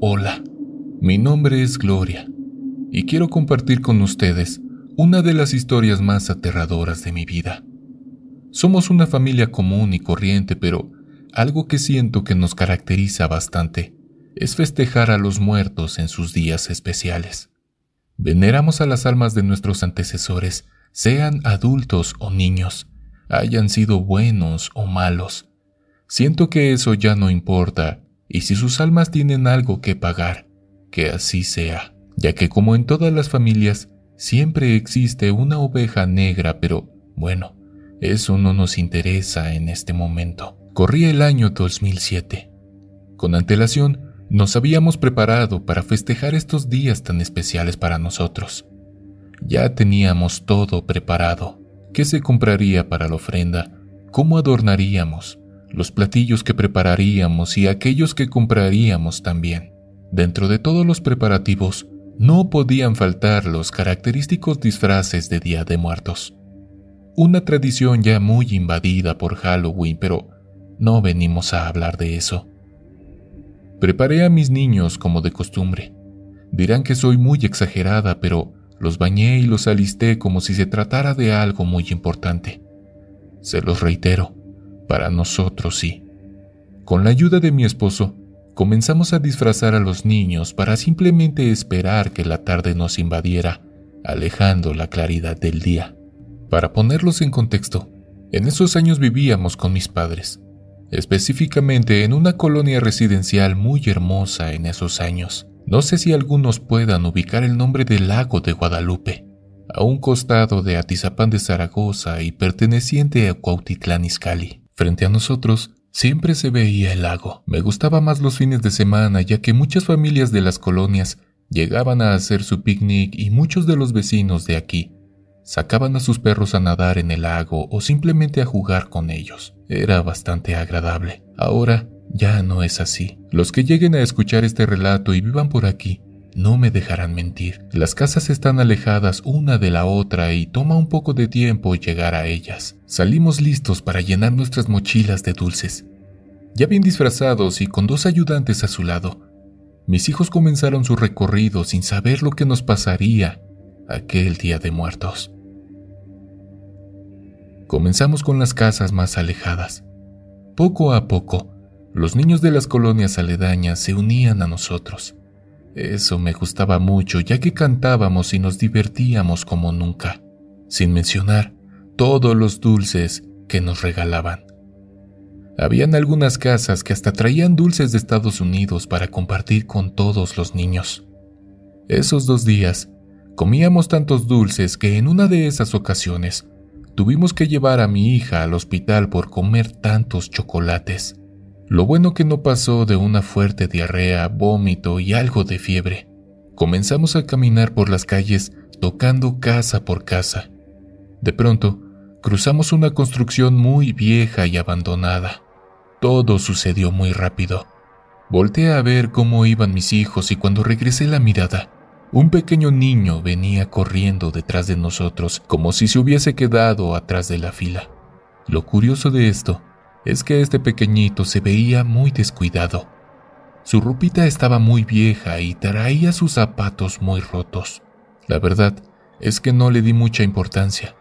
Hola, mi nombre es Gloria y quiero compartir con ustedes una de las historias más aterradoras de mi vida. Somos una familia común y corriente, pero algo que siento que nos caracteriza bastante es festejar a los muertos en sus días especiales. Veneramos a las almas de nuestros antecesores, sean adultos o niños, hayan sido buenos o malos. Siento que eso ya no importa, y si sus almas tienen algo que pagar, que así sea, ya que como en todas las familias, siempre existe una oveja negra, pero bueno, eso no nos interesa en este momento. Corría el año 2007. Con antelación, nos habíamos preparado para festejar estos días tan especiales para nosotros. Ya teníamos todo preparado. ¿Qué se compraría para la ofrenda? ¿Cómo adornaríamos? Los platillos que prepararíamos y aquellos que compraríamos también. Dentro de todos los preparativos, no podían faltar los característicos disfraces de Día de Muertos. Una tradición ya muy invadida por Halloween, pero no venimos a hablar de eso. Preparé a mis niños como de costumbre. Dirán que soy muy exagerada, pero los bañé y los alisté como si se tratara de algo muy importante. Se los reitero, para nosotros sí. Con la ayuda de mi esposo, comenzamos a disfrazar a los niños para simplemente esperar que la tarde nos invadiera, alejando la claridad del día. Para ponerlos en contexto, en esos años vivíamos con mis padres específicamente en una colonia residencial muy hermosa en esos años. No sé si algunos puedan ubicar el nombre del lago de Guadalupe, a un costado de Atizapán de Zaragoza y perteneciente a Cuautitlán Izcalli. Frente a nosotros siempre se veía el lago. Me gustaba más los fines de semana ya que muchas familias de las colonias llegaban a hacer su picnic y muchos de los vecinos de aquí sacaban a sus perros a nadar en el lago o simplemente a jugar con ellos. Era bastante agradable. Ahora ya no es así. Los que lleguen a escuchar este relato y vivan por aquí no me dejarán mentir. Las casas están alejadas una de la otra y toma un poco de tiempo llegar a ellas. Salimos listos para llenar nuestras mochilas de dulces. Ya bien disfrazados y con dos ayudantes a su lado, mis hijos comenzaron su recorrido sin saber lo que nos pasaría aquel día de muertos. Comenzamos con las casas más alejadas. Poco a poco, los niños de las colonias aledañas se unían a nosotros. Eso me gustaba mucho ya que cantábamos y nos divertíamos como nunca, sin mencionar todos los dulces que nos regalaban. Habían algunas casas que hasta traían dulces de Estados Unidos para compartir con todos los niños. Esos dos días comíamos tantos dulces que en una de esas ocasiones Tuvimos que llevar a mi hija al hospital por comer tantos chocolates. Lo bueno que no pasó de una fuerte diarrea, vómito y algo de fiebre. Comenzamos a caminar por las calles tocando casa por casa. De pronto, cruzamos una construcción muy vieja y abandonada. Todo sucedió muy rápido. Volté a ver cómo iban mis hijos y cuando regresé la mirada, un pequeño niño venía corriendo detrás de nosotros como si se hubiese quedado atrás de la fila. Lo curioso de esto es que este pequeñito se veía muy descuidado. Su ropita estaba muy vieja y traía sus zapatos muy rotos. La verdad es que no le di mucha importancia.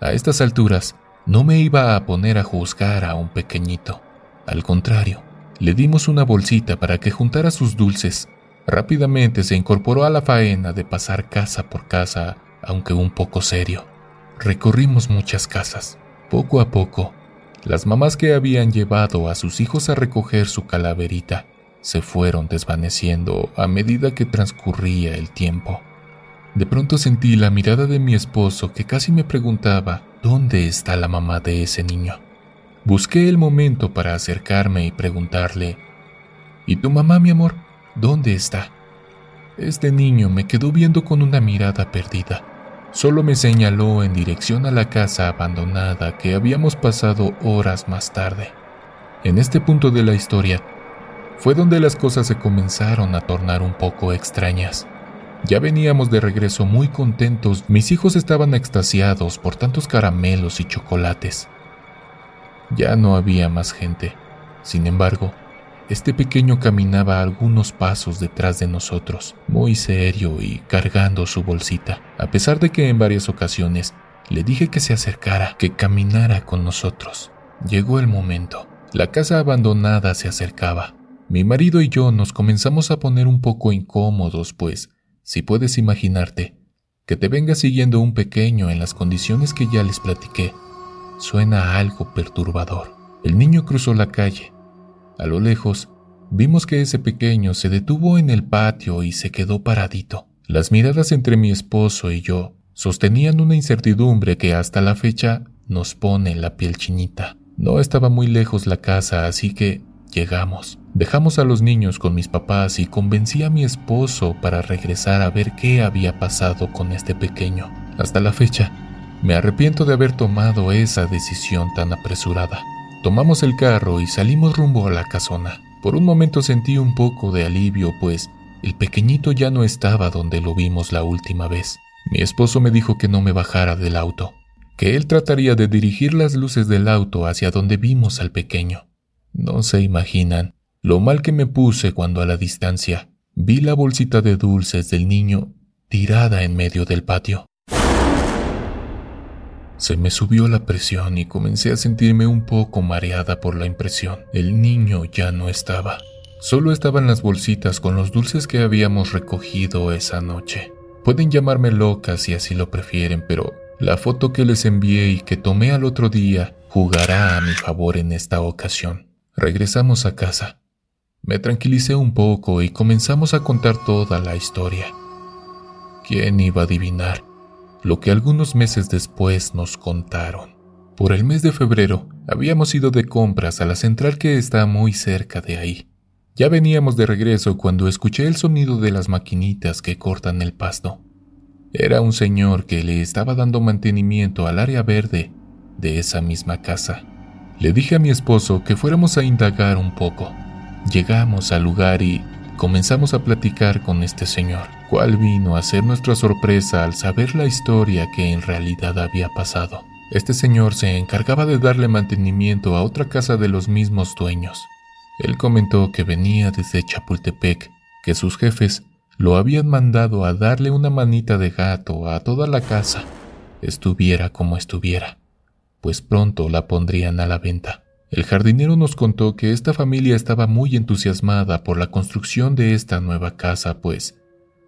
A estas alturas, no me iba a poner a juzgar a un pequeñito. Al contrario, le dimos una bolsita para que juntara sus dulces Rápidamente se incorporó a la faena de pasar casa por casa, aunque un poco serio. Recorrimos muchas casas. Poco a poco, las mamás que habían llevado a sus hijos a recoger su calaverita se fueron desvaneciendo a medida que transcurría el tiempo. De pronto sentí la mirada de mi esposo que casi me preguntaba ¿dónde está la mamá de ese niño? Busqué el momento para acercarme y preguntarle ¿Y tu mamá, mi amor? ¿Dónde está? Este niño me quedó viendo con una mirada perdida. Solo me señaló en dirección a la casa abandonada que habíamos pasado horas más tarde. En este punto de la historia fue donde las cosas se comenzaron a tornar un poco extrañas. Ya veníamos de regreso muy contentos, mis hijos estaban extasiados por tantos caramelos y chocolates. Ya no había más gente. Sin embargo, este pequeño caminaba algunos pasos detrás de nosotros, muy serio y cargando su bolsita, a pesar de que en varias ocasiones le dije que se acercara, que caminara con nosotros. Llegó el momento. La casa abandonada se acercaba. Mi marido y yo nos comenzamos a poner un poco incómodos, pues, si puedes imaginarte, que te venga siguiendo un pequeño en las condiciones que ya les platiqué, suena algo perturbador. El niño cruzó la calle. A lo lejos, vimos que ese pequeño se detuvo en el patio y se quedó paradito. Las miradas entre mi esposo y yo sostenían una incertidumbre que hasta la fecha nos pone la piel chinita. No estaba muy lejos la casa, así que llegamos. Dejamos a los niños con mis papás y convencí a mi esposo para regresar a ver qué había pasado con este pequeño. Hasta la fecha, me arrepiento de haber tomado esa decisión tan apresurada. Tomamos el carro y salimos rumbo a la casona. Por un momento sentí un poco de alivio, pues el pequeñito ya no estaba donde lo vimos la última vez. Mi esposo me dijo que no me bajara del auto, que él trataría de dirigir las luces del auto hacia donde vimos al pequeño. No se imaginan lo mal que me puse cuando a la distancia vi la bolsita de dulces del niño tirada en medio del patio. Se me subió la presión y comencé a sentirme un poco mareada por la impresión. El niño ya no estaba. Solo estaban las bolsitas con los dulces que habíamos recogido esa noche. Pueden llamarme loca si así lo prefieren, pero la foto que les envié y que tomé al otro día jugará a mi favor en esta ocasión. Regresamos a casa. Me tranquilicé un poco y comenzamos a contar toda la historia. ¿Quién iba a adivinar? Lo que algunos meses después nos contaron. Por el mes de febrero habíamos ido de compras a la central que está muy cerca de ahí. Ya veníamos de regreso cuando escuché el sonido de las maquinitas que cortan el pasto. Era un señor que le estaba dando mantenimiento al área verde de esa misma casa. Le dije a mi esposo que fuéramos a indagar un poco. Llegamos al lugar y comenzamos a platicar con este señor, cual vino a ser nuestra sorpresa al saber la historia que en realidad había pasado. Este señor se encargaba de darle mantenimiento a otra casa de los mismos dueños. Él comentó que venía desde Chapultepec, que sus jefes lo habían mandado a darle una manita de gato a toda la casa, estuviera como estuviera, pues pronto la pondrían a la venta. El jardinero nos contó que esta familia estaba muy entusiasmada por la construcción de esta nueva casa, pues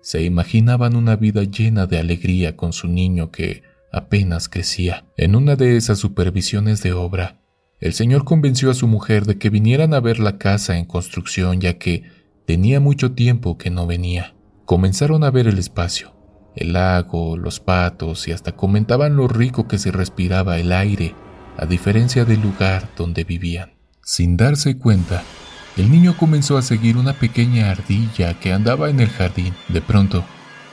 se imaginaban una vida llena de alegría con su niño que apenas crecía. En una de esas supervisiones de obra, el señor convenció a su mujer de que vinieran a ver la casa en construcción ya que tenía mucho tiempo que no venía. Comenzaron a ver el espacio, el lago, los patos y hasta comentaban lo rico que se respiraba el aire a diferencia del lugar donde vivían. Sin darse cuenta, el niño comenzó a seguir una pequeña ardilla que andaba en el jardín. De pronto,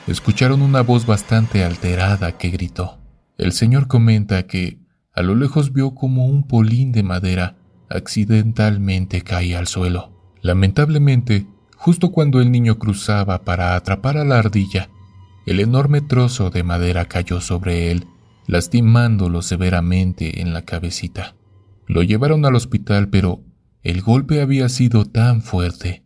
escucharon una voz bastante alterada que gritó. El señor comenta que a lo lejos vio como un polín de madera accidentalmente caía al suelo. Lamentablemente, justo cuando el niño cruzaba para atrapar a la ardilla, el enorme trozo de madera cayó sobre él lastimándolo severamente en la cabecita. Lo llevaron al hospital, pero el golpe había sido tan fuerte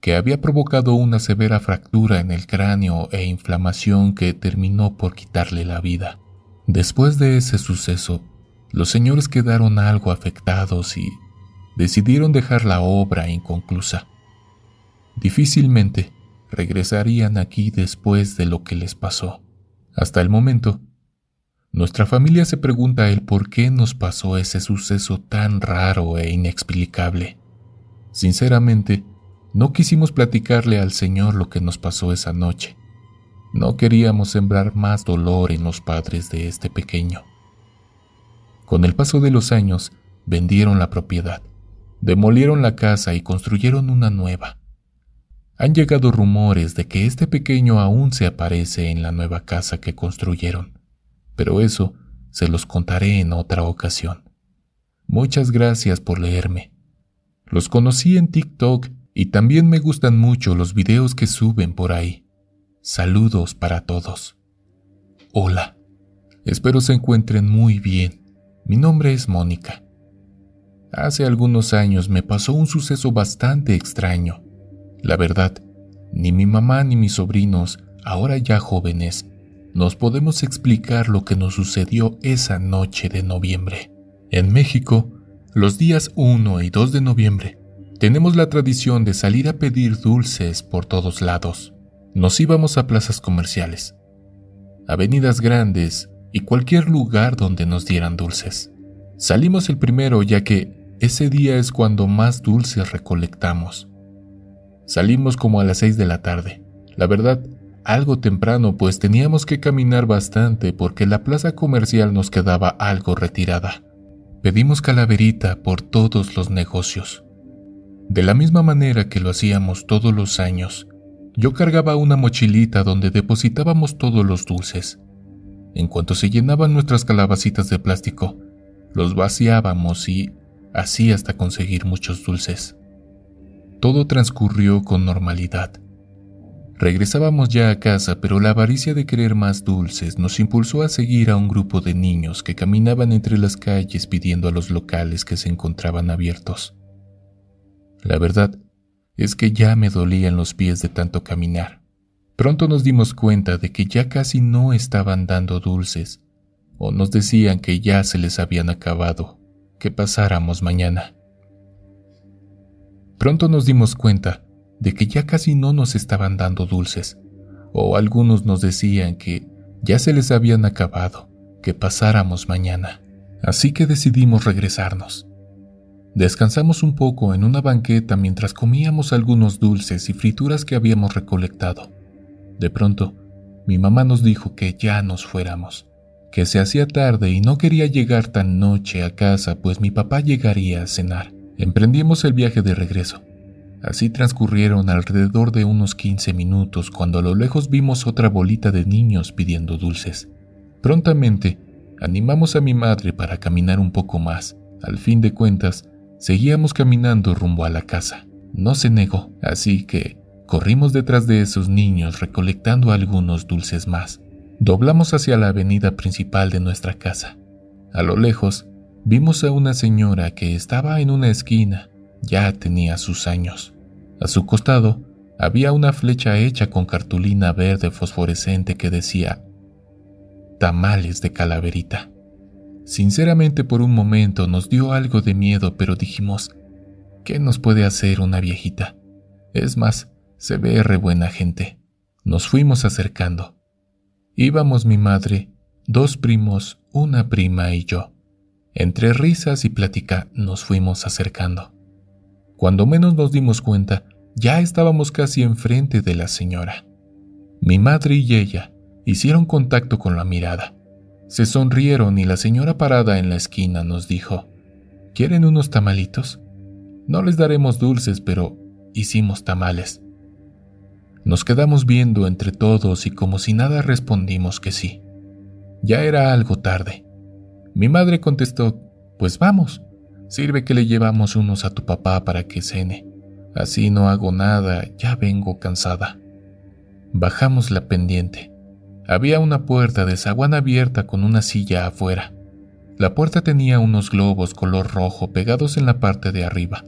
que había provocado una severa fractura en el cráneo e inflamación que terminó por quitarle la vida. Después de ese suceso, los señores quedaron algo afectados y decidieron dejar la obra inconclusa. Difícilmente regresarían aquí después de lo que les pasó. Hasta el momento, nuestra familia se pregunta el por qué nos pasó ese suceso tan raro e inexplicable. Sinceramente, no quisimos platicarle al Señor lo que nos pasó esa noche. No queríamos sembrar más dolor en los padres de este pequeño. Con el paso de los años, vendieron la propiedad, demolieron la casa y construyeron una nueva. Han llegado rumores de que este pequeño aún se aparece en la nueva casa que construyeron pero eso se los contaré en otra ocasión. Muchas gracias por leerme. Los conocí en TikTok y también me gustan mucho los videos que suben por ahí. Saludos para todos. Hola. Espero se encuentren muy bien. Mi nombre es Mónica. Hace algunos años me pasó un suceso bastante extraño. La verdad, ni mi mamá ni mis sobrinos, ahora ya jóvenes, nos podemos explicar lo que nos sucedió esa noche de noviembre. En México, los días 1 y 2 de noviembre, tenemos la tradición de salir a pedir dulces por todos lados. Nos íbamos a plazas comerciales, avenidas grandes y cualquier lugar donde nos dieran dulces. Salimos el primero ya que ese día es cuando más dulces recolectamos. Salimos como a las 6 de la tarde. La verdad, algo temprano, pues teníamos que caminar bastante porque la plaza comercial nos quedaba algo retirada. Pedimos calaverita por todos los negocios. De la misma manera que lo hacíamos todos los años, yo cargaba una mochilita donde depositábamos todos los dulces. En cuanto se llenaban nuestras calabacitas de plástico, los vaciábamos y así hasta conseguir muchos dulces. Todo transcurrió con normalidad. Regresábamos ya a casa, pero la avaricia de querer más dulces nos impulsó a seguir a un grupo de niños que caminaban entre las calles pidiendo a los locales que se encontraban abiertos. La verdad es que ya me dolían los pies de tanto caminar. Pronto nos dimos cuenta de que ya casi no estaban dando dulces, o nos decían que ya se les habían acabado, que pasáramos mañana. Pronto nos dimos cuenta de que ya casi no nos estaban dando dulces, o algunos nos decían que ya se les habían acabado, que pasáramos mañana. Así que decidimos regresarnos. Descansamos un poco en una banqueta mientras comíamos algunos dulces y frituras que habíamos recolectado. De pronto, mi mamá nos dijo que ya nos fuéramos, que se hacía tarde y no quería llegar tan noche a casa pues mi papá llegaría a cenar. Emprendimos el viaje de regreso. Así transcurrieron alrededor de unos 15 minutos cuando a lo lejos vimos otra bolita de niños pidiendo dulces. Prontamente, animamos a mi madre para caminar un poco más. Al fin de cuentas, seguíamos caminando rumbo a la casa. No se negó, así que corrimos detrás de esos niños recolectando algunos dulces más. Doblamos hacia la avenida principal de nuestra casa. A lo lejos, vimos a una señora que estaba en una esquina ya tenía sus años. A su costado había una flecha hecha con cartulina verde fosforescente que decía tamales de calaverita. Sinceramente por un momento nos dio algo de miedo, pero dijimos, ¿qué nos puede hacer una viejita? Es más, se ve re buena gente. Nos fuimos acercando. Íbamos mi madre, dos primos, una prima y yo. Entre risas y plática nos fuimos acercando. Cuando menos nos dimos cuenta, ya estábamos casi enfrente de la señora. Mi madre y ella hicieron contacto con la mirada. Se sonrieron y la señora parada en la esquina nos dijo, ¿Quieren unos tamalitos? No les daremos dulces, pero hicimos tamales. Nos quedamos viendo entre todos y como si nada respondimos que sí. Ya era algo tarde. Mi madre contestó, pues vamos. Sirve que le llevamos unos a tu papá para que cene. Así no hago nada, ya vengo cansada. Bajamos la pendiente. Había una puerta de zaguán abierta con una silla afuera. La puerta tenía unos globos color rojo pegados en la parte de arriba.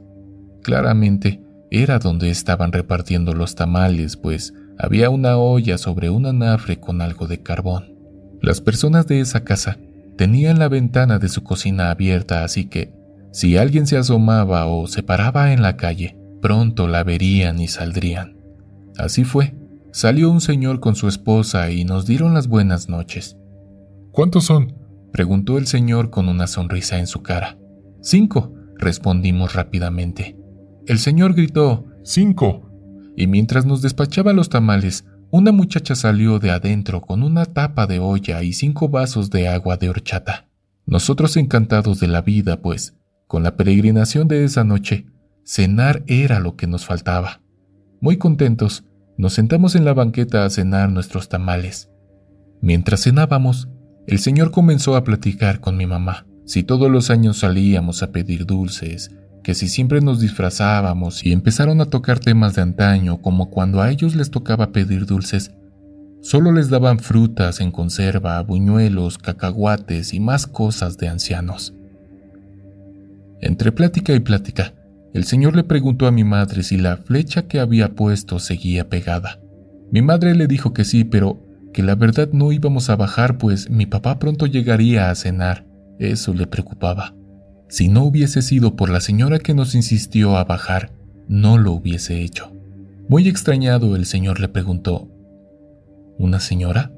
Claramente era donde estaban repartiendo los tamales, pues había una olla sobre un anafre con algo de carbón. Las personas de esa casa tenían la ventana de su cocina abierta, así que si alguien se asomaba o se paraba en la calle, pronto la verían y saldrían. Así fue. Salió un señor con su esposa y nos dieron las buenas noches. ¿Cuántos son? preguntó el señor con una sonrisa en su cara. Cinco, respondimos rápidamente. El señor gritó, Cinco. Y mientras nos despachaba los tamales, una muchacha salió de adentro con una tapa de olla y cinco vasos de agua de horchata. Nosotros encantados de la vida, pues con la peregrinación de esa noche, cenar era lo que nos faltaba. Muy contentos, nos sentamos en la banqueta a cenar nuestros tamales. Mientras cenábamos, el señor comenzó a platicar con mi mamá. Si todos los años salíamos a pedir dulces, que si siempre nos disfrazábamos y empezaron a tocar temas de antaño como cuando a ellos les tocaba pedir dulces, solo les daban frutas en conserva, buñuelos, cacahuates y más cosas de ancianos. Entre plática y plática, el señor le preguntó a mi madre si la flecha que había puesto seguía pegada. Mi madre le dijo que sí, pero que la verdad no íbamos a bajar, pues mi papá pronto llegaría a cenar. Eso le preocupaba. Si no hubiese sido por la señora que nos insistió a bajar, no lo hubiese hecho. Muy extrañado, el señor le preguntó, ¿Una señora?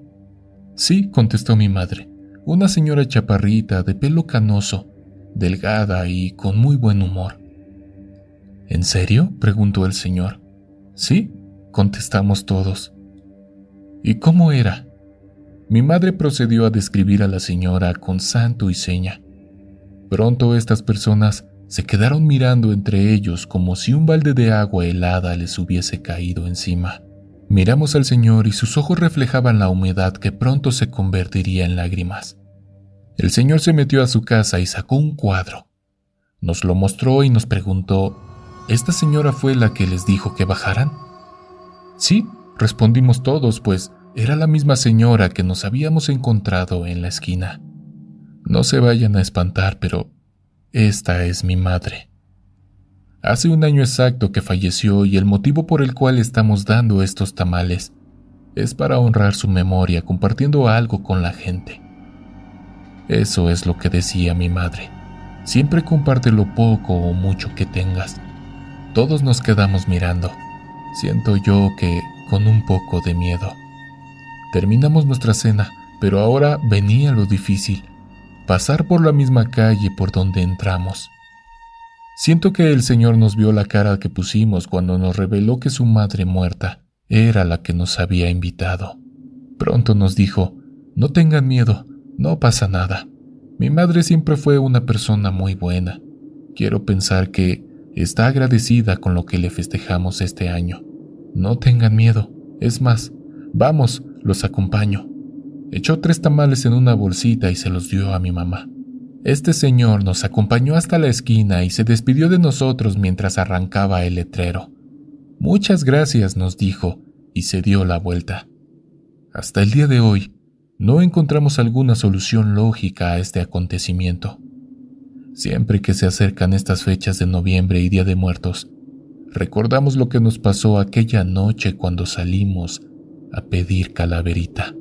Sí, contestó mi madre, una señora chaparrita, de pelo canoso, delgada y con muy buen humor. ¿En serio? preguntó el señor. Sí, contestamos todos. ¿Y cómo era? Mi madre procedió a describir a la señora con santo y seña. Pronto estas personas se quedaron mirando entre ellos como si un balde de agua helada les hubiese caído encima. Miramos al Señor y sus ojos reflejaban la humedad que pronto se convertiría en lágrimas. El Señor se metió a su casa y sacó un cuadro. Nos lo mostró y nos preguntó, ¿Esta señora fue la que les dijo que bajaran? Sí, respondimos todos, pues era la misma señora que nos habíamos encontrado en la esquina. No se vayan a espantar, pero esta es mi madre. Hace un año exacto que falleció y el motivo por el cual estamos dando estos tamales es para honrar su memoria compartiendo algo con la gente. Eso es lo que decía mi madre. Siempre comparte lo poco o mucho que tengas. Todos nos quedamos mirando. Siento yo que con un poco de miedo. Terminamos nuestra cena, pero ahora venía lo difícil, pasar por la misma calle por donde entramos. Siento que el Señor nos vio la cara que pusimos cuando nos reveló que su madre muerta era la que nos había invitado. Pronto nos dijo, no tengan miedo, no pasa nada. Mi madre siempre fue una persona muy buena. Quiero pensar que está agradecida con lo que le festejamos este año. No tengan miedo. Es más, vamos, los acompaño. Echó tres tamales en una bolsita y se los dio a mi mamá. Este señor nos acompañó hasta la esquina y se despidió de nosotros mientras arrancaba el letrero. Muchas gracias, nos dijo, y se dio la vuelta. Hasta el día de hoy, no encontramos alguna solución lógica a este acontecimiento. Siempre que se acercan estas fechas de noviembre y Día de Muertos, recordamos lo que nos pasó aquella noche cuando salimos a pedir calaverita.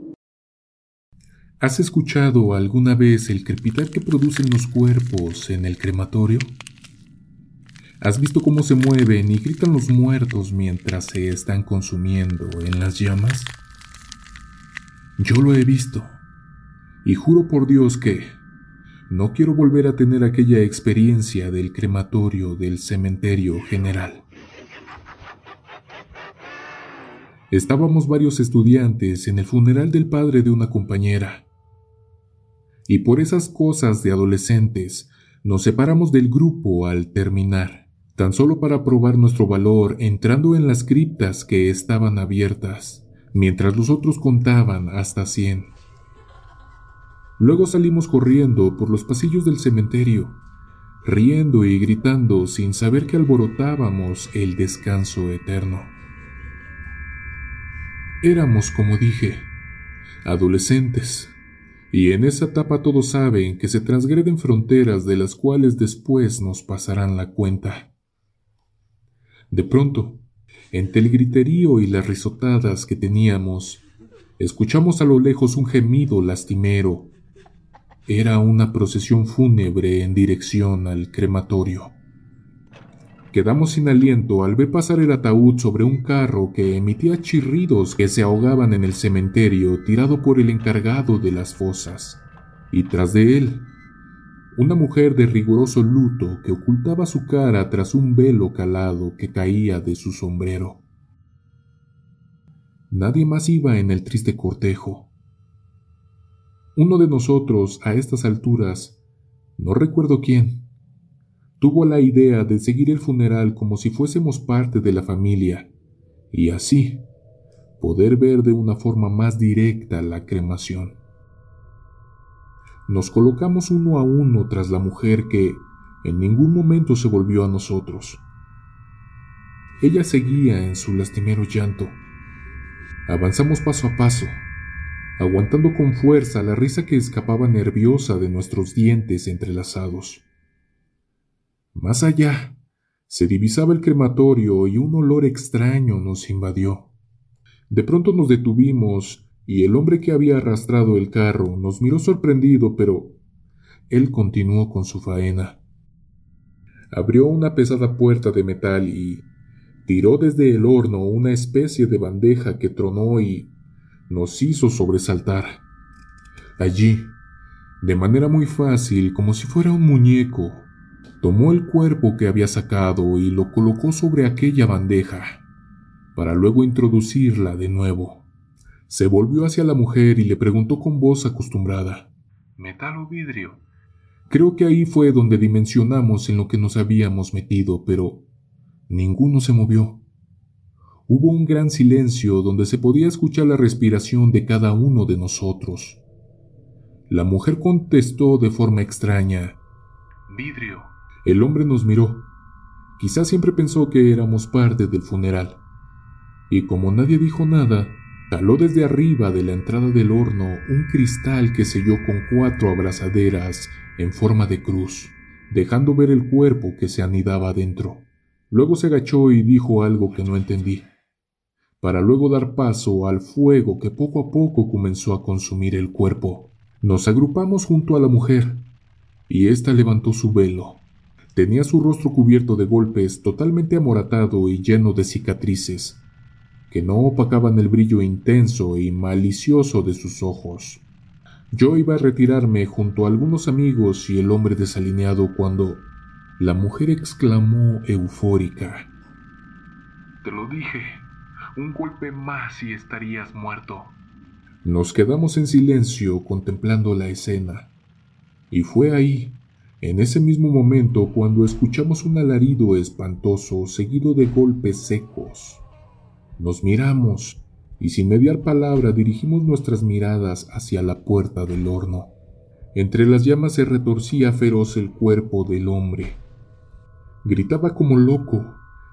¿Has escuchado alguna vez el crepitar que producen los cuerpos en el crematorio? ¿Has visto cómo se mueven y gritan los muertos mientras se están consumiendo en las llamas? Yo lo he visto, y juro por Dios que no quiero volver a tener aquella experiencia del crematorio del cementerio general. Estábamos varios estudiantes en el funeral del padre de una compañera. Y por esas cosas de adolescentes nos separamos del grupo al terminar, tan solo para probar nuestro valor entrando en las criptas que estaban abiertas, mientras los otros contaban hasta cien. Luego salimos corriendo por los pasillos del cementerio, riendo y gritando sin saber que alborotábamos el descanso eterno. Éramos, como dije, adolescentes, y en esa etapa todos saben que se transgreden fronteras de las cuales después nos pasarán la cuenta. De pronto, entre el griterío y las risotadas que teníamos, escuchamos a lo lejos un gemido lastimero. Era una procesión fúnebre en dirección al crematorio. Quedamos sin aliento al ver pasar el ataúd sobre un carro que emitía chirridos que se ahogaban en el cementerio tirado por el encargado de las fosas, y tras de él, una mujer de riguroso luto que ocultaba su cara tras un velo calado que caía de su sombrero. Nadie más iba en el triste cortejo. Uno de nosotros, a estas alturas, no recuerdo quién, tuvo la idea de seguir el funeral como si fuésemos parte de la familia y así poder ver de una forma más directa la cremación. Nos colocamos uno a uno tras la mujer que en ningún momento se volvió a nosotros. Ella seguía en su lastimero llanto. Avanzamos paso a paso, aguantando con fuerza la risa que escapaba nerviosa de nuestros dientes entrelazados. Más allá, se divisaba el crematorio y un olor extraño nos invadió. De pronto nos detuvimos y el hombre que había arrastrado el carro nos miró sorprendido, pero él continuó con su faena. Abrió una pesada puerta de metal y tiró desde el horno una especie de bandeja que tronó y nos hizo sobresaltar. Allí, de manera muy fácil, como si fuera un muñeco, tomó el cuerpo que había sacado y lo colocó sobre aquella bandeja, para luego introducirla de nuevo. Se volvió hacia la mujer y le preguntó con voz acostumbrada, ¿Metal o vidrio? Creo que ahí fue donde dimensionamos en lo que nos habíamos metido, pero ninguno se movió. Hubo un gran silencio donde se podía escuchar la respiración de cada uno de nosotros. La mujer contestó de forma extraña. Vidrio. El hombre nos miró. Quizás siempre pensó que éramos parte del funeral. Y como nadie dijo nada, taló desde arriba de la entrada del horno un cristal que selló con cuatro abrazaderas en forma de cruz, dejando ver el cuerpo que se anidaba dentro. Luego se agachó y dijo algo que no entendí, para luego dar paso al fuego que poco a poco comenzó a consumir el cuerpo. Nos agrupamos junto a la mujer, y ésta levantó su velo. Tenía su rostro cubierto de golpes, totalmente amoratado y lleno de cicatrices, que no opacaban el brillo intenso y malicioso de sus ojos. Yo iba a retirarme junto a algunos amigos y el hombre desalineado cuando la mujer exclamó eufórica. Te lo dije, un golpe más y estarías muerto. Nos quedamos en silencio contemplando la escena. Y fue ahí, en ese mismo momento, cuando escuchamos un alarido espantoso seguido de golpes secos. Nos miramos y sin mediar palabra dirigimos nuestras miradas hacia la puerta del horno. Entre las llamas se retorcía feroz el cuerpo del hombre. Gritaba como loco,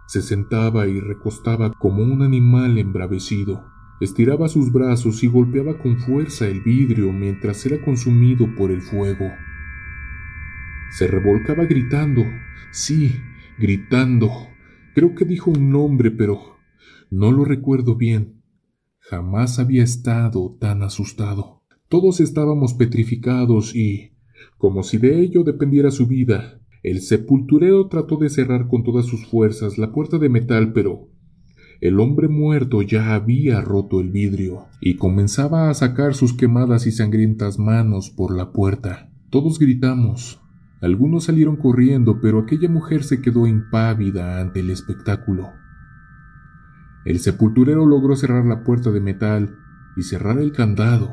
se sentaba y recostaba como un animal embravecido. Estiraba sus brazos y golpeaba con fuerza el vidrio mientras era consumido por el fuego. Se revolcaba gritando, sí, gritando. Creo que dijo un nombre, pero no lo recuerdo bien. Jamás había estado tan asustado. Todos estábamos petrificados y, como si de ello dependiera su vida, el sepulturero trató de cerrar con todas sus fuerzas la puerta de metal, pero el hombre muerto ya había roto el vidrio y comenzaba a sacar sus quemadas y sangrientas manos por la puerta. Todos gritamos. Algunos salieron corriendo, pero aquella mujer se quedó impávida ante el espectáculo. El sepulturero logró cerrar la puerta de metal y cerrar el candado.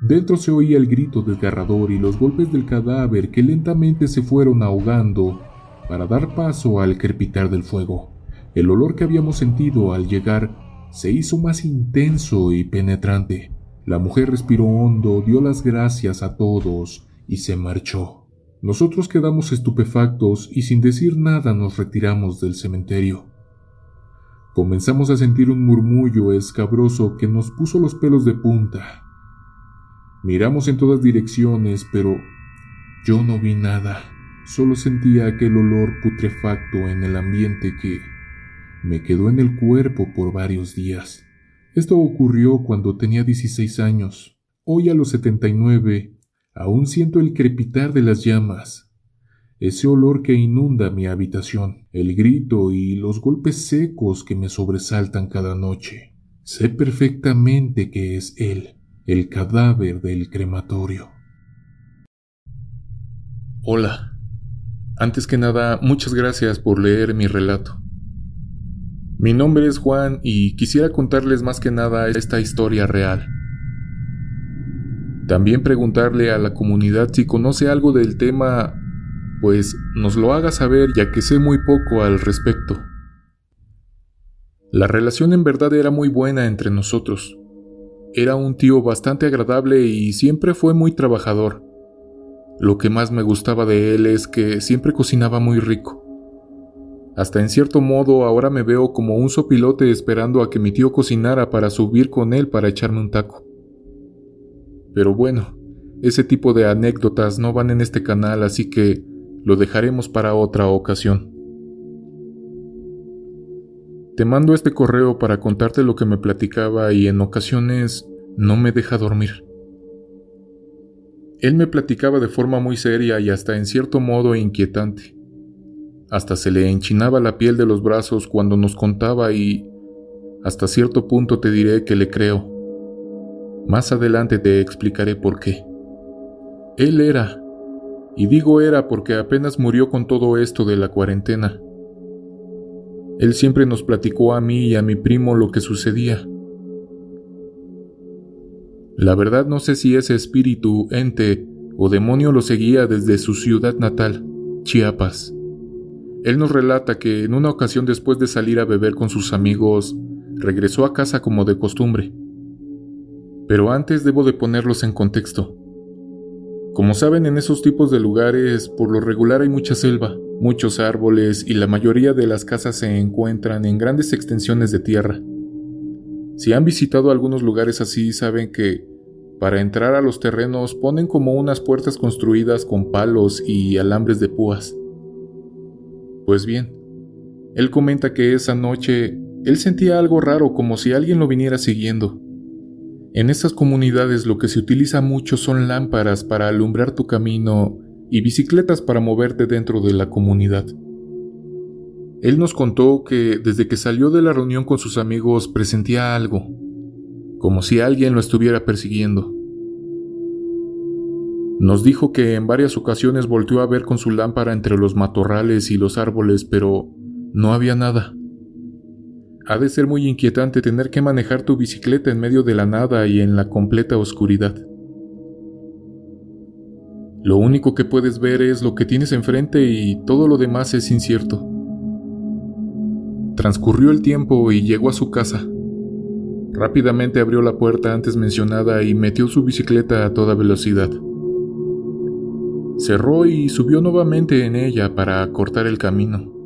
Dentro se oía el grito desgarrador y los golpes del cadáver que lentamente se fueron ahogando para dar paso al crepitar del fuego. El olor que habíamos sentido al llegar se hizo más intenso y penetrante. La mujer respiró hondo, dio las gracias a todos y se marchó. Nosotros quedamos estupefactos y sin decir nada nos retiramos del cementerio. Comenzamos a sentir un murmullo escabroso que nos puso los pelos de punta. Miramos en todas direcciones, pero yo no vi nada. Solo sentía aquel olor putrefacto en el ambiente que me quedó en el cuerpo por varios días. Esto ocurrió cuando tenía 16 años. Hoy a los 79 aún siento el crepitar de las llamas ese olor que inunda mi habitación, el grito y los golpes secos que me sobresaltan cada noche. Sé perfectamente que es él, el cadáver del crematorio. Hola. Antes que nada, muchas gracias por leer mi relato. Mi nombre es Juan y quisiera contarles más que nada esta historia real. También preguntarle a la comunidad si conoce algo del tema pues nos lo haga saber ya que sé muy poco al respecto. La relación en verdad era muy buena entre nosotros. Era un tío bastante agradable y siempre fue muy trabajador. Lo que más me gustaba de él es que siempre cocinaba muy rico. Hasta en cierto modo ahora me veo como un sopilote esperando a que mi tío cocinara para subir con él para echarme un taco. Pero bueno, ese tipo de anécdotas no van en este canal, así que lo dejaremos para otra ocasión. Te mando este correo para contarte lo que me platicaba y en ocasiones no me deja dormir. Él me platicaba de forma muy seria y hasta en cierto modo inquietante. Hasta se le enchinaba la piel de los brazos cuando nos contaba y hasta cierto punto te diré que le creo. Más adelante te explicaré por qué. Él era, y digo era porque apenas murió con todo esto de la cuarentena. Él siempre nos platicó a mí y a mi primo lo que sucedía. La verdad no sé si ese espíritu, ente o demonio lo seguía desde su ciudad natal, Chiapas. Él nos relata que en una ocasión después de salir a beber con sus amigos, regresó a casa como de costumbre. Pero antes debo de ponerlos en contexto. Como saben, en esos tipos de lugares por lo regular hay mucha selva, muchos árboles y la mayoría de las casas se encuentran en grandes extensiones de tierra. Si han visitado algunos lugares así, saben que para entrar a los terrenos ponen como unas puertas construidas con palos y alambres de púas. Pues bien, él comenta que esa noche él sentía algo raro como si alguien lo viniera siguiendo. En estas comunidades lo que se utiliza mucho son lámparas para alumbrar tu camino y bicicletas para moverte dentro de la comunidad. Él nos contó que desde que salió de la reunión con sus amigos presentía algo, como si alguien lo estuviera persiguiendo. Nos dijo que en varias ocasiones volteó a ver con su lámpara entre los matorrales y los árboles, pero no había nada. Ha de ser muy inquietante tener que manejar tu bicicleta en medio de la nada y en la completa oscuridad. Lo único que puedes ver es lo que tienes enfrente y todo lo demás es incierto. Transcurrió el tiempo y llegó a su casa. Rápidamente abrió la puerta antes mencionada y metió su bicicleta a toda velocidad. Cerró y subió nuevamente en ella para cortar el camino.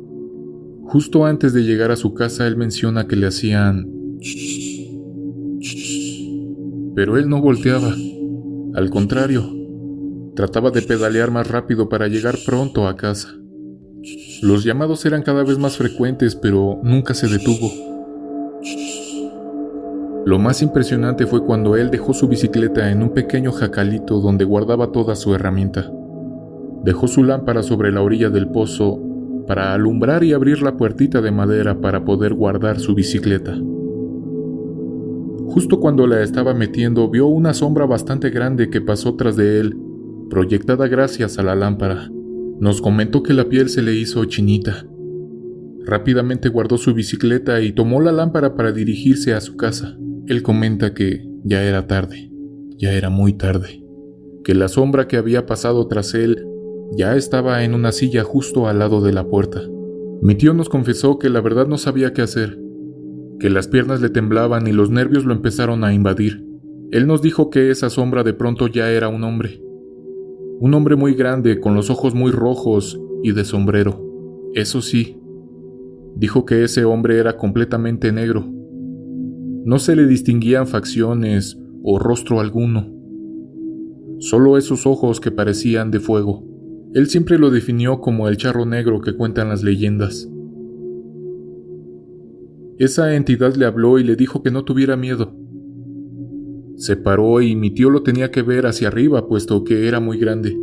Justo antes de llegar a su casa él menciona que le hacían... Pero él no volteaba. Al contrario, Trataba de pedalear más rápido para llegar pronto a casa. Los llamados eran cada vez más frecuentes, pero nunca se detuvo. Lo más impresionante fue cuando él dejó su bicicleta en un pequeño jacalito donde guardaba toda su herramienta. Dejó su lámpara sobre la orilla del pozo para alumbrar y abrir la puertita de madera para poder guardar su bicicleta. Justo cuando la estaba metiendo vio una sombra bastante grande que pasó tras de él proyectada gracias a la lámpara. Nos comentó que la piel se le hizo chinita. Rápidamente guardó su bicicleta y tomó la lámpara para dirigirse a su casa. Él comenta que ya era tarde, ya era muy tarde, que la sombra que había pasado tras él ya estaba en una silla justo al lado de la puerta. Mi tío nos confesó que la verdad no sabía qué hacer, que las piernas le temblaban y los nervios lo empezaron a invadir. Él nos dijo que esa sombra de pronto ya era un hombre, un hombre muy grande, con los ojos muy rojos y de sombrero. Eso sí, dijo que ese hombre era completamente negro. No se le distinguían facciones o rostro alguno. Solo esos ojos que parecían de fuego. Él siempre lo definió como el charro negro que cuentan las leyendas. Esa entidad le habló y le dijo que no tuviera miedo, se paró y mi tío lo tenía que ver hacia arriba, puesto que era muy grande.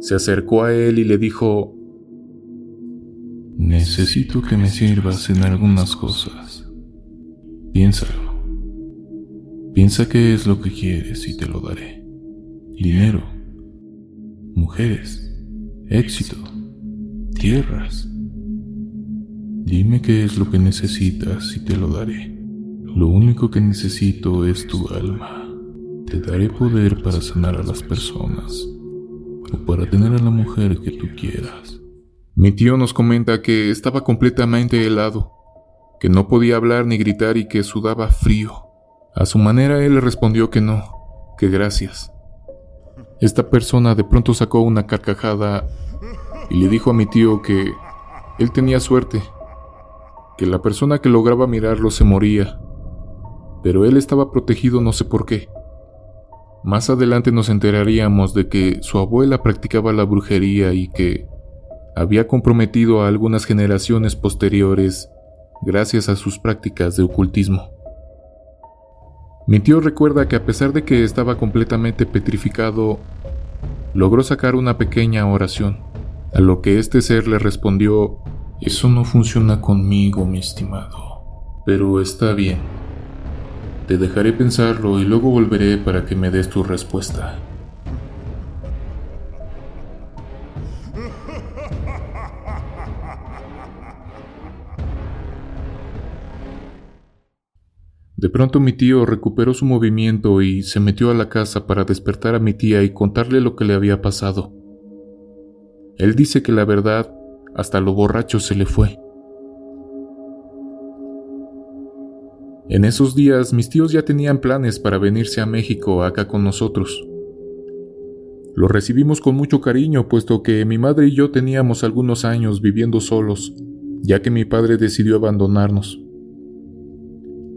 Se acercó a él y le dijo, Necesito que me sirvas en algunas cosas. Piénsalo. Piensa qué es lo que quieres y te lo daré. Dinero, mujeres, éxito, tierras. Dime qué es lo que necesitas y te lo daré. Lo único que necesito es tu alma. Te daré poder para sanar a las personas o para tener a la mujer que tú quieras. Mi tío nos comenta que estaba completamente helado, que no podía hablar ni gritar y que sudaba frío. A su manera él le respondió que no, que gracias. Esta persona de pronto sacó una carcajada y le dijo a mi tío que él tenía suerte, que la persona que lograba mirarlo se moría pero él estaba protegido no sé por qué. Más adelante nos enteraríamos de que su abuela practicaba la brujería y que había comprometido a algunas generaciones posteriores gracias a sus prácticas de ocultismo. Mi tío recuerda que a pesar de que estaba completamente petrificado, logró sacar una pequeña oración, a lo que este ser le respondió, Eso no funciona conmigo, mi estimado, pero está bien. Te dejaré pensarlo y luego volveré para que me des tu respuesta. De pronto mi tío recuperó su movimiento y se metió a la casa para despertar a mi tía y contarle lo que le había pasado. Él dice que la verdad, hasta lo borracho se le fue. En esos días mis tíos ya tenían planes para venirse a México acá con nosotros. Lo recibimos con mucho cariño, puesto que mi madre y yo teníamos algunos años viviendo solos, ya que mi padre decidió abandonarnos.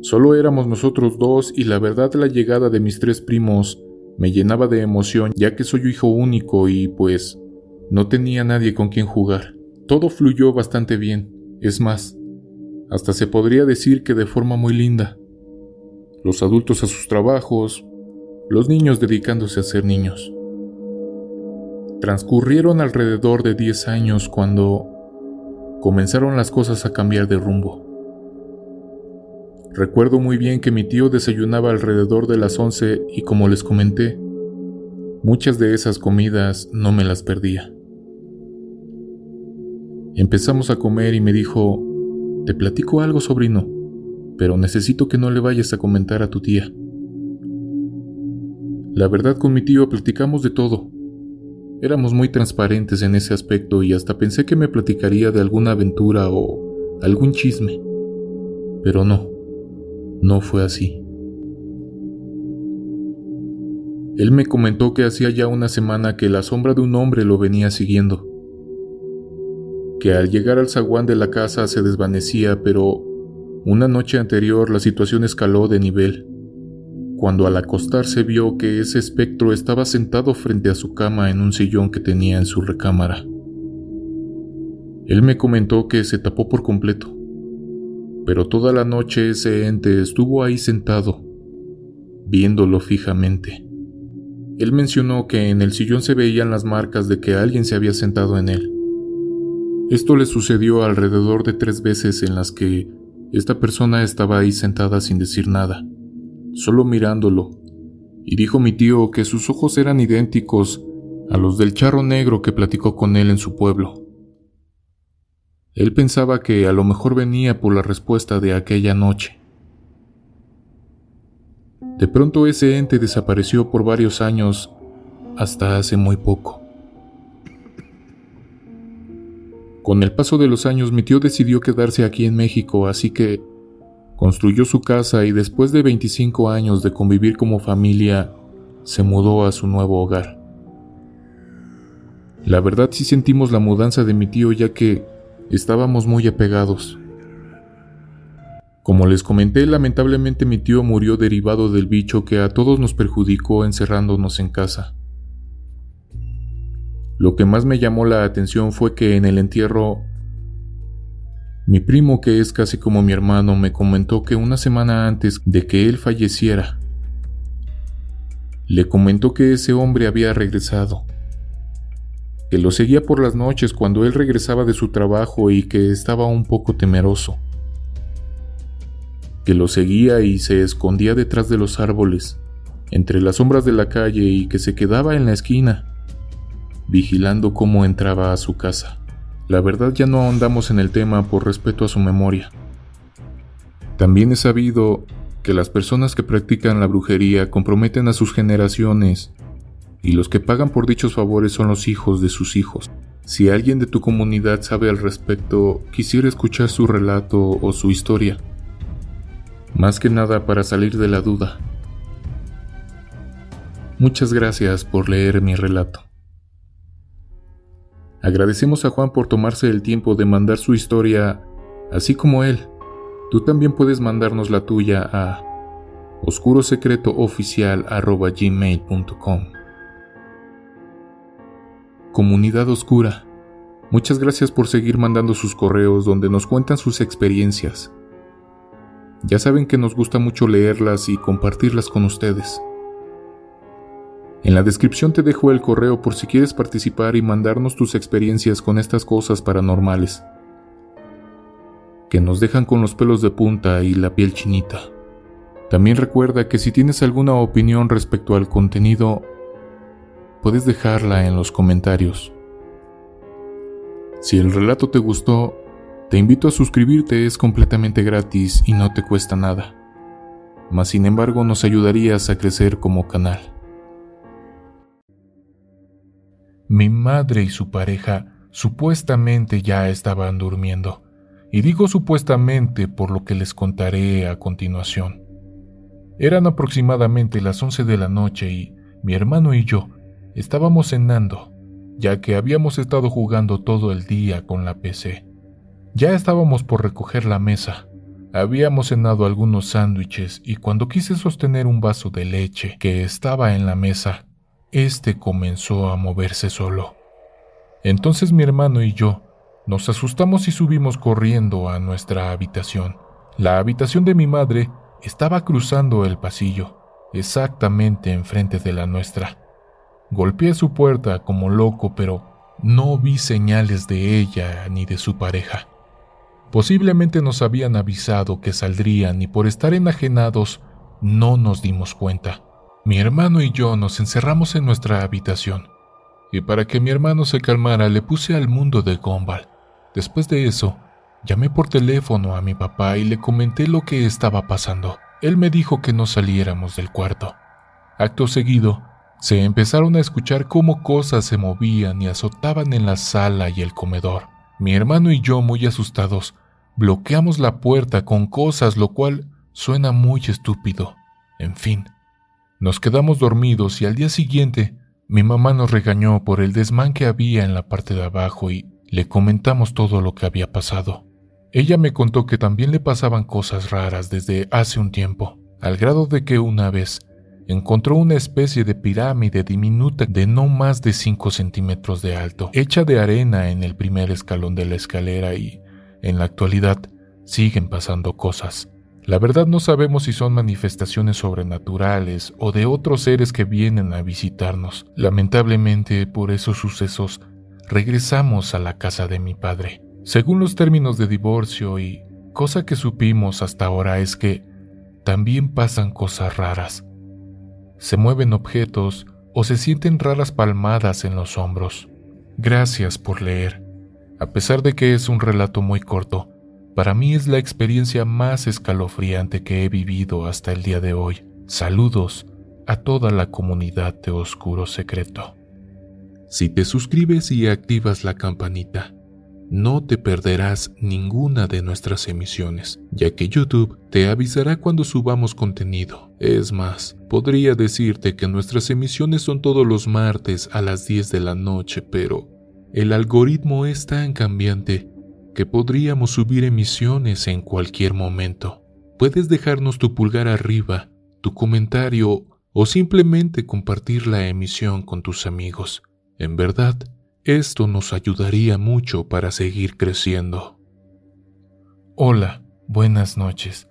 Solo éramos nosotros dos y la verdad la llegada de mis tres primos me llenaba de emoción ya que soy hijo único y pues no tenía nadie con quien jugar. Todo fluyó bastante bien, es más, hasta se podría decir que de forma muy linda. Los adultos a sus trabajos, los niños dedicándose a ser niños. Transcurrieron alrededor de 10 años cuando comenzaron las cosas a cambiar de rumbo. Recuerdo muy bien que mi tío desayunaba alrededor de las 11 y como les comenté, muchas de esas comidas no me las perdía. Empezamos a comer y me dijo, te platico algo, sobrino, pero necesito que no le vayas a comentar a tu tía. La verdad con mi tío platicamos de todo. Éramos muy transparentes en ese aspecto y hasta pensé que me platicaría de alguna aventura o algún chisme. Pero no. No fue así. Él me comentó que hacía ya una semana que la sombra de un hombre lo venía siguiendo, que al llegar al zaguán de la casa se desvanecía, pero una noche anterior la situación escaló de nivel, cuando al acostarse vio que ese espectro estaba sentado frente a su cama en un sillón que tenía en su recámara. Él me comentó que se tapó por completo pero toda la noche ese ente estuvo ahí sentado, viéndolo fijamente. Él mencionó que en el sillón se veían las marcas de que alguien se había sentado en él. Esto le sucedió alrededor de tres veces en las que esta persona estaba ahí sentada sin decir nada, solo mirándolo, y dijo mi tío que sus ojos eran idénticos a los del charro negro que platicó con él en su pueblo. Él pensaba que a lo mejor venía por la respuesta de aquella noche. De pronto ese ente desapareció por varios años hasta hace muy poco. Con el paso de los años mi tío decidió quedarse aquí en México, así que construyó su casa y después de 25 años de convivir como familia, se mudó a su nuevo hogar. La verdad sí sentimos la mudanza de mi tío ya que Estábamos muy apegados. Como les comenté, lamentablemente mi tío murió derivado del bicho que a todos nos perjudicó encerrándonos en casa. Lo que más me llamó la atención fue que en el entierro mi primo, que es casi como mi hermano, me comentó que una semana antes de que él falleciera, le comentó que ese hombre había regresado que lo seguía por las noches cuando él regresaba de su trabajo y que estaba un poco temeroso, que lo seguía y se escondía detrás de los árboles, entre las sombras de la calle y que se quedaba en la esquina, vigilando cómo entraba a su casa. La verdad ya no ahondamos en el tema por respeto a su memoria. También he sabido que las personas que practican la brujería comprometen a sus generaciones y los que pagan por dichos favores son los hijos de sus hijos. Si alguien de tu comunidad sabe al respecto, quisiera escuchar su relato o su historia. Más que nada para salir de la duda. Muchas gracias por leer mi relato. Agradecemos a Juan por tomarse el tiempo de mandar su historia, así como él. Tú también puedes mandarnos la tuya a oscurosecretooficial.gmail.com Comunidad Oscura, muchas gracias por seguir mandando sus correos donde nos cuentan sus experiencias. Ya saben que nos gusta mucho leerlas y compartirlas con ustedes. En la descripción te dejo el correo por si quieres participar y mandarnos tus experiencias con estas cosas paranormales, que nos dejan con los pelos de punta y la piel chinita. También recuerda que si tienes alguna opinión respecto al contenido, puedes dejarla en los comentarios. Si el relato te gustó, te invito a suscribirte, es completamente gratis y no te cuesta nada. Mas sin embargo nos ayudarías a crecer como canal. Mi madre y su pareja supuestamente ya estaban durmiendo, y digo supuestamente por lo que les contaré a continuación. Eran aproximadamente las 11 de la noche y mi hermano y yo estábamos cenando, ya que habíamos estado jugando todo el día con la PC. Ya estábamos por recoger la mesa. Habíamos cenado algunos sándwiches y cuando quise sostener un vaso de leche que estaba en la mesa, este comenzó a moverse solo. Entonces mi hermano y yo nos asustamos y subimos corriendo a nuestra habitación. La habitación de mi madre estaba cruzando el pasillo, exactamente enfrente de la nuestra. Golpeé su puerta como loco, pero no vi señales de ella ni de su pareja. Posiblemente nos habían avisado que saldrían y por estar enajenados no nos dimos cuenta. Mi hermano y yo nos encerramos en nuestra habitación, y para que mi hermano se calmara le puse al mundo de Gumball. Después de eso, llamé por teléfono a mi papá y le comenté lo que estaba pasando. Él me dijo que no saliéramos del cuarto. Acto seguido, se empezaron a escuchar cómo cosas se movían y azotaban en la sala y el comedor. Mi hermano y yo, muy asustados, bloqueamos la puerta con cosas, lo cual suena muy estúpido. En fin, nos quedamos dormidos y al día siguiente mi mamá nos regañó por el desmán que había en la parte de abajo y le comentamos todo lo que había pasado. Ella me contó que también le pasaban cosas raras desde hace un tiempo, al grado de que una vez encontró una especie de pirámide diminuta de no más de 5 centímetros de alto, hecha de arena en el primer escalón de la escalera y, en la actualidad, siguen pasando cosas. La verdad no sabemos si son manifestaciones sobrenaturales o de otros seres que vienen a visitarnos. Lamentablemente, por esos sucesos, regresamos a la casa de mi padre. Según los términos de divorcio y cosa que supimos hasta ahora es que también pasan cosas raras. Se mueven objetos o se sienten raras palmadas en los hombros. Gracias por leer. A pesar de que es un relato muy corto, para mí es la experiencia más escalofriante que he vivido hasta el día de hoy. Saludos a toda la comunidad de Oscuro Secreto. Si te suscribes y activas la campanita, no te perderás ninguna de nuestras emisiones, ya que YouTube te avisará cuando subamos contenido. Es más, podría decirte que nuestras emisiones son todos los martes a las 10 de la noche, pero el algoritmo es tan cambiante que podríamos subir emisiones en cualquier momento. Puedes dejarnos tu pulgar arriba, tu comentario o simplemente compartir la emisión con tus amigos. En verdad, esto nos ayudaría mucho para seguir creciendo. Hola, buenas noches.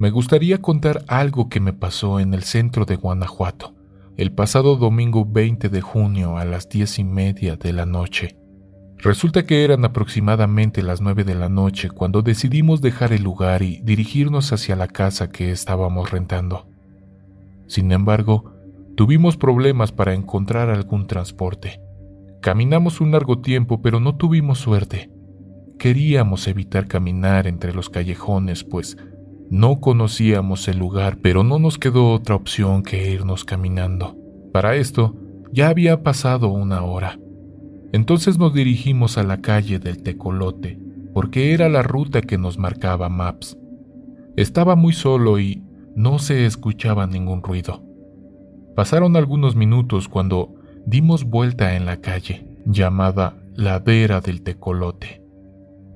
Me gustaría contar algo que me pasó en el centro de Guanajuato, el pasado domingo 20 de junio a las diez y media de la noche. Resulta que eran aproximadamente las nueve de la noche cuando decidimos dejar el lugar y dirigirnos hacia la casa que estábamos rentando. Sin embargo, tuvimos problemas para encontrar algún transporte. Caminamos un largo tiempo, pero no tuvimos suerte. Queríamos evitar caminar entre los callejones, pues no conocíamos el lugar, pero no nos quedó otra opción que irnos caminando. Para esto, ya había pasado una hora. Entonces nos dirigimos a la calle del Tecolote, porque era la ruta que nos marcaba Maps. Estaba muy solo y no se escuchaba ningún ruido. Pasaron algunos minutos cuando dimos vuelta en la calle, llamada Ladera del Tecolote.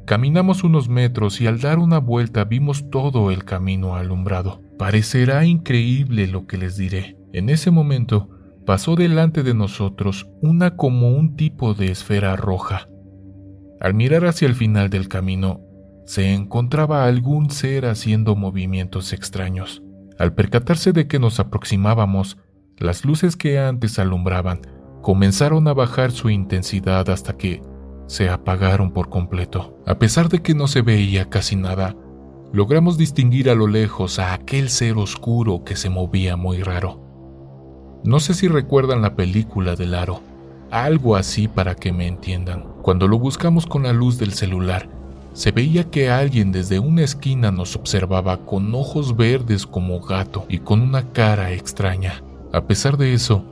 Caminamos unos metros y al dar una vuelta vimos todo el camino alumbrado. Parecerá increíble lo que les diré. En ese momento pasó delante de nosotros una como un tipo de esfera roja. Al mirar hacia el final del camino, se encontraba algún ser haciendo movimientos extraños. Al percatarse de que nos aproximábamos, las luces que antes alumbraban comenzaron a bajar su intensidad hasta que se apagaron por completo. A pesar de que no se veía casi nada, logramos distinguir a lo lejos a aquel ser oscuro que se movía muy raro. No sé si recuerdan la película del aro, algo así para que me entiendan. Cuando lo buscamos con la luz del celular, se veía que alguien desde una esquina nos observaba con ojos verdes como gato y con una cara extraña. A pesar de eso,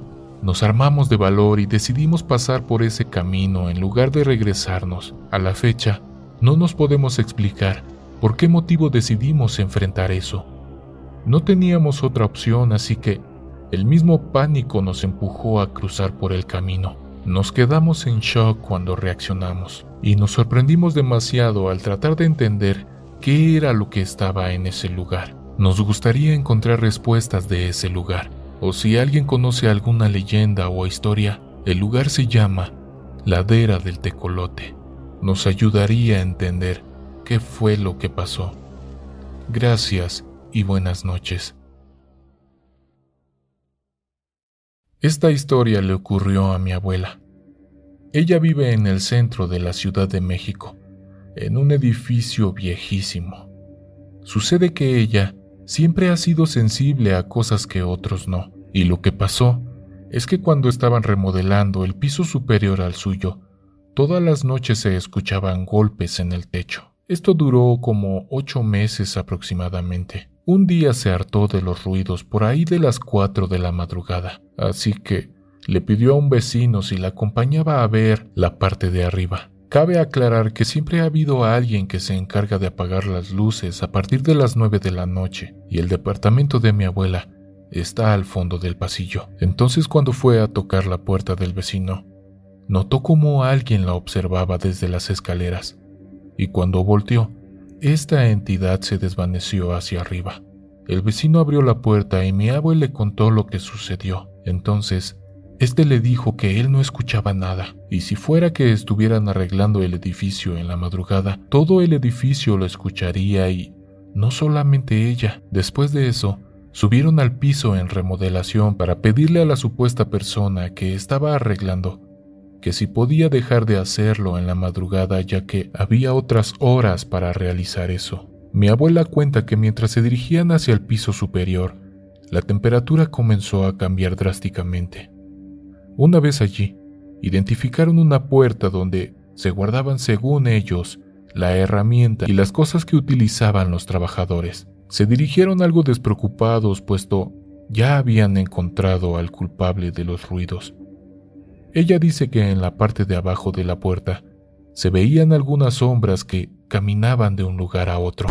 nos armamos de valor y decidimos pasar por ese camino en lugar de regresarnos. A la fecha, no nos podemos explicar por qué motivo decidimos enfrentar eso. No teníamos otra opción, así que el mismo pánico nos empujó a cruzar por el camino. Nos quedamos en shock cuando reaccionamos y nos sorprendimos demasiado al tratar de entender qué era lo que estaba en ese lugar. Nos gustaría encontrar respuestas de ese lugar, o si alguien conoce alguna leyenda o historia, el lugar se llama Ladera del Tecolote. Nos ayudaría a entender qué fue lo que pasó. Gracias y buenas noches. Esta historia le ocurrió a mi abuela. Ella vive en el centro de la Ciudad de México, en un edificio viejísimo. Sucede que ella siempre ha sido sensible a cosas que otros no, y lo que pasó es que cuando estaban remodelando el piso superior al suyo, todas las noches se escuchaban golpes en el techo. Esto duró como ocho meses aproximadamente. Un día se hartó de los ruidos por ahí de las cuatro de la madrugada, así que le pidió a un vecino si la acompañaba a ver la parte de arriba. Cabe aclarar que siempre ha habido alguien que se encarga de apagar las luces a partir de las nueve de la noche, y el departamento de mi abuela está al fondo del pasillo. Entonces cuando fue a tocar la puerta del vecino, notó como alguien la observaba desde las escaleras, y cuando volteó, esta entidad se desvaneció hacia arriba. El vecino abrió la puerta y mi abuelo le contó lo que sucedió. Entonces, este le dijo que él no escuchaba nada, y si fuera que estuvieran arreglando el edificio en la madrugada, todo el edificio lo escucharía y no solamente ella. Después de eso, subieron al piso en remodelación para pedirle a la supuesta persona que estaba arreglando que si podía dejar de hacerlo en la madrugada ya que había otras horas para realizar eso. Mi abuela cuenta que mientras se dirigían hacia el piso superior, la temperatura comenzó a cambiar drásticamente. Una vez allí, identificaron una puerta donde se guardaban, según ellos, la herramienta y las cosas que utilizaban los trabajadores. Se dirigieron algo despreocupados, puesto ya habían encontrado al culpable de los ruidos. Ella dice que en la parte de abajo de la puerta se veían algunas sombras que caminaban de un lugar a otro.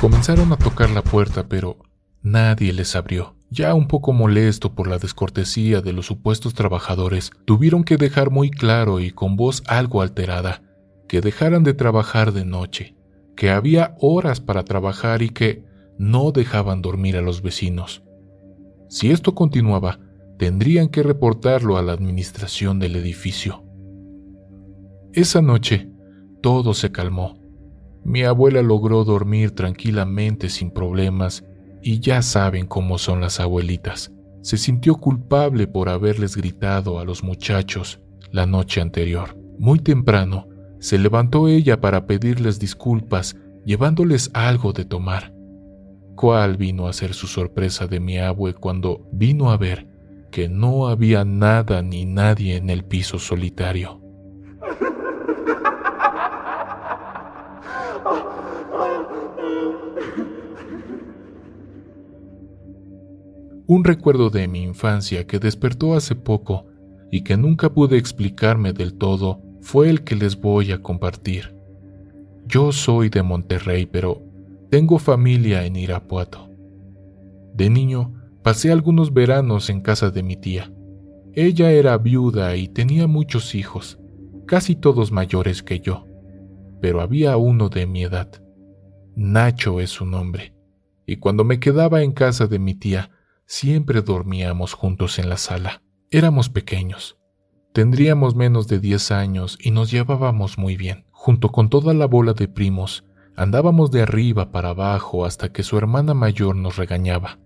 Comenzaron a tocar la puerta, pero nadie les abrió. Ya un poco molesto por la descortesía de los supuestos trabajadores, tuvieron que dejar muy claro y con voz algo alterada que dejaran de trabajar de noche, que había horas para trabajar y que no dejaban dormir a los vecinos. Si esto continuaba, tendrían que reportarlo a la administración del edificio. Esa noche, todo se calmó. Mi abuela logró dormir tranquilamente sin problemas y ya saben cómo son las abuelitas. Se sintió culpable por haberles gritado a los muchachos la noche anterior. Muy temprano, se levantó ella para pedirles disculpas, llevándoles algo de tomar. ¿Cuál vino a ser su sorpresa de mi abue cuando vino a ver que no había nada ni nadie en el piso solitario. Un recuerdo de mi infancia que despertó hace poco y que nunca pude explicarme del todo fue el que les voy a compartir. Yo soy de Monterrey, pero tengo familia en Irapuato. De niño Pasé algunos veranos en casa de mi tía. Ella era viuda y tenía muchos hijos, casi todos mayores que yo, pero había uno de mi edad. Nacho es su nombre. y cuando me quedaba en casa de mi tía, siempre dormíamos juntos en la sala. Éramos pequeños. Tendríamos menos de 10 años y nos llevábamos muy bien. Junto con toda la bola de primos, andábamos de arriba para abajo hasta que su hermana mayor nos regañaba.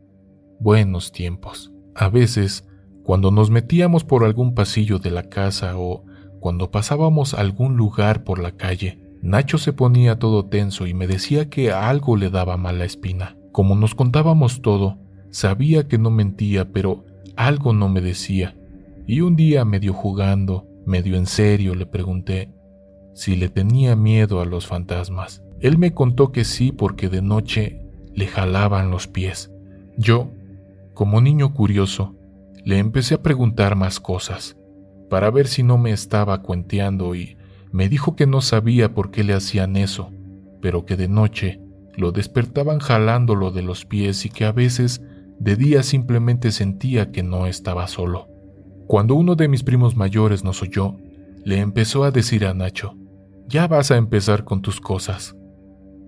Buenos tiempos. A veces, cuando nos metíamos por algún pasillo de la casa o cuando pasábamos algún lugar por la calle, Nacho se ponía todo tenso y me decía que algo le daba mala espina. Como nos contábamos todo, sabía que no mentía, pero algo no me decía. Y un día, medio jugando, medio en serio, le pregunté si le tenía miedo a los fantasmas. Él me contó que sí porque de noche le jalaban los pies. Yo, como niño curioso, le empecé a preguntar más cosas, para ver si no me estaba cuenteando y me dijo que no sabía por qué le hacían eso, pero que de noche lo despertaban jalándolo de los pies y que a veces de día simplemente sentía que no estaba solo. Cuando uno de mis primos mayores nos oyó, le empezó a decir a Nacho, ya vas a empezar con tus cosas.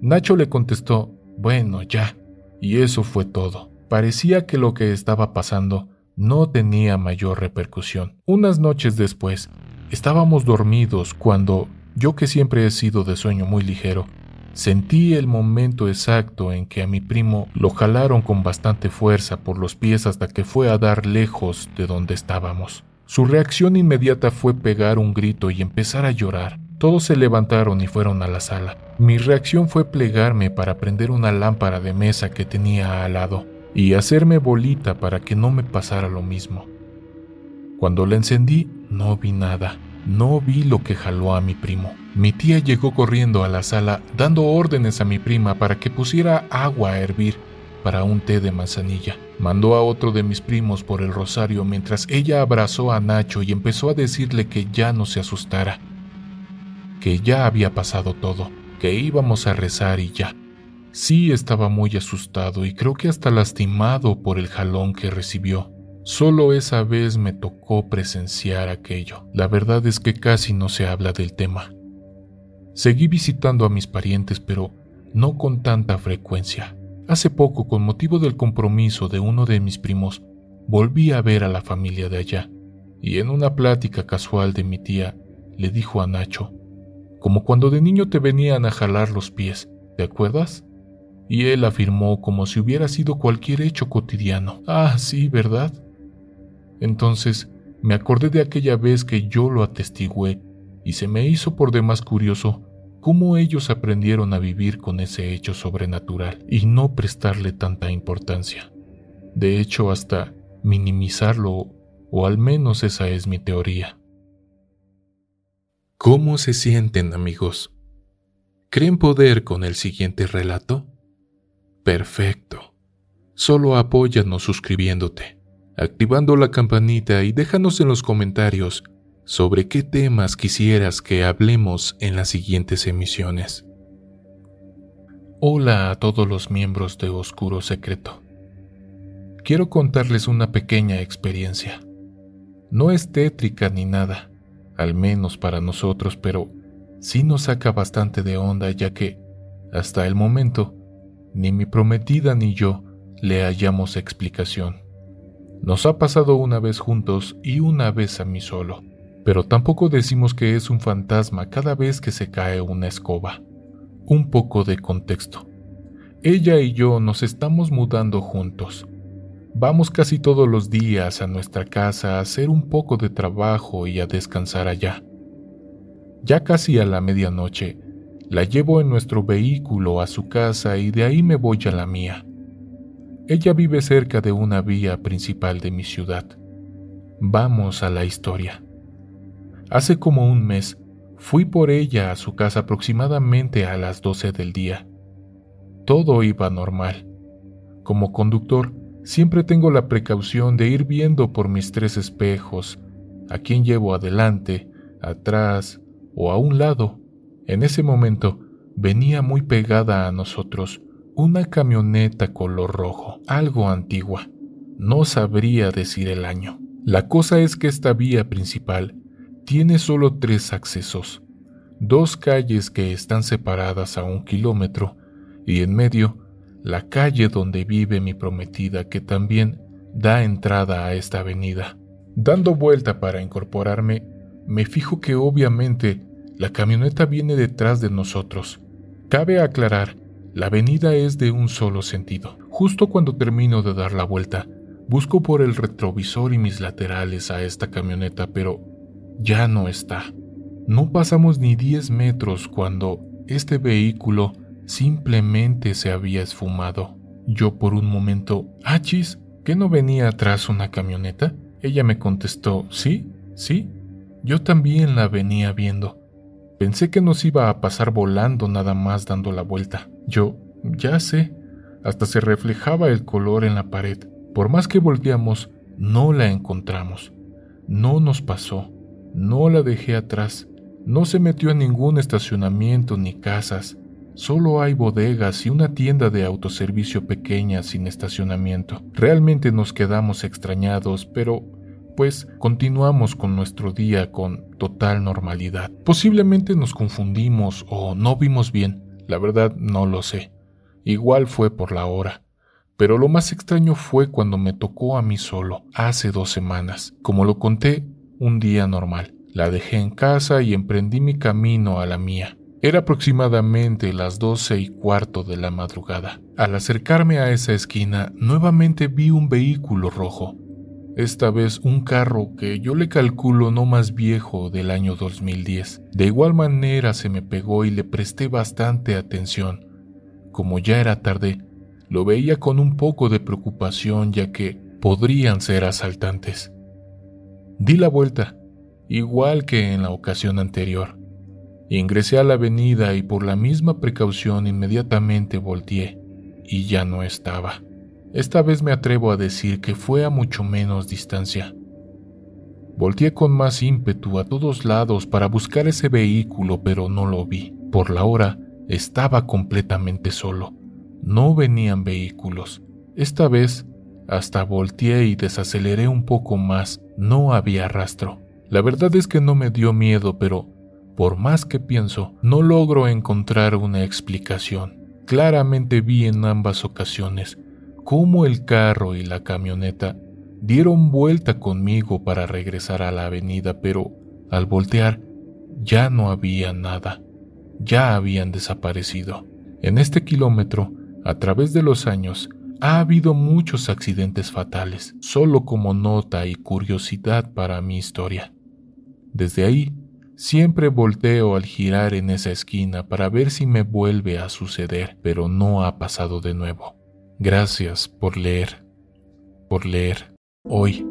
Nacho le contestó, bueno, ya, y eso fue todo. Parecía que lo que estaba pasando no tenía mayor repercusión. Unas noches después, estábamos dormidos cuando, yo que siempre he sido de sueño muy ligero, Sentí el momento exacto en que a mi primo lo jalaron con bastante fuerza por los pies hasta que fue a dar lejos de donde estábamos. Su reacción inmediata fue pegar un grito y empezar a llorar. Todos se levantaron y fueron a la sala. Mi reacción fue plegarme para prender una lámpara de mesa que tenía al lado y hacerme bolita para que no me pasara lo mismo. Cuando la encendí, no vi nada. No vi lo que jaló a mi primo. Mi tía llegó corriendo a la sala dando órdenes a mi prima para que pusiera agua a hervir para un té de manzanilla. Mandó a otro de mis primos por el rosario mientras ella abrazó a Nacho y empezó a decirle que ya no se asustara, que ya había pasado todo, que íbamos a rezar y ya. Sí estaba muy asustado y creo que hasta lastimado por el jalón que recibió. Solo esa vez me tocó presenciar aquello. La verdad es que casi no se habla del tema. Seguí visitando a mis parientes, pero no con tanta frecuencia. Hace poco, con motivo del compromiso de uno de mis primos, volví a ver a la familia de allá, y en una plática casual de mi tía, le dijo a Nacho, como cuando de niño te venían a jalar los pies, ¿te acuerdas? Y él afirmó como si hubiera sido cualquier hecho cotidiano. Ah, sí, ¿verdad? Entonces me acordé de aquella vez que yo lo atestigué y se me hizo por demás curioso cómo ellos aprendieron a vivir con ese hecho sobrenatural y no prestarle tanta importancia. De hecho, hasta minimizarlo, o al menos esa es mi teoría. ¿Cómo se sienten amigos? ¿Creen poder con el siguiente relato? Perfecto. Solo apóyanos suscribiéndote activando la campanita y déjanos en los comentarios sobre qué temas quisieras que hablemos en las siguientes emisiones. Hola a todos los miembros de Oscuro Secreto. Quiero contarles una pequeña experiencia. No es tétrica ni nada, al menos para nosotros, pero sí nos saca bastante de onda ya que, hasta el momento, ni mi prometida ni yo le hallamos explicación. Nos ha pasado una vez juntos y una vez a mí solo, pero tampoco decimos que es un fantasma cada vez que se cae una escoba. Un poco de contexto. Ella y yo nos estamos mudando juntos. Vamos casi todos los días a nuestra casa a hacer un poco de trabajo y a descansar allá. Ya casi a la medianoche, la llevo en nuestro vehículo a su casa y de ahí me voy a la mía. Ella vive cerca de una vía principal de mi ciudad. Vamos a la historia. Hace como un mes fui por ella a su casa aproximadamente a las 12 del día. Todo iba normal. Como conductor, siempre tengo la precaución de ir viendo por mis tres espejos a quién llevo adelante, atrás o a un lado. En ese momento venía muy pegada a nosotros una camioneta color rojo, algo antigua. No sabría decir el año. La cosa es que esta vía principal tiene solo tres accesos, dos calles que están separadas a un kilómetro y en medio la calle donde vive mi prometida que también da entrada a esta avenida. Dando vuelta para incorporarme, me fijo que obviamente la camioneta viene detrás de nosotros. Cabe aclarar, la avenida es de un solo sentido. Justo cuando termino de dar la vuelta, busco por el retrovisor y mis laterales a esta camioneta, pero ya no está. No pasamos ni 10 metros cuando este vehículo simplemente se había esfumado. Yo por un momento, achis, ¿que no venía atrás una camioneta? Ella me contestó, sí, sí, yo también la venía viendo. Pensé que nos iba a pasar volando nada más dando la vuelta. Yo, ya sé, hasta se reflejaba el color en la pared. Por más que volteamos, no la encontramos. No nos pasó. No la dejé atrás. No se metió en ningún estacionamiento ni casas. Solo hay bodegas y una tienda de autoservicio pequeña sin estacionamiento. Realmente nos quedamos extrañados, pero pues continuamos con nuestro día con total normalidad. Posiblemente nos confundimos o no vimos bien, la verdad no lo sé. Igual fue por la hora. Pero lo más extraño fue cuando me tocó a mí solo, hace dos semanas. Como lo conté, un día normal. La dejé en casa y emprendí mi camino a la mía. Era aproximadamente las doce y cuarto de la madrugada. Al acercarme a esa esquina, nuevamente vi un vehículo rojo esta vez un carro que yo le calculo no más viejo del año 2010. De igual manera se me pegó y le presté bastante atención. Como ya era tarde, lo veía con un poco de preocupación ya que podrían ser asaltantes. Di la vuelta, igual que en la ocasión anterior. Ingresé a la avenida y por la misma precaución inmediatamente volteé y ya no estaba. Esta vez me atrevo a decir que fue a mucho menos distancia. Volteé con más ímpetu a todos lados para buscar ese vehículo, pero no lo vi. Por la hora estaba completamente solo. No venían vehículos. Esta vez hasta volteé y desaceleré un poco más. No había rastro. La verdad es que no me dio miedo, pero por más que pienso, no logro encontrar una explicación. Claramente vi en ambas ocasiones cómo el carro y la camioneta dieron vuelta conmigo para regresar a la avenida, pero al voltear ya no había nada, ya habían desaparecido. En este kilómetro, a través de los años, ha habido muchos accidentes fatales, solo como nota y curiosidad para mi historia. Desde ahí, siempre volteo al girar en esa esquina para ver si me vuelve a suceder, pero no ha pasado de nuevo. Gracias por leer, por leer. Hoy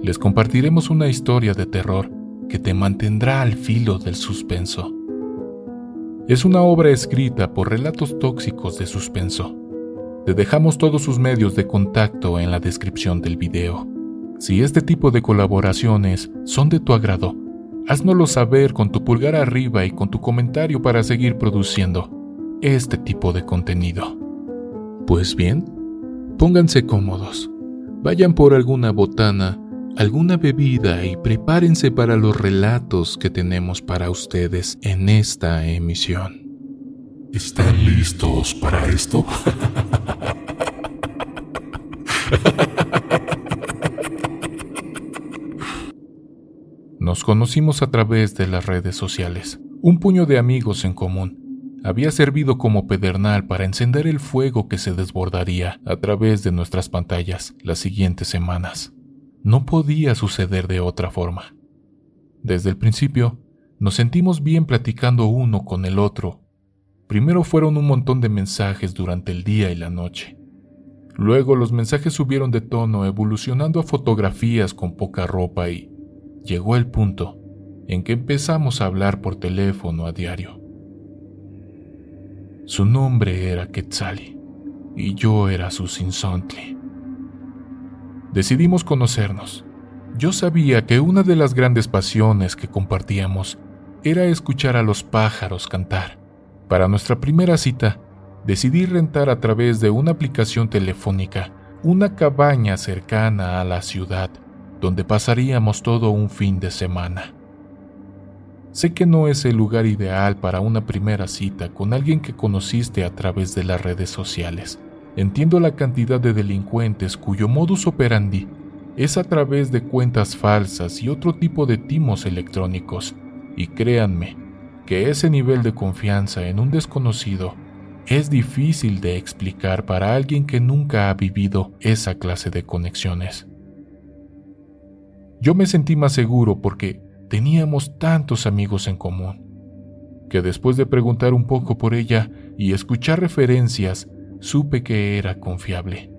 les compartiremos una historia de terror que te mantendrá al filo del suspenso. Es una obra escrita por Relatos Tóxicos de Suspenso. Te dejamos todos sus medios de contacto en la descripción del video. Si este tipo de colaboraciones son de tu agrado, haznoslo saber con tu pulgar arriba y con tu comentario para seguir produciendo este tipo de contenido. Pues bien, Pónganse cómodos, vayan por alguna botana, alguna bebida y prepárense para los relatos que tenemos para ustedes en esta emisión. ¿Están listos para esto? Nos conocimos a través de las redes sociales, un puño de amigos en común había servido como pedernal para encender el fuego que se desbordaría a través de nuestras pantallas las siguientes semanas. No podía suceder de otra forma. Desde el principio, nos sentimos bien platicando uno con el otro. Primero fueron un montón de mensajes durante el día y la noche. Luego los mensajes subieron de tono evolucionando a fotografías con poca ropa y llegó el punto en que empezamos a hablar por teléfono a diario. Su nombre era Quetzali y yo era su Sinsontli. Decidimos conocernos. Yo sabía que una de las grandes pasiones que compartíamos era escuchar a los pájaros cantar. Para nuestra primera cita, decidí rentar a través de una aplicación telefónica una cabaña cercana a la ciudad, donde pasaríamos todo un fin de semana. Sé que no es el lugar ideal para una primera cita con alguien que conociste a través de las redes sociales, Entiendo la cantidad de delincuentes cuyo modus operandi es a través de cuentas falsas y otro tipo de timos electrónicos, y créanme que ese nivel de confianza en un desconocido es difícil de explicar para alguien que nunca ha vivido esa clase de conexiones. Yo me sentí más seguro porque teníamos tantos amigos en común, que después de preguntar un poco por ella y escuchar referencias, supe que era confiable.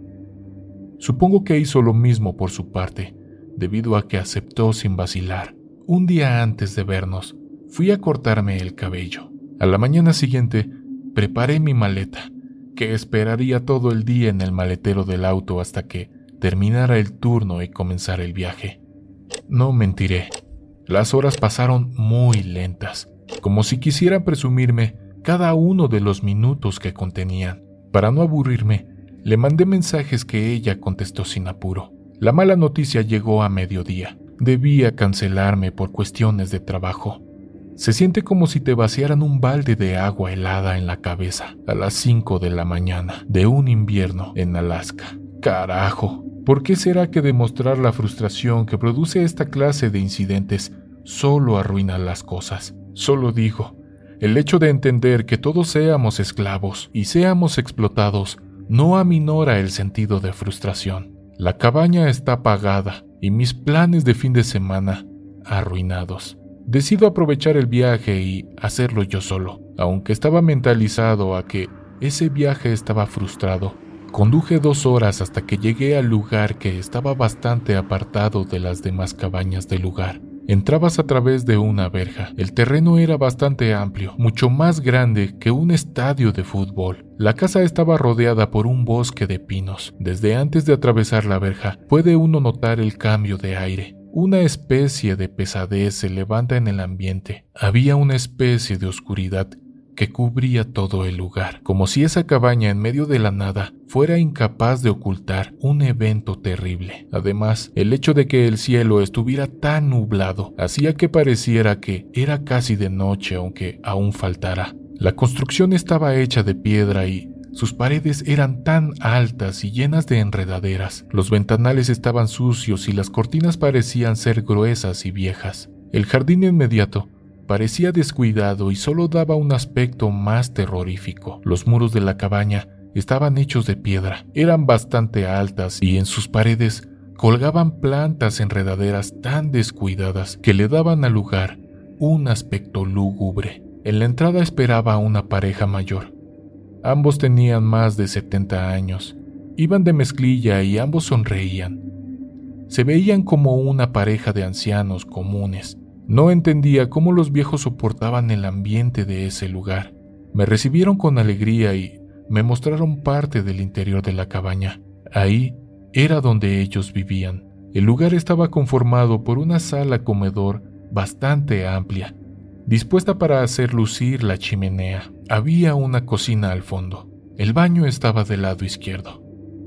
Supongo que hizo lo mismo por su parte, debido a que aceptó sin vacilar. Un día antes de vernos, fui a cortarme el cabello. A la mañana siguiente, preparé mi maleta, que esperaría todo el día en el maletero del auto hasta que terminara el turno y comenzara el viaje. No mentiré, las horas pasaron muy lentas, como si quisieran presumirme cada uno de los minutos que contenían. Para no aburrirme, le mandé mensajes que ella contestó sin apuro. La mala noticia llegó a mediodía. Debía cancelarme por cuestiones de trabajo. Se siente como si te vaciaran un balde de agua helada en la cabeza a las 5 de la mañana de un invierno en Alaska. Carajo, ¿por qué será que demostrar la frustración que produce esta clase de incidentes solo arruina las cosas? Solo digo, el hecho de entender que todos seamos esclavos y seamos explotados no aminora el sentido de frustración. La cabaña está pagada y mis planes de fin de semana arruinados. Decido aprovechar el viaje y hacerlo yo solo, aunque estaba mentalizado a que ese viaje estaba frustrado. Conduje dos horas hasta que llegué al lugar que estaba bastante apartado de las demás cabañas del lugar. Entrabas a través de una verja. El terreno era bastante amplio, mucho más grande que un estadio de fútbol. La casa estaba rodeada por un bosque de pinos. Desde antes de atravesar la verja, puede uno notar el cambio de aire. Una especie de pesadez se levanta en el ambiente. Había una especie de oscuridad que cubría todo el lugar, como si esa cabaña en medio de la nada fuera incapaz de ocultar un evento terrible. Además, el hecho de que el cielo estuviera tan nublado hacía que pareciera que era casi de noche aunque aún faltara. La construcción estaba hecha de piedra y sus paredes eran tan altas y llenas de enredaderas, los ventanales estaban sucios y las cortinas parecían ser gruesas y viejas. El jardín inmediato parecía descuidado y solo daba un aspecto más terrorífico. Los muros de la cabaña estaban hechos de piedra, eran bastante altas y en sus paredes colgaban plantas enredaderas tan descuidadas que le daban al lugar un aspecto lúgubre. En la entrada esperaba una pareja mayor. Ambos tenían más de 70 años. Iban de mezclilla y ambos sonreían. Se veían como una pareja de ancianos comunes, no entendía cómo los viejos soportaban el ambiente de ese lugar. Me recibieron con alegría y me mostraron parte del interior de la cabaña. Ahí era donde ellos vivían. El lugar estaba conformado por una sala comedor bastante amplia, dispuesta para hacer lucir la chimenea. Había una cocina al fondo. El baño estaba del lado izquierdo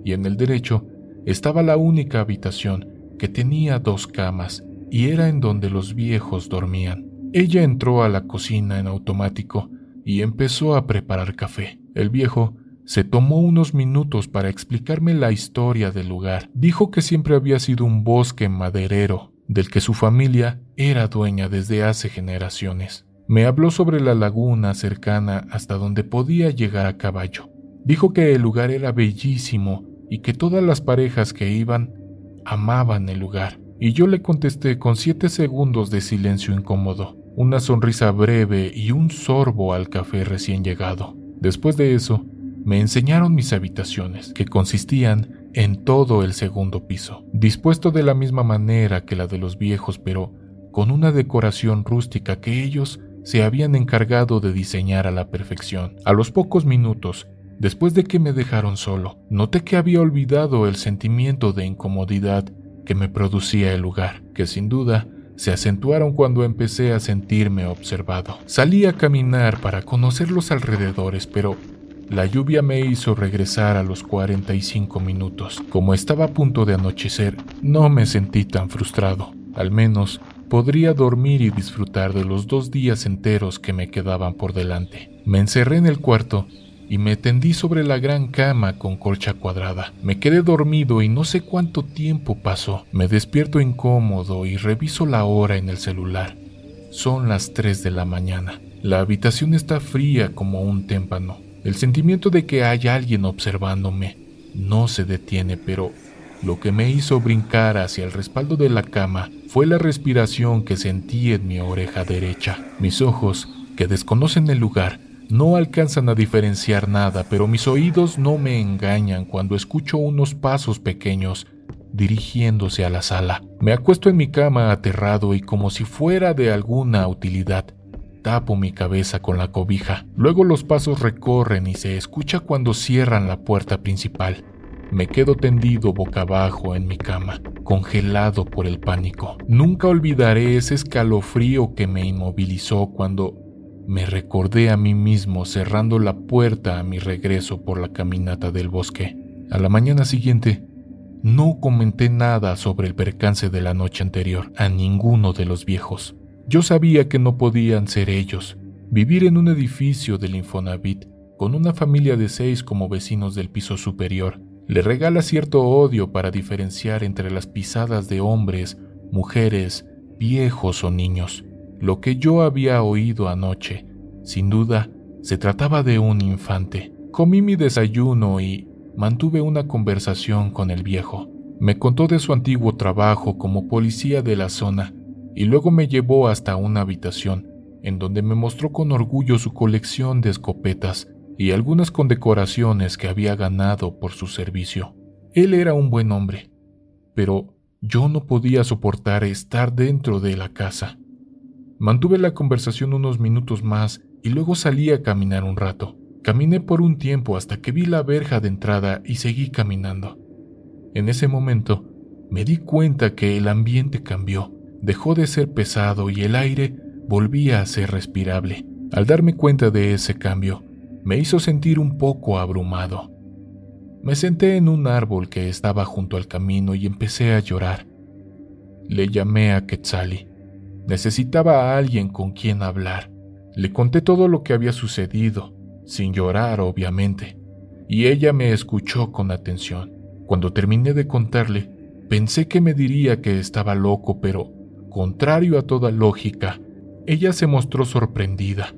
y en el derecho estaba la única habitación que tenía dos camas y era en donde los viejos dormían. Ella entró a la cocina en automático y empezó a preparar café. El viejo se tomó unos minutos para explicarme la historia del lugar. Dijo que siempre había sido un bosque maderero, del que su familia era dueña desde hace generaciones. Me habló sobre la laguna cercana hasta donde podía llegar a caballo. Dijo que el lugar era bellísimo y que todas las parejas que iban amaban el lugar y yo le contesté con siete segundos de silencio incómodo, una sonrisa breve y un sorbo al café recién llegado. Después de eso, me enseñaron mis habitaciones, que consistían en todo el segundo piso, dispuesto de la misma manera que la de los viejos, pero con una decoración rústica que ellos se habían encargado de diseñar a la perfección. A los pocos minutos, después de que me dejaron solo, noté que había olvidado el sentimiento de incomodidad que me producía el lugar, que sin duda se acentuaron cuando empecé a sentirme observado. Salí a caminar para conocer los alrededores, pero la lluvia me hizo regresar a los 45 minutos. Como estaba a punto de anochecer, no me sentí tan frustrado. Al menos podría dormir y disfrutar de los dos días enteros que me quedaban por delante. Me encerré en el cuarto y me tendí sobre la gran cama con colcha cuadrada. Me quedé dormido y no sé cuánto tiempo pasó. Me despierto incómodo y reviso la hora en el celular. Son las 3 de la mañana. La habitación está fría como un témpano. El sentimiento de que hay alguien observándome no se detiene, pero lo que me hizo brincar hacia el respaldo de la cama fue la respiración que sentí en mi oreja derecha. Mis ojos, que desconocen el lugar, no alcanzan a diferenciar nada, pero mis oídos no me engañan cuando escucho unos pasos pequeños dirigiéndose a la sala. Me acuesto en mi cama aterrado y como si fuera de alguna utilidad, tapo mi cabeza con la cobija. Luego los pasos recorren y se escucha cuando cierran la puerta principal. Me quedo tendido boca abajo en mi cama, congelado por el pánico. Nunca olvidaré ese escalofrío que me inmovilizó cuando me recordé a mí mismo cerrando la puerta a mi regreso por la caminata del bosque. A la mañana siguiente, no comenté nada sobre el percance de la noche anterior a ninguno de los viejos. Yo sabía que no podían ser ellos. Vivir en un edificio del Infonavit con una familia de seis como vecinos del piso superior le regala cierto odio para diferenciar entre las pisadas de hombres, mujeres, viejos o niños. Lo que yo había oído anoche, sin duda, se trataba de un infante. Comí mi desayuno y mantuve una conversación con el viejo. Me contó de su antiguo trabajo como policía de la zona y luego me llevó hasta una habitación en donde me mostró con orgullo su colección de escopetas y algunas condecoraciones que había ganado por su servicio. Él era un buen hombre, pero yo no podía soportar estar dentro de la casa. Mantuve la conversación unos minutos más y luego salí a caminar un rato. Caminé por un tiempo hasta que vi la verja de entrada y seguí caminando. En ese momento me di cuenta que el ambiente cambió, dejó de ser pesado y el aire volvía a ser respirable. Al darme cuenta de ese cambio, me hizo sentir un poco abrumado. Me senté en un árbol que estaba junto al camino y empecé a llorar. Le llamé a Quetzali. Necesitaba a alguien con quien hablar. Le conté todo lo que había sucedido, sin llorar obviamente, y ella me escuchó con atención. Cuando terminé de contarle, pensé que me diría que estaba loco, pero, contrario a toda lógica, ella se mostró sorprendida.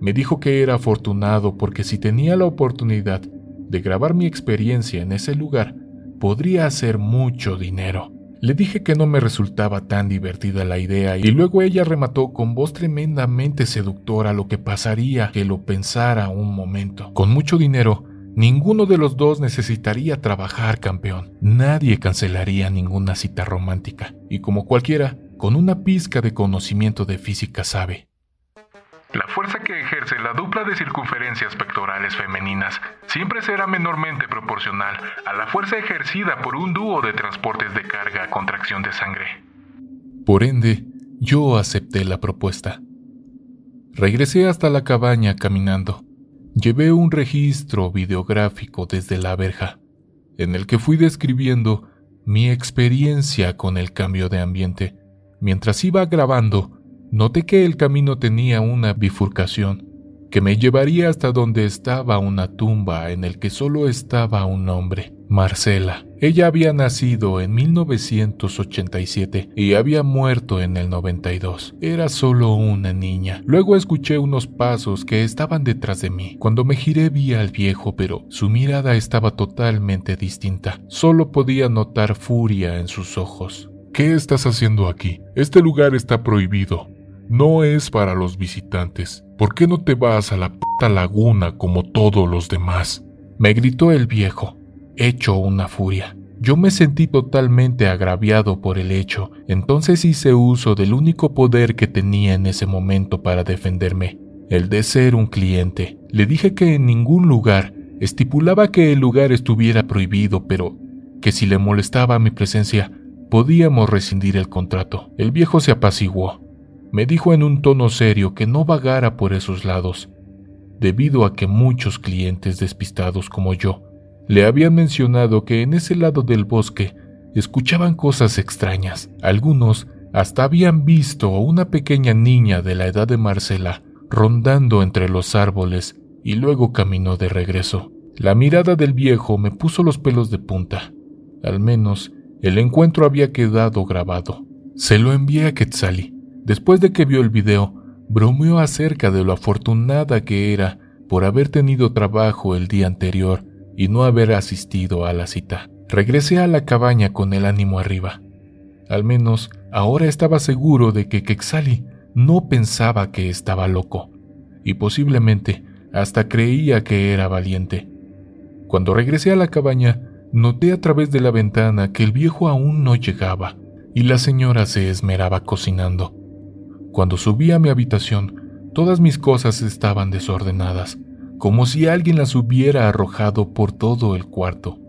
Me dijo que era afortunado porque si tenía la oportunidad de grabar mi experiencia en ese lugar, podría hacer mucho dinero. Le dije que no me resultaba tan divertida la idea y luego ella remató con voz tremendamente seductora lo que pasaría que lo pensara un momento. Con mucho dinero, ninguno de los dos necesitaría trabajar, campeón. Nadie cancelaría ninguna cita romántica. Y como cualquiera, con una pizca de conocimiento de física sabe, la fuerza que ejerce la dupla de circunferencias pectorales femeninas siempre será menormente proporcional a la fuerza ejercida por un dúo de transportes de carga a contracción de sangre. Por ende, yo acepté la propuesta. Regresé hasta la cabaña caminando. Llevé un registro videográfico desde la verja, en el que fui describiendo mi experiencia con el cambio de ambiente. Mientras iba grabando, Noté que el camino tenía una bifurcación que me llevaría hasta donde estaba una tumba en el que solo estaba un hombre, Marcela. Ella había nacido en 1987 y había muerto en el 92. Era solo una niña. Luego escuché unos pasos que estaban detrás de mí. Cuando me giré vi al viejo, pero su mirada estaba totalmente distinta. Solo podía notar furia en sus ojos. ¿Qué estás haciendo aquí? Este lugar está prohibido no es para los visitantes. ¿Por qué no te vas a la puta laguna como todos los demás? Me gritó el viejo, hecho una furia. Yo me sentí totalmente agraviado por el hecho, entonces hice uso del único poder que tenía en ese momento para defenderme, el de ser un cliente. Le dije que en ningún lugar estipulaba que el lugar estuviera prohibido, pero que si le molestaba mi presencia, podíamos rescindir el contrato. El viejo se apaciguó. Me dijo en un tono serio que no vagara por esos lados, debido a que muchos clientes despistados como yo le habían mencionado que en ese lado del bosque escuchaban cosas extrañas. Algunos hasta habían visto a una pequeña niña de la edad de Marcela rondando entre los árboles y luego caminó de regreso. La mirada del viejo me puso los pelos de punta. Al menos el encuentro había quedado grabado. Se lo envié a Quetzali. Después de que vio el video, bromeó acerca de lo afortunada que era por haber tenido trabajo el día anterior y no haber asistido a la cita. Regresé a la cabaña con el ánimo arriba. Al menos ahora estaba seguro de que Quexali no pensaba que estaba loco, y posiblemente hasta creía que era valiente. Cuando regresé a la cabaña, noté a través de la ventana que el viejo aún no llegaba, y la señora se esmeraba cocinando. Cuando subí a mi habitación, todas mis cosas estaban desordenadas, como si alguien las hubiera arrojado por todo el cuarto.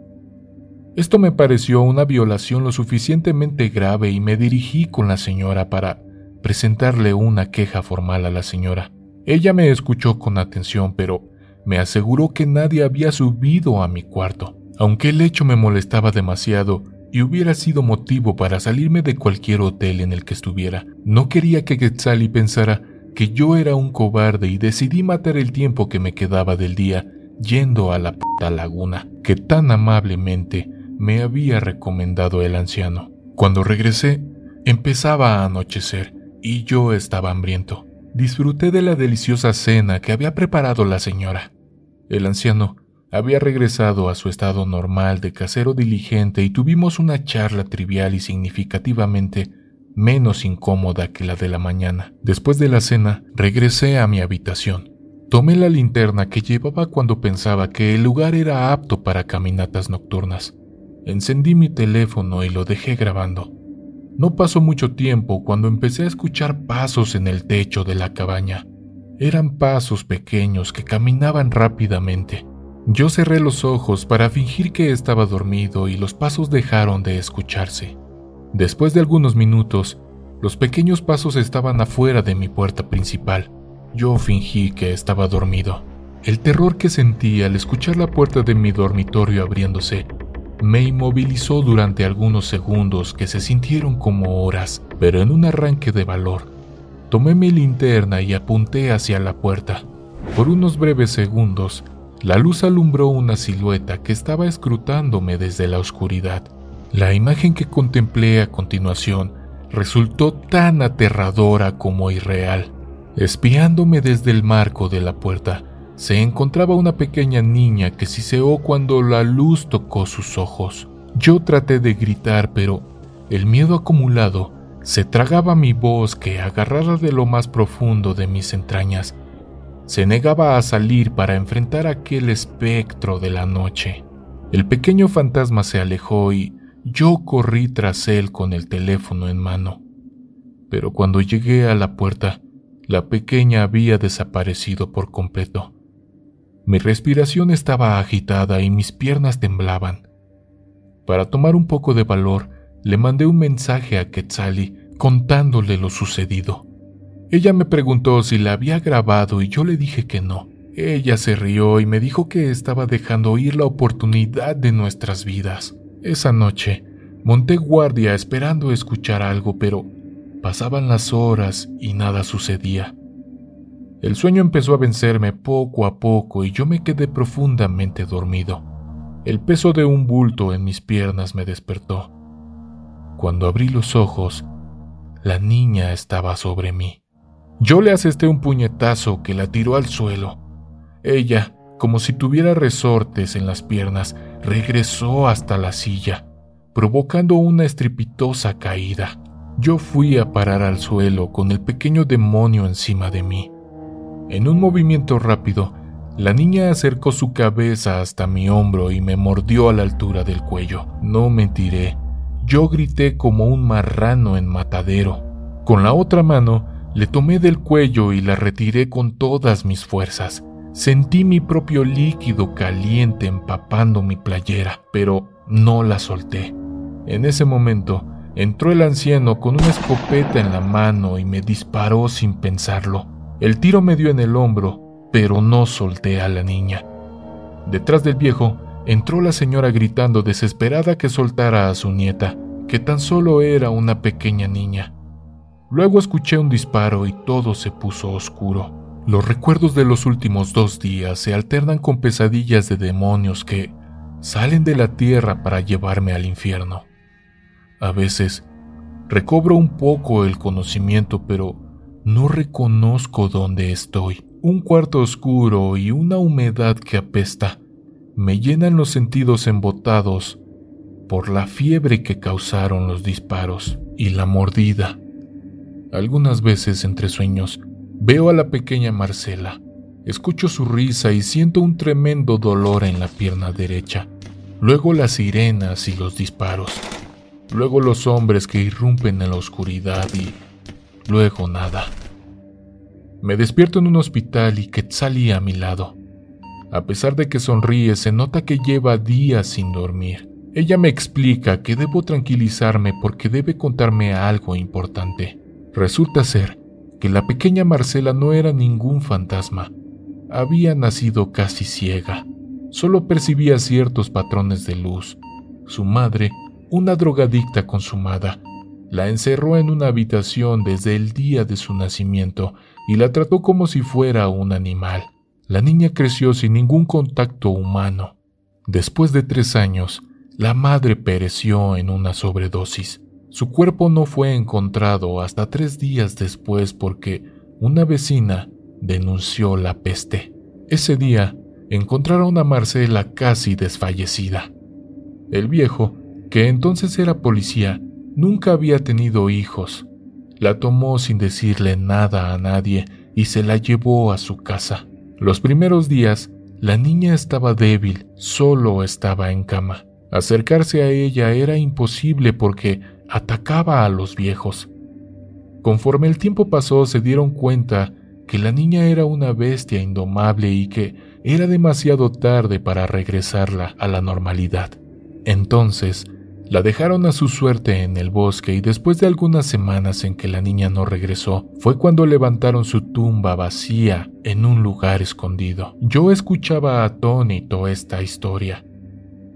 Esto me pareció una violación lo suficientemente grave y me dirigí con la señora para presentarle una queja formal a la señora. Ella me escuchó con atención, pero me aseguró que nadie había subido a mi cuarto. Aunque el hecho me molestaba demasiado y hubiera sido motivo para salirme de cualquier hotel en el que estuviera, no quería que Quetzali pensara que yo era un cobarde y decidí matar el tiempo que me quedaba del día yendo a la puta laguna que tan amablemente me había recomendado el anciano. Cuando regresé, empezaba a anochecer y yo estaba hambriento. Disfruté de la deliciosa cena que había preparado la señora. El anciano había regresado a su estado normal de casero diligente y tuvimos una charla trivial y significativamente menos incómoda que la de la mañana. Después de la cena, regresé a mi habitación. Tomé la linterna que llevaba cuando pensaba que el lugar era apto para caminatas nocturnas. Encendí mi teléfono y lo dejé grabando. No pasó mucho tiempo cuando empecé a escuchar pasos en el techo de la cabaña. Eran pasos pequeños que caminaban rápidamente. Yo cerré los ojos para fingir que estaba dormido y los pasos dejaron de escucharse. Después de algunos minutos, los pequeños pasos estaban afuera de mi puerta principal. Yo fingí que estaba dormido. El terror que sentí al escuchar la puerta de mi dormitorio abriéndose me inmovilizó durante algunos segundos que se sintieron como horas, pero en un arranque de valor, tomé mi linterna y apunté hacia la puerta. Por unos breves segundos, la luz alumbró una silueta que estaba escrutándome desde la oscuridad. La imagen que contemplé a continuación resultó tan aterradora como irreal. Espiándome desde el marco de la puerta, se encontraba una pequeña niña que siseó cuando la luz tocó sus ojos. Yo traté de gritar, pero el miedo acumulado se tragaba mi voz que, agarrada de lo más profundo de mis entrañas, se negaba a salir para enfrentar aquel espectro de la noche. El pequeño fantasma se alejó y yo corrí tras él con el teléfono en mano, pero cuando llegué a la puerta, la pequeña había desaparecido por completo. Mi respiración estaba agitada y mis piernas temblaban. Para tomar un poco de valor, le mandé un mensaje a Quetzali contándole lo sucedido. Ella me preguntó si la había grabado y yo le dije que no. Ella se rió y me dijo que estaba dejando ir la oportunidad de nuestras vidas. Esa noche monté guardia esperando escuchar algo, pero pasaban las horas y nada sucedía. El sueño empezó a vencerme poco a poco y yo me quedé profundamente dormido. El peso de un bulto en mis piernas me despertó. Cuando abrí los ojos, la niña estaba sobre mí. Yo le asesté un puñetazo que la tiró al suelo. Ella, como si tuviera resortes en las piernas, regresó hasta la silla, provocando una estrepitosa caída. Yo fui a parar al suelo con el pequeño demonio encima de mí. En un movimiento rápido, la niña acercó su cabeza hasta mi hombro y me mordió a la altura del cuello. No mentiré, yo grité como un marrano en matadero. Con la otra mano, le tomé del cuello y la retiré con todas mis fuerzas. Sentí mi propio líquido caliente empapando mi playera, pero no la solté. En ese momento, entró el anciano con una escopeta en la mano y me disparó sin pensarlo. El tiro me dio en el hombro, pero no solté a la niña. Detrás del viejo, entró la señora gritando desesperada que soltara a su nieta, que tan solo era una pequeña niña. Luego escuché un disparo y todo se puso oscuro. Los recuerdos de los últimos dos días se alternan con pesadillas de demonios que salen de la tierra para llevarme al infierno. A veces recobro un poco el conocimiento, pero no reconozco dónde estoy. Un cuarto oscuro y una humedad que apesta me llenan los sentidos embotados por la fiebre que causaron los disparos y la mordida. Algunas veces entre sueños veo a la pequeña Marcela, escucho su risa y siento un tremendo dolor en la pierna derecha, luego las sirenas y los disparos, luego los hombres que irrumpen en la oscuridad y luego nada. Me despierto en un hospital y Quetzali a mi lado. A pesar de que sonríe, se nota que lleva días sin dormir. Ella me explica que debo tranquilizarme porque debe contarme algo importante. Resulta ser que la pequeña Marcela no era ningún fantasma. Había nacido casi ciega. Solo percibía ciertos patrones de luz. Su madre, una drogadicta consumada, la encerró en una habitación desde el día de su nacimiento y la trató como si fuera un animal. La niña creció sin ningún contacto humano. Después de tres años, la madre pereció en una sobredosis. Su cuerpo no fue encontrado hasta tres días después porque una vecina denunció la peste. Ese día encontraron a Marcela casi desfallecida. El viejo, que entonces era policía, nunca había tenido hijos. La tomó sin decirle nada a nadie y se la llevó a su casa. Los primeros días, la niña estaba débil, solo estaba en cama. Acercarse a ella era imposible porque atacaba a los viejos. Conforme el tiempo pasó se dieron cuenta que la niña era una bestia indomable y que era demasiado tarde para regresarla a la normalidad. Entonces, la dejaron a su suerte en el bosque y después de algunas semanas en que la niña no regresó, fue cuando levantaron su tumba vacía en un lugar escondido. Yo escuchaba atónito esta historia.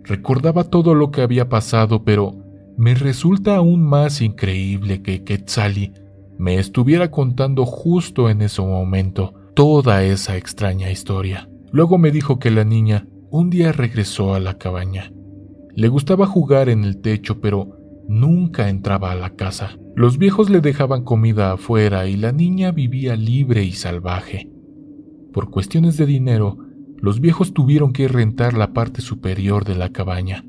Recordaba todo lo que había pasado, pero me resulta aún más increíble que Quetzali me estuviera contando justo en ese momento toda esa extraña historia. Luego me dijo que la niña un día regresó a la cabaña. Le gustaba jugar en el techo, pero nunca entraba a la casa. Los viejos le dejaban comida afuera y la niña vivía libre y salvaje. Por cuestiones de dinero, los viejos tuvieron que rentar la parte superior de la cabaña.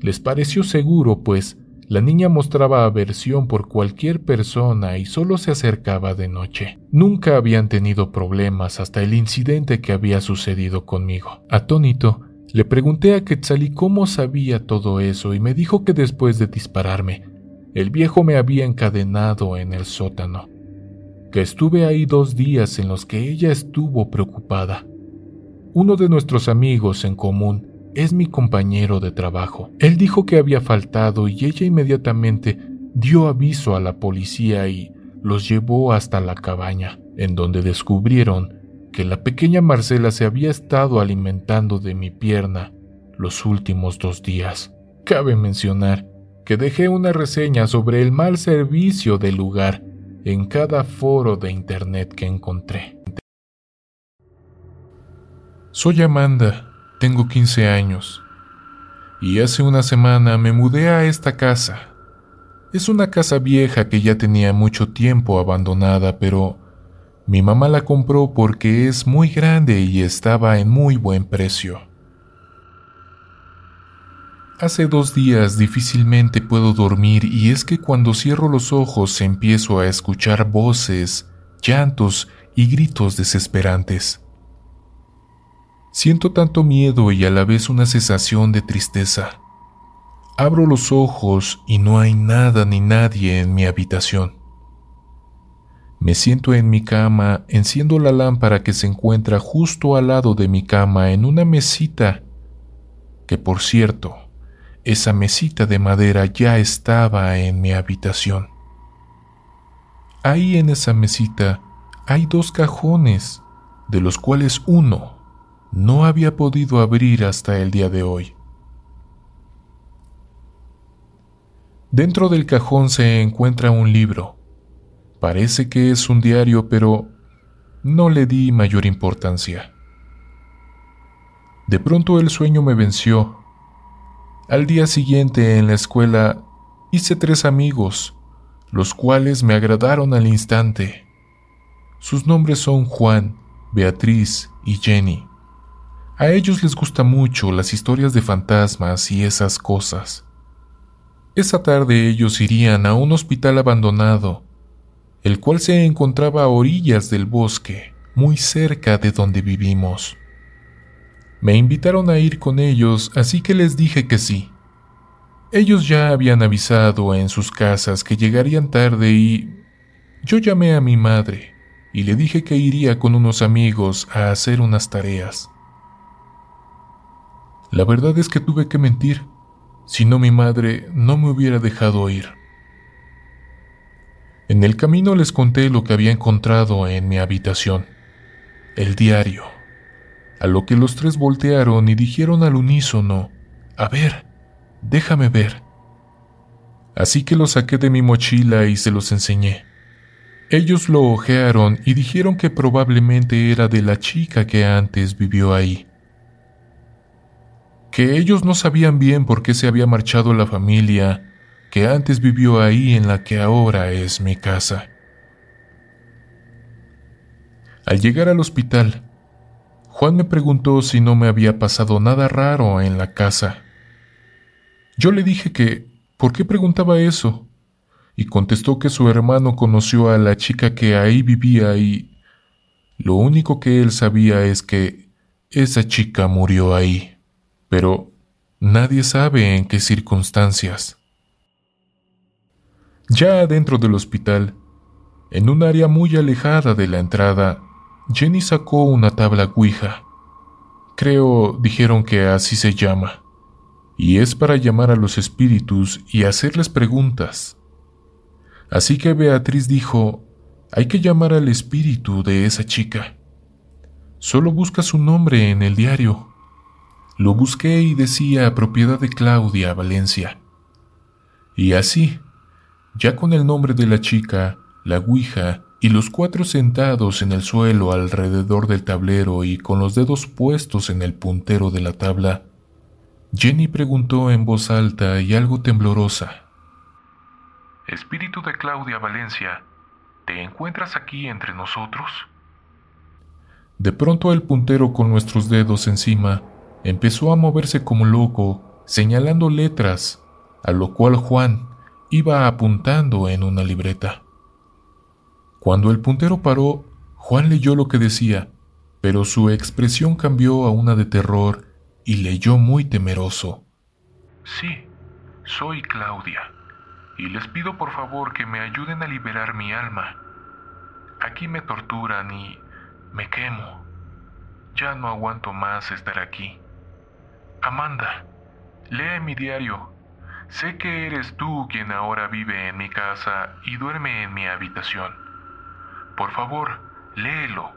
Les pareció seguro, pues la niña mostraba aversión por cualquier persona y solo se acercaba de noche. Nunca habían tenido problemas hasta el incidente que había sucedido conmigo. Atónito, le pregunté a Quetzalí cómo sabía todo eso y me dijo que después de dispararme, el viejo me había encadenado en el sótano, que estuve ahí dos días en los que ella estuvo preocupada. Uno de nuestros amigos en común es mi compañero de trabajo. Él dijo que había faltado y ella inmediatamente dio aviso a la policía y los llevó hasta la cabaña, en donde descubrieron que la pequeña Marcela se había estado alimentando de mi pierna los últimos dos días. Cabe mencionar que dejé una reseña sobre el mal servicio del lugar en cada foro de internet que encontré. Soy Amanda tengo 15 años y hace una semana me mudé a esta casa. Es una casa vieja que ya tenía mucho tiempo abandonada, pero mi mamá la compró porque es muy grande y estaba en muy buen precio. Hace dos días difícilmente puedo dormir y es que cuando cierro los ojos empiezo a escuchar voces, llantos y gritos desesperantes. Siento tanto miedo y a la vez una sensación de tristeza. Abro los ojos y no hay nada ni nadie en mi habitación. Me siento en mi cama, enciendo la lámpara que se encuentra justo al lado de mi cama en una mesita, que por cierto, esa mesita de madera ya estaba en mi habitación. Ahí en esa mesita hay dos cajones, de los cuales uno no había podido abrir hasta el día de hoy. Dentro del cajón se encuentra un libro. Parece que es un diario, pero no le di mayor importancia. De pronto el sueño me venció. Al día siguiente en la escuela hice tres amigos, los cuales me agradaron al instante. Sus nombres son Juan, Beatriz y Jenny. A ellos les gusta mucho las historias de fantasmas y esas cosas. Esa tarde ellos irían a un hospital abandonado, el cual se encontraba a orillas del bosque, muy cerca de donde vivimos. Me invitaron a ir con ellos, así que les dije que sí. Ellos ya habían avisado en sus casas que llegarían tarde y yo llamé a mi madre y le dije que iría con unos amigos a hacer unas tareas. La verdad es que tuve que mentir si no mi madre no me hubiera dejado ir. En el camino les conté lo que había encontrado en mi habitación, el diario, a lo que los tres voltearon y dijeron al unísono, a ver, déjame ver. Así que lo saqué de mi mochila y se los enseñé. Ellos lo ojearon y dijeron que probablemente era de la chica que antes vivió ahí que ellos no sabían bien por qué se había marchado la familia que antes vivió ahí en la que ahora es mi casa. Al llegar al hospital, Juan me preguntó si no me había pasado nada raro en la casa. Yo le dije que, ¿por qué preguntaba eso? Y contestó que su hermano conoció a la chica que ahí vivía y lo único que él sabía es que esa chica murió ahí pero nadie sabe en qué circunstancias. Ya adentro del hospital, en un área muy alejada de la entrada, Jenny sacó una tabla Ouija. Creo dijeron que así se llama, y es para llamar a los espíritus y hacerles preguntas. Así que Beatriz dijo, hay que llamar al espíritu de esa chica. Solo busca su nombre en el diario. Lo busqué y decía propiedad de Claudia Valencia. Y así, ya con el nombre de la chica, la Ouija y los cuatro sentados en el suelo alrededor del tablero y con los dedos puestos en el puntero de la tabla, Jenny preguntó en voz alta y algo temblorosa. Espíritu de Claudia Valencia, ¿te encuentras aquí entre nosotros? De pronto el puntero con nuestros dedos encima empezó a moverse como loco, señalando letras, a lo cual Juan iba apuntando en una libreta. Cuando el puntero paró, Juan leyó lo que decía, pero su expresión cambió a una de terror y leyó muy temeroso. Sí, soy Claudia, y les pido por favor que me ayuden a liberar mi alma. Aquí me torturan y me quemo. Ya no aguanto más estar aquí. Amanda, lee mi diario. Sé que eres tú quien ahora vive en mi casa y duerme en mi habitación. Por favor, léelo.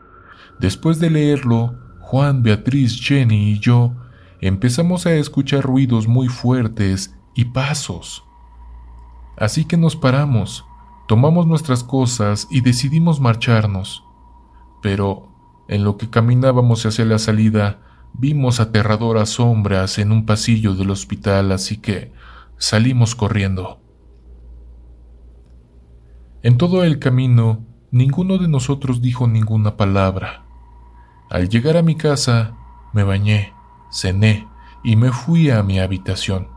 Después de leerlo, Juan, Beatriz, Jenny y yo empezamos a escuchar ruidos muy fuertes y pasos. Así que nos paramos, tomamos nuestras cosas y decidimos marcharnos. Pero, en lo que caminábamos hacia la salida, Vimos aterradoras sombras en un pasillo del hospital, así que salimos corriendo. En todo el camino, ninguno de nosotros dijo ninguna palabra. Al llegar a mi casa, me bañé, cené y me fui a mi habitación.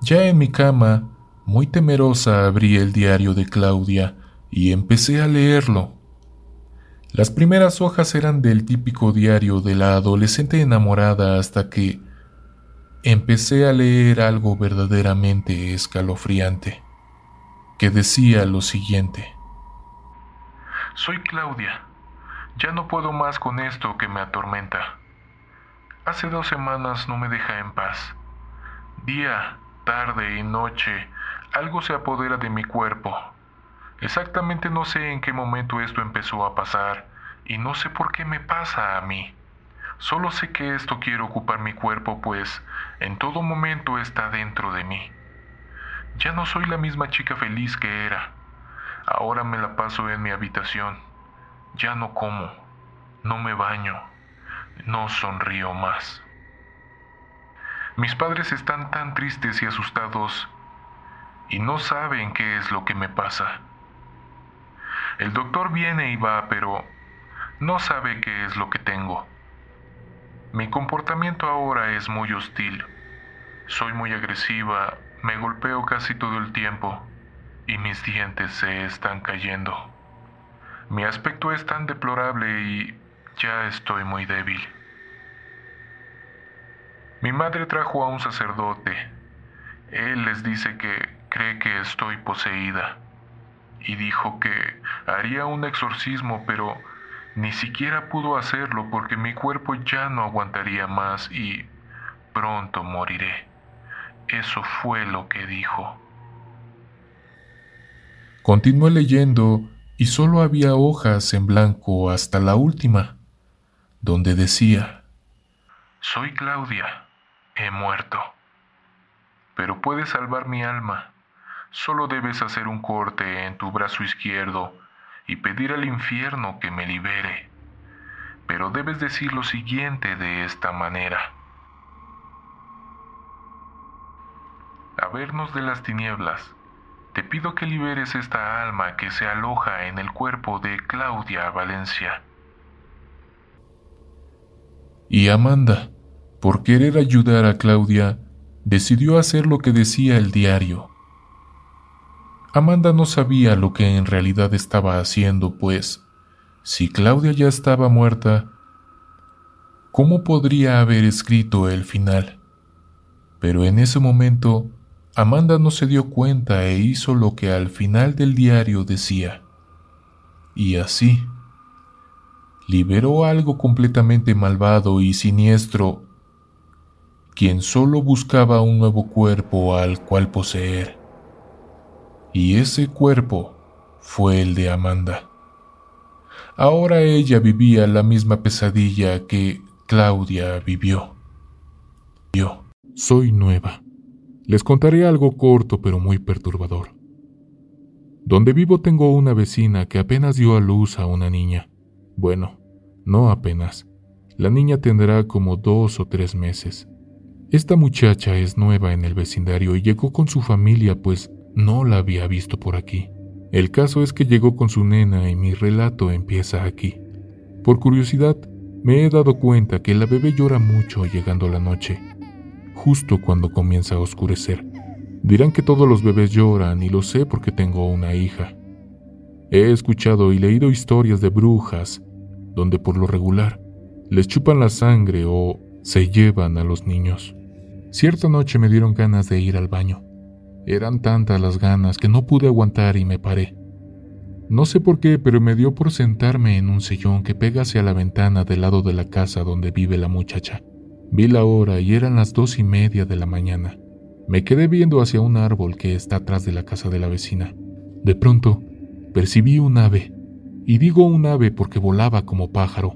Ya en mi cama, muy temerosa, abrí el diario de Claudia y empecé a leerlo. Las primeras hojas eran del típico diario de la adolescente enamorada hasta que empecé a leer algo verdaderamente escalofriante, que decía lo siguiente. Soy Claudia. Ya no puedo más con esto que me atormenta. Hace dos semanas no me deja en paz. Día, tarde y noche, algo se apodera de mi cuerpo Exactamente no sé en qué momento esto empezó a pasar y no sé por qué me pasa a mí. Solo sé que esto quiere ocupar mi cuerpo pues en todo momento está dentro de mí. Ya no soy la misma chica feliz que era. Ahora me la paso en mi habitación. Ya no como, no me baño, no sonrío más. Mis padres están tan tristes y asustados y no saben qué es lo que me pasa. El doctor viene y va, pero no sabe qué es lo que tengo. Mi comportamiento ahora es muy hostil. Soy muy agresiva, me golpeo casi todo el tiempo y mis dientes se están cayendo. Mi aspecto es tan deplorable y ya estoy muy débil. Mi madre trajo a un sacerdote. Él les dice que cree que estoy poseída y dijo que haría un exorcismo, pero ni siquiera pudo hacerlo porque mi cuerpo ya no aguantaría más y pronto moriré. Eso fue lo que dijo. Continué leyendo y solo había hojas en blanco hasta la última, donde decía, Soy Claudia, he muerto, pero puedes salvar mi alma. Solo debes hacer un corte en tu brazo izquierdo y pedir al infierno que me libere. Pero debes decir lo siguiente de esta manera. A vernos de las tinieblas, te pido que liberes esta alma que se aloja en el cuerpo de Claudia Valencia. Y Amanda, por querer ayudar a Claudia, decidió hacer lo que decía el diario Amanda no sabía lo que en realidad estaba haciendo, pues, si Claudia ya estaba muerta, ¿cómo podría haber escrito el final? Pero en ese momento, Amanda no se dio cuenta e hizo lo que al final del diario decía. Y así, liberó algo completamente malvado y siniestro, quien solo buscaba un nuevo cuerpo al cual poseer y ese cuerpo fue el de Amanda. Ahora ella vivía la misma pesadilla que Claudia vivió. Yo soy nueva. Les contaré algo corto pero muy perturbador. Donde vivo tengo una vecina que apenas dio a luz a una niña. Bueno, no apenas. La niña tendrá como dos o tres meses. Esta muchacha es nueva en el vecindario y llegó con su familia pues no la había visto por aquí. El caso es que llegó con su nena y mi relato empieza aquí. Por curiosidad, me he dado cuenta que la bebé llora mucho llegando la noche, justo cuando comienza a oscurecer. Dirán que todos los bebés lloran y lo sé porque tengo una hija. He escuchado y leído historias de brujas, donde por lo regular les chupan la sangre o se llevan a los niños. Cierta noche me dieron ganas de ir al baño. Eran tantas las ganas que no pude aguantar y me paré. No sé por qué, pero me dio por sentarme en un sillón que pega hacia la ventana del lado de la casa donde vive la muchacha. Vi la hora y eran las dos y media de la mañana. Me quedé viendo hacia un árbol que está atrás de la casa de la vecina. De pronto, percibí un ave, y digo un ave porque volaba como pájaro.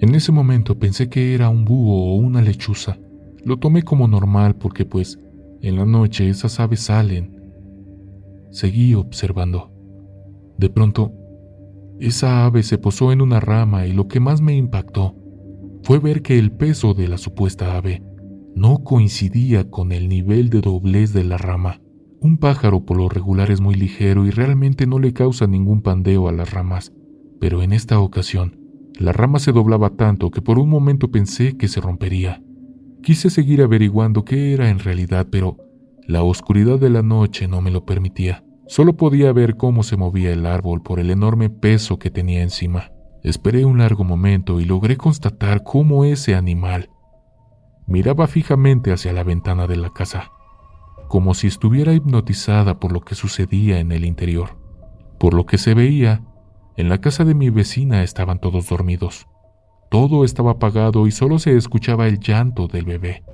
En ese momento pensé que era un búho o una lechuza. Lo tomé como normal porque pues en la noche esas aves salen. Seguí observando. De pronto, esa ave se posó en una rama y lo que más me impactó fue ver que el peso de la supuesta ave no coincidía con el nivel de doblez de la rama. Un pájaro por lo regular es muy ligero y realmente no le causa ningún pandeo a las ramas, pero en esta ocasión, la rama se doblaba tanto que por un momento pensé que se rompería. Quise seguir averiguando qué era en realidad, pero la oscuridad de la noche no me lo permitía. Solo podía ver cómo se movía el árbol por el enorme peso que tenía encima. Esperé un largo momento y logré constatar cómo ese animal miraba fijamente hacia la ventana de la casa, como si estuviera hipnotizada por lo que sucedía en el interior. Por lo que se veía, en la casa de mi vecina estaban todos dormidos. Todo estaba apagado y solo se escuchaba el llanto del bebé.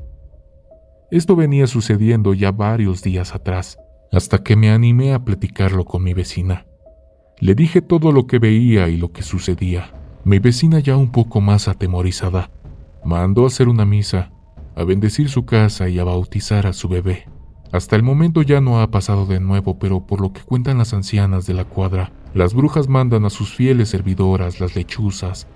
Esto venía sucediendo ya varios días atrás, hasta que me animé a platicarlo con mi vecina. Le dije todo lo que veía y lo que sucedía. Mi vecina ya un poco más atemorizada, mandó a hacer una misa, a bendecir su casa y a bautizar a su bebé. Hasta el momento ya no ha pasado de nuevo, pero por lo que cuentan las ancianas de la cuadra, Las brujas mandan a sus fieles servidoras, las lechuzas,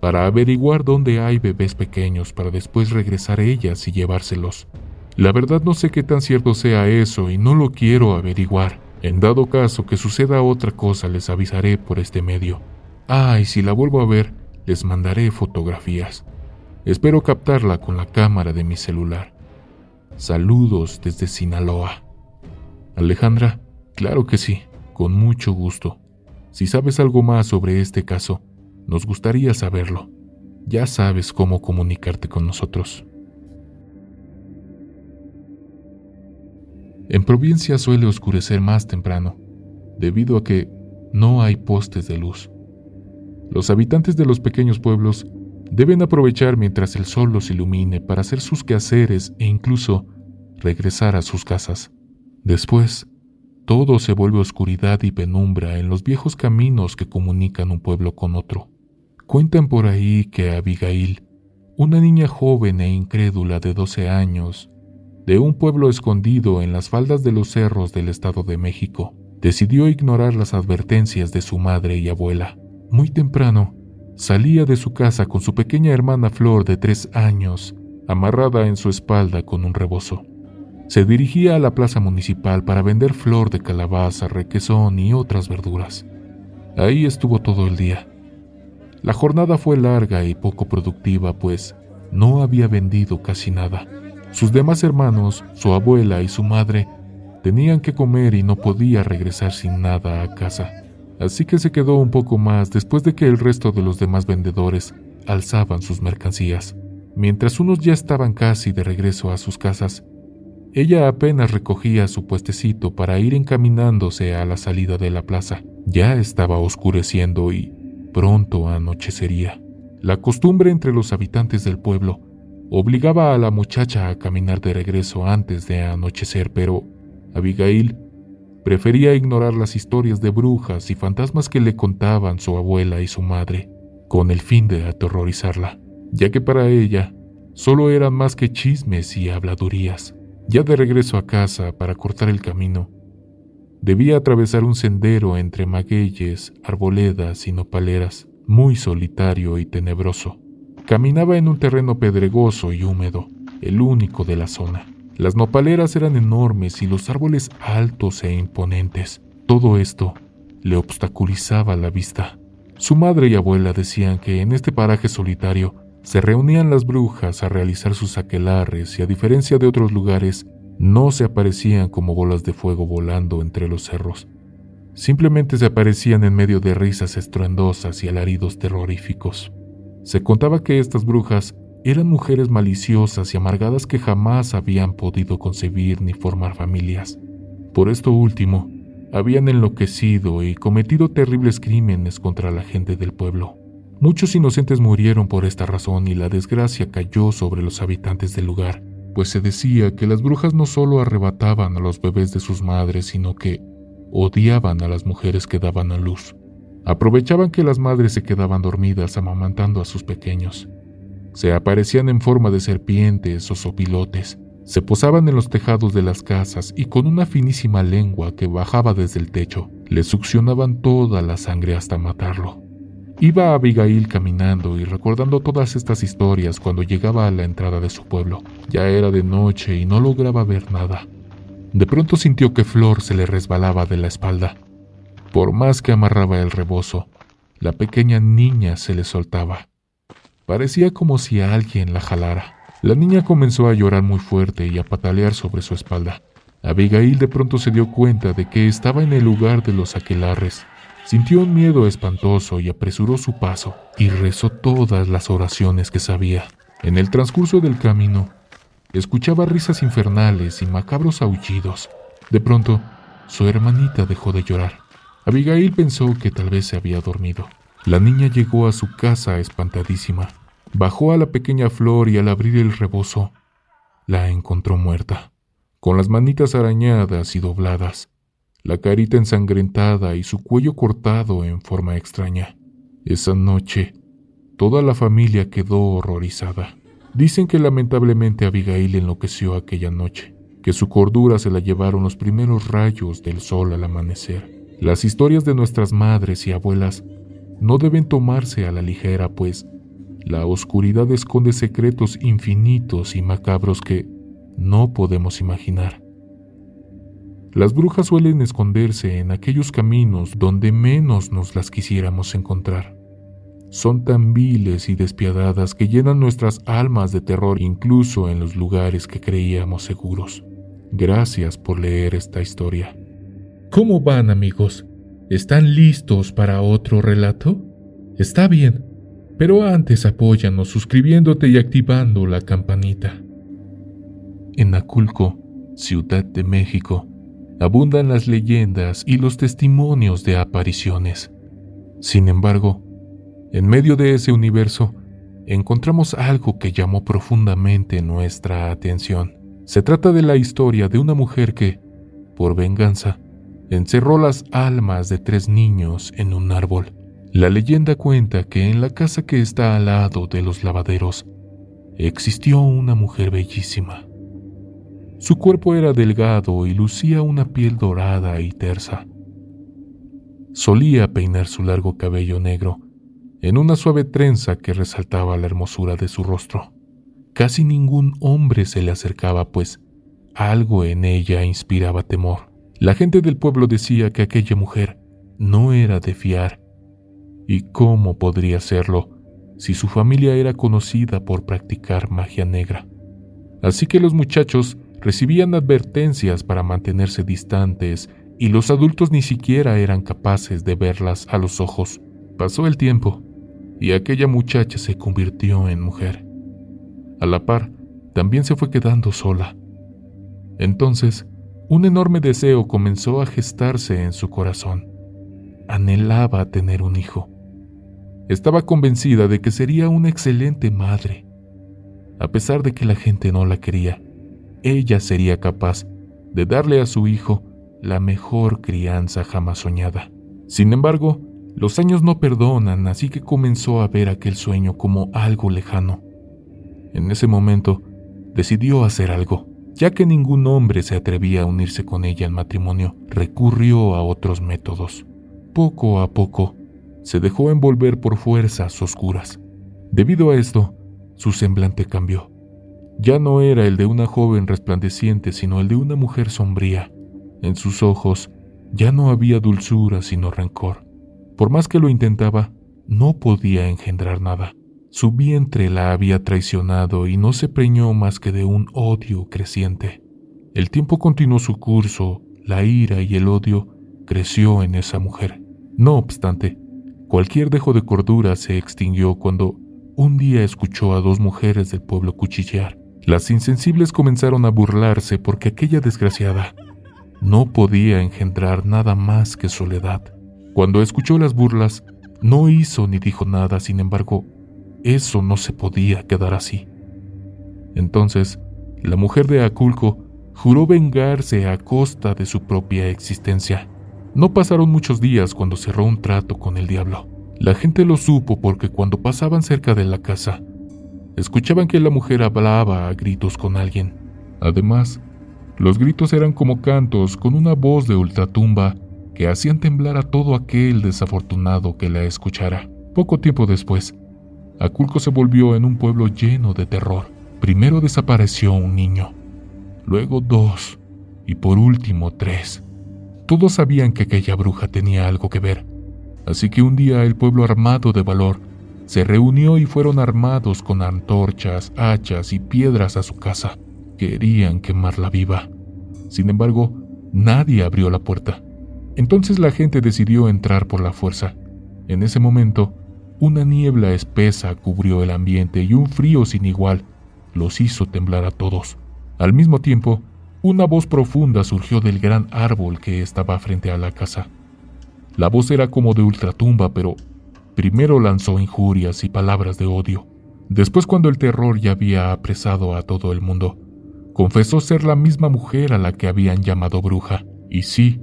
para averiguar dónde hay bebés pequeños para después regresar ellas y llevárselos. La verdad no sé qué tan cierto sea eso y no lo quiero averiguar. En dado caso que suceda otra cosa les avisaré por este medio. Ah, y si la vuelvo a ver, les mandaré fotografías. Espero captarla con la cámara de mi celular. Saludos desde Sinaloa. Alejandra, claro que sí, con mucho gusto. Si sabes algo más sobre este caso, nos gustaría saberlo. Ya sabes cómo comunicarte con nosotros. En provincia suele oscurecer más temprano, debido a que no hay postes de luz. Los habitantes de los pequeños pueblos deben aprovechar mientras el sol los ilumine para hacer sus quehaceres e incluso regresar a sus casas. Después, todo se vuelve oscuridad y penumbra en los viejos caminos que comunican un pueblo con otro. Cuentan por ahí que Abigail, una niña joven e incrédula de 12 años, de un pueblo escondido en las faldas de los cerros del Estado de México, decidió ignorar las advertencias de su madre y abuela. Muy temprano, salía de su casa con su pequeña hermana Flor de tres años, amarrada en su espalda con un rebozo. Se dirigía a la plaza municipal para vender flor de calabaza, requesón y otras verduras. Ahí estuvo todo el día. La jornada fue larga y poco productiva, pues no había vendido casi nada. Sus demás hermanos, su abuela y su madre tenían que comer y no podía regresar sin nada a casa. Así que se quedó un poco más después de que el resto de los demás vendedores alzaban sus mercancías. Mientras unos ya estaban casi de regreso a sus casas, ella apenas recogía su puestecito para ir encaminándose a la salida de la plaza. Ya estaba oscureciendo y pronto anochecería. La costumbre entre los habitantes del pueblo obligaba a la muchacha a caminar de regreso antes de anochecer, pero Abigail prefería ignorar las historias de brujas y fantasmas que le contaban su abuela y su madre, con el fin de aterrorizarla, ya que para ella solo eran más que chismes y habladurías. Ya de regreso a casa para cortar el camino, debía atravesar un sendero entre magueyes, arboledas y nopaleras, muy solitario y tenebroso. Caminaba en un terreno pedregoso y húmedo, el único de la zona. Las nopaleras eran enormes y los árboles altos e imponentes. Todo esto le obstaculizaba la vista. Su madre y abuela decían que en este paraje solitario se reunían las brujas a realizar sus aquelares y a diferencia de otros lugares, no se aparecían como bolas de fuego volando entre los cerros. Simplemente se aparecían en medio de risas estruendosas y alaridos terroríficos. Se contaba que estas brujas eran mujeres maliciosas y amargadas que jamás habían podido concebir ni formar familias. Por esto último, habían enloquecido y cometido terribles crímenes contra la gente del pueblo. Muchos inocentes murieron por esta razón y la desgracia cayó sobre los habitantes del lugar, pues se decía que las brujas no solo arrebataban a los bebés de sus madres, sino que odiaban a las mujeres que daban a luz. Aprovechaban que las madres se quedaban dormidas amamantando a sus pequeños. Se aparecían en forma de serpientes o sopilotes, se posaban en los tejados de las casas y con una finísima lengua que bajaba desde el techo, le succionaban toda la sangre hasta matarlo. Iba Abigail caminando y recordando todas estas historias cuando llegaba a la entrada de su pueblo. Ya era de noche y no lograba ver nada. De pronto sintió que Flor se le resbalaba de la espalda. Por más que amarraba el rebozo, la pequeña niña se le soltaba. Parecía como si alguien la jalara. La niña comenzó a llorar muy fuerte y a patalear sobre su espalda. Abigail de pronto se dio cuenta de que estaba en el lugar de los aquelarres Sintió un miedo espantoso y apresuró su paso y rezó todas las oraciones que sabía. En el transcurso del camino, escuchaba risas infernales y macabros aullidos. De pronto, su hermanita dejó de llorar. Abigail pensó que tal vez se había dormido. La niña llegó a su casa espantadísima. Bajó a la pequeña flor y al abrir el rebozo, la encontró muerta, con las manitas arañadas y dobladas la carita ensangrentada y su cuello cortado en forma extraña. Esa noche, toda la familia quedó horrorizada. Dicen que lamentablemente Abigail enloqueció aquella noche, que su cordura se la llevaron los primeros rayos del sol al amanecer. Las historias de nuestras madres y abuelas no deben tomarse a la ligera, pues la oscuridad esconde secretos infinitos y macabros que no podemos imaginar. Las brujas suelen esconderse en aquellos caminos donde menos nos las quisiéramos encontrar. Son tan viles y despiadadas que llenan nuestras almas de terror incluso en los lugares que creíamos seguros. Gracias por leer esta historia. ¿Cómo van amigos? ¿Están listos para otro relato? Está bien, pero antes apóyanos suscribiéndote y activando la campanita. En Aculco, Ciudad de México, abundan las leyendas y los testimonios de apariciones. Sin embargo, en medio de ese universo, encontramos algo que llamó profundamente nuestra atención. Se trata de la historia de una mujer que, por venganza, encerró las almas de tres niños en un árbol. La leyenda cuenta que en la casa que está al lado de los lavaderos existió una mujer bellísima. Su cuerpo era delgado y lucía una piel dorada y tersa. Solía peinar su largo cabello negro en una suave trenza que resaltaba la hermosura de su rostro. Casi ningún hombre se le acercaba, pues algo en ella inspiraba temor. La gente del pueblo decía que aquella mujer no era de fiar. ¿Y cómo podría serlo si su familia era conocida por practicar magia negra? Así que los muchachos recibían advertencias para mantenerse distantes y los adultos ni siquiera eran capaces de verlas a los ojos. Pasó el tiempo y aquella muchacha se convirtió en mujer. A la par, también se fue quedando sola. Entonces, un enorme deseo comenzó a gestarse en su corazón. Anhelaba tener un hijo. Estaba convencida de que sería una excelente madre. A pesar de que la gente no la quería, ella sería capaz de darle a su hijo la mejor crianza jamás soñada. Sin embargo, los años no perdonan, así que comenzó a ver aquel sueño como algo lejano. En ese momento, decidió hacer algo. Ya que ningún hombre se atrevía a unirse con ella en matrimonio, recurrió a otros métodos. Poco a poco, se dejó envolver por fuerzas oscuras. Debido a esto, su semblante cambió. Ya no era el de una joven resplandeciente, sino el de una mujer sombría. En sus ojos ya no había dulzura, sino rencor. Por más que lo intentaba, no podía engendrar nada. Su vientre la había traicionado y no se preñó más que de un odio creciente. El tiempo continuó su curso, la ira y el odio creció en esa mujer. No obstante, cualquier dejo de cordura se extinguió cuando un día escuchó a dos mujeres del pueblo cuchillear. Las insensibles comenzaron a burlarse porque aquella desgraciada no podía engendrar nada más que soledad. Cuando escuchó las burlas, no hizo ni dijo nada, sin embargo, eso no se podía quedar así. Entonces, la mujer de Aculco juró vengarse a costa de su propia existencia. No pasaron muchos días cuando cerró un trato con el diablo. La gente lo supo porque cuando pasaban cerca de la casa, escuchaban que la mujer hablaba a gritos con alguien. Además, los gritos eran como cantos con una voz de ultratumba que hacían temblar a todo aquel desafortunado que la escuchara. Poco tiempo después, Aculco se volvió en un pueblo lleno de terror. Primero desapareció un niño, luego dos y por último tres. Todos sabían que aquella bruja tenía algo que ver, así que un día el pueblo armado de valor se reunió y fueron armados con antorchas, hachas y piedras a su casa. Querían quemarla viva. Sin embargo, nadie abrió la puerta. Entonces la gente decidió entrar por la fuerza. En ese momento, una niebla espesa cubrió el ambiente y un frío sin igual los hizo temblar a todos. Al mismo tiempo, una voz profunda surgió del gran árbol que estaba frente a la casa. La voz era como de ultratumba, pero Primero lanzó injurias y palabras de odio. Después, cuando el terror ya había apresado a todo el mundo, confesó ser la misma mujer a la que habían llamado bruja. Y sí,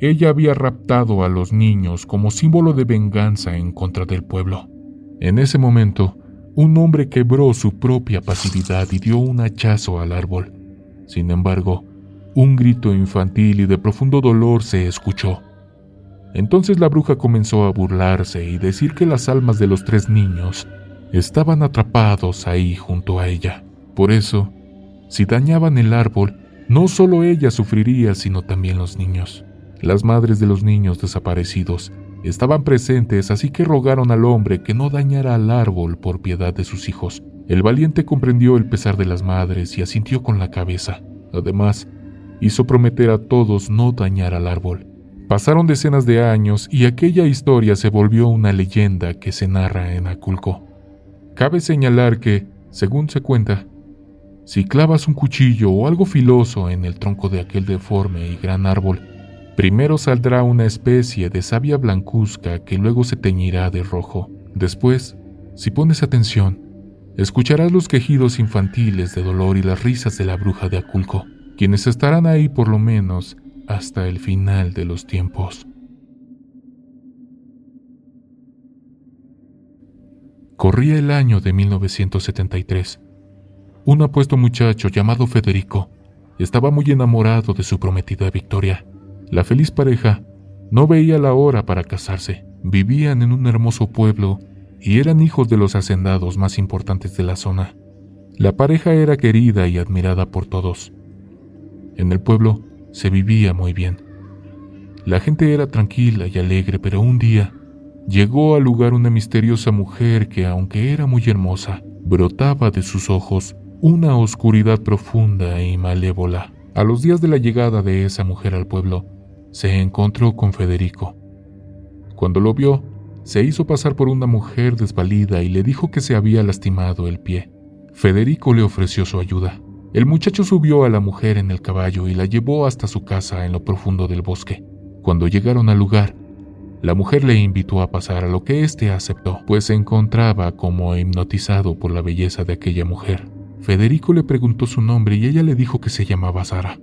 ella había raptado a los niños como símbolo de venganza en contra del pueblo. En ese momento, un hombre quebró su propia pasividad y dio un hachazo al árbol. Sin embargo, un grito infantil y de profundo dolor se escuchó. Entonces la bruja comenzó a burlarse y decir que las almas de los tres niños estaban atrapados ahí junto a ella. Por eso, si dañaban el árbol, no solo ella sufriría, sino también los niños. Las madres de los niños desaparecidos estaban presentes, así que rogaron al hombre que no dañara al árbol por piedad de sus hijos. El valiente comprendió el pesar de las madres y asintió con la cabeza. Además, hizo prometer a todos no dañar al árbol. Pasaron decenas de años y aquella historia se volvió una leyenda que se narra en Aculco. Cabe señalar que, según se cuenta, si clavas un cuchillo o algo filoso en el tronco de aquel deforme y gran árbol, primero saldrá una especie de savia blancuzca que luego se teñirá de rojo. Después, si pones atención, escucharás los quejidos infantiles de dolor y las risas de la bruja de Aculco, quienes estarán ahí por lo menos hasta el final de los tiempos. Corría el año de 1973. Un apuesto muchacho llamado Federico estaba muy enamorado de su prometida Victoria. La feliz pareja no veía la hora para casarse. Vivían en un hermoso pueblo y eran hijos de los hacendados más importantes de la zona. La pareja era querida y admirada por todos. En el pueblo se vivía muy bien. La gente era tranquila y alegre, pero un día llegó al lugar una misteriosa mujer que, aunque era muy hermosa, brotaba de sus ojos una oscuridad profunda y malévola. A los días de la llegada de esa mujer al pueblo, se encontró con Federico. Cuando lo vio, se hizo pasar por una mujer desvalida y le dijo que se había lastimado el pie. Federico le ofreció su ayuda. El muchacho subió a la mujer en el caballo y la llevó hasta su casa en lo profundo del bosque. Cuando llegaron al lugar, la mujer le invitó a pasar a lo que éste aceptó, pues se encontraba como hipnotizado por la belleza de aquella mujer. Federico le preguntó su nombre y ella le dijo que se llamaba Sara.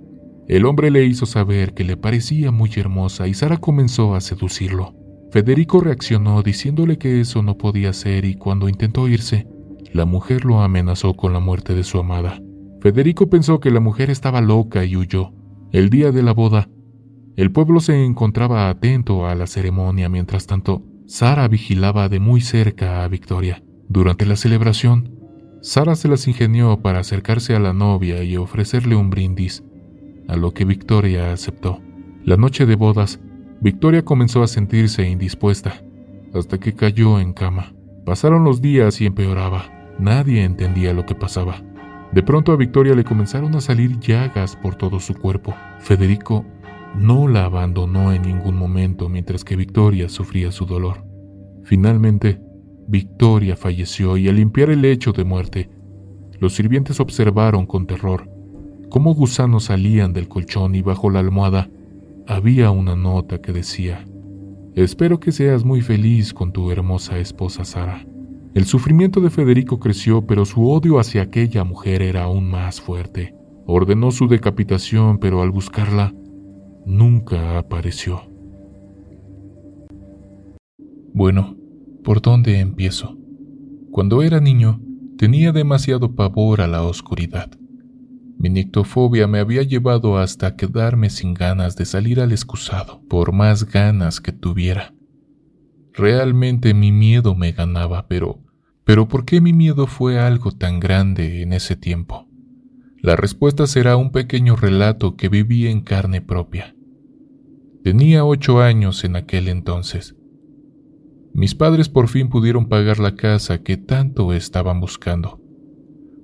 El hombre le hizo saber que le parecía muy hermosa y Sara comenzó a seducirlo. Federico reaccionó diciéndole que eso no podía ser y cuando intentó irse, la mujer lo amenazó con la muerte de su amada. Federico pensó que la mujer estaba loca y huyó. El día de la boda, el pueblo se encontraba atento a la ceremonia, mientras tanto, Sara vigilaba de muy cerca a Victoria. Durante la celebración, Sara se las ingenió para acercarse a la novia y ofrecerle un brindis, a lo que Victoria aceptó. La noche de bodas, Victoria comenzó a sentirse indispuesta, hasta que cayó en cama. Pasaron los días y empeoraba. Nadie entendía lo que pasaba. De pronto a Victoria le comenzaron a salir llagas por todo su cuerpo. Federico no la abandonó en ningún momento mientras que Victoria sufría su dolor. Finalmente, Victoria falleció y al limpiar el lecho de muerte, los sirvientes observaron con terror cómo gusanos salían del colchón y bajo la almohada había una nota que decía, Espero que seas muy feliz con tu hermosa esposa Sara. El sufrimiento de Federico creció, pero su odio hacia aquella mujer era aún más fuerte. Ordenó su decapitación, pero al buscarla, nunca apareció. Bueno, ¿por dónde empiezo? Cuando era niño, tenía demasiado pavor a la oscuridad. Mi nictofobia me había llevado hasta quedarme sin ganas de salir al excusado, por más ganas que tuviera. Realmente mi miedo me ganaba, pero ¿pero por qué mi miedo fue algo tan grande en ese tiempo? La respuesta será un pequeño relato que viví en carne propia. Tenía ocho años en aquel entonces. Mis padres por fin pudieron pagar la casa que tanto estaban buscando.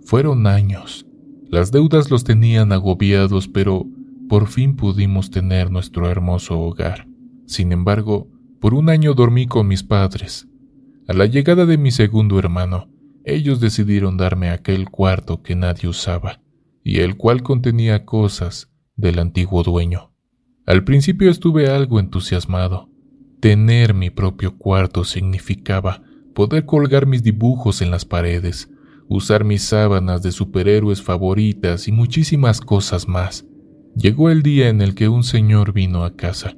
Fueron años. Las deudas los tenían agobiados, pero por fin pudimos tener nuestro hermoso hogar. Sin embargo, por un año dormí con mis padres. A la llegada de mi segundo hermano, ellos decidieron darme aquel cuarto que nadie usaba, y el cual contenía cosas del antiguo dueño. Al principio estuve algo entusiasmado. Tener mi propio cuarto significaba poder colgar mis dibujos en las paredes, usar mis sábanas de superhéroes favoritas y muchísimas cosas más. Llegó el día en el que un señor vino a casa.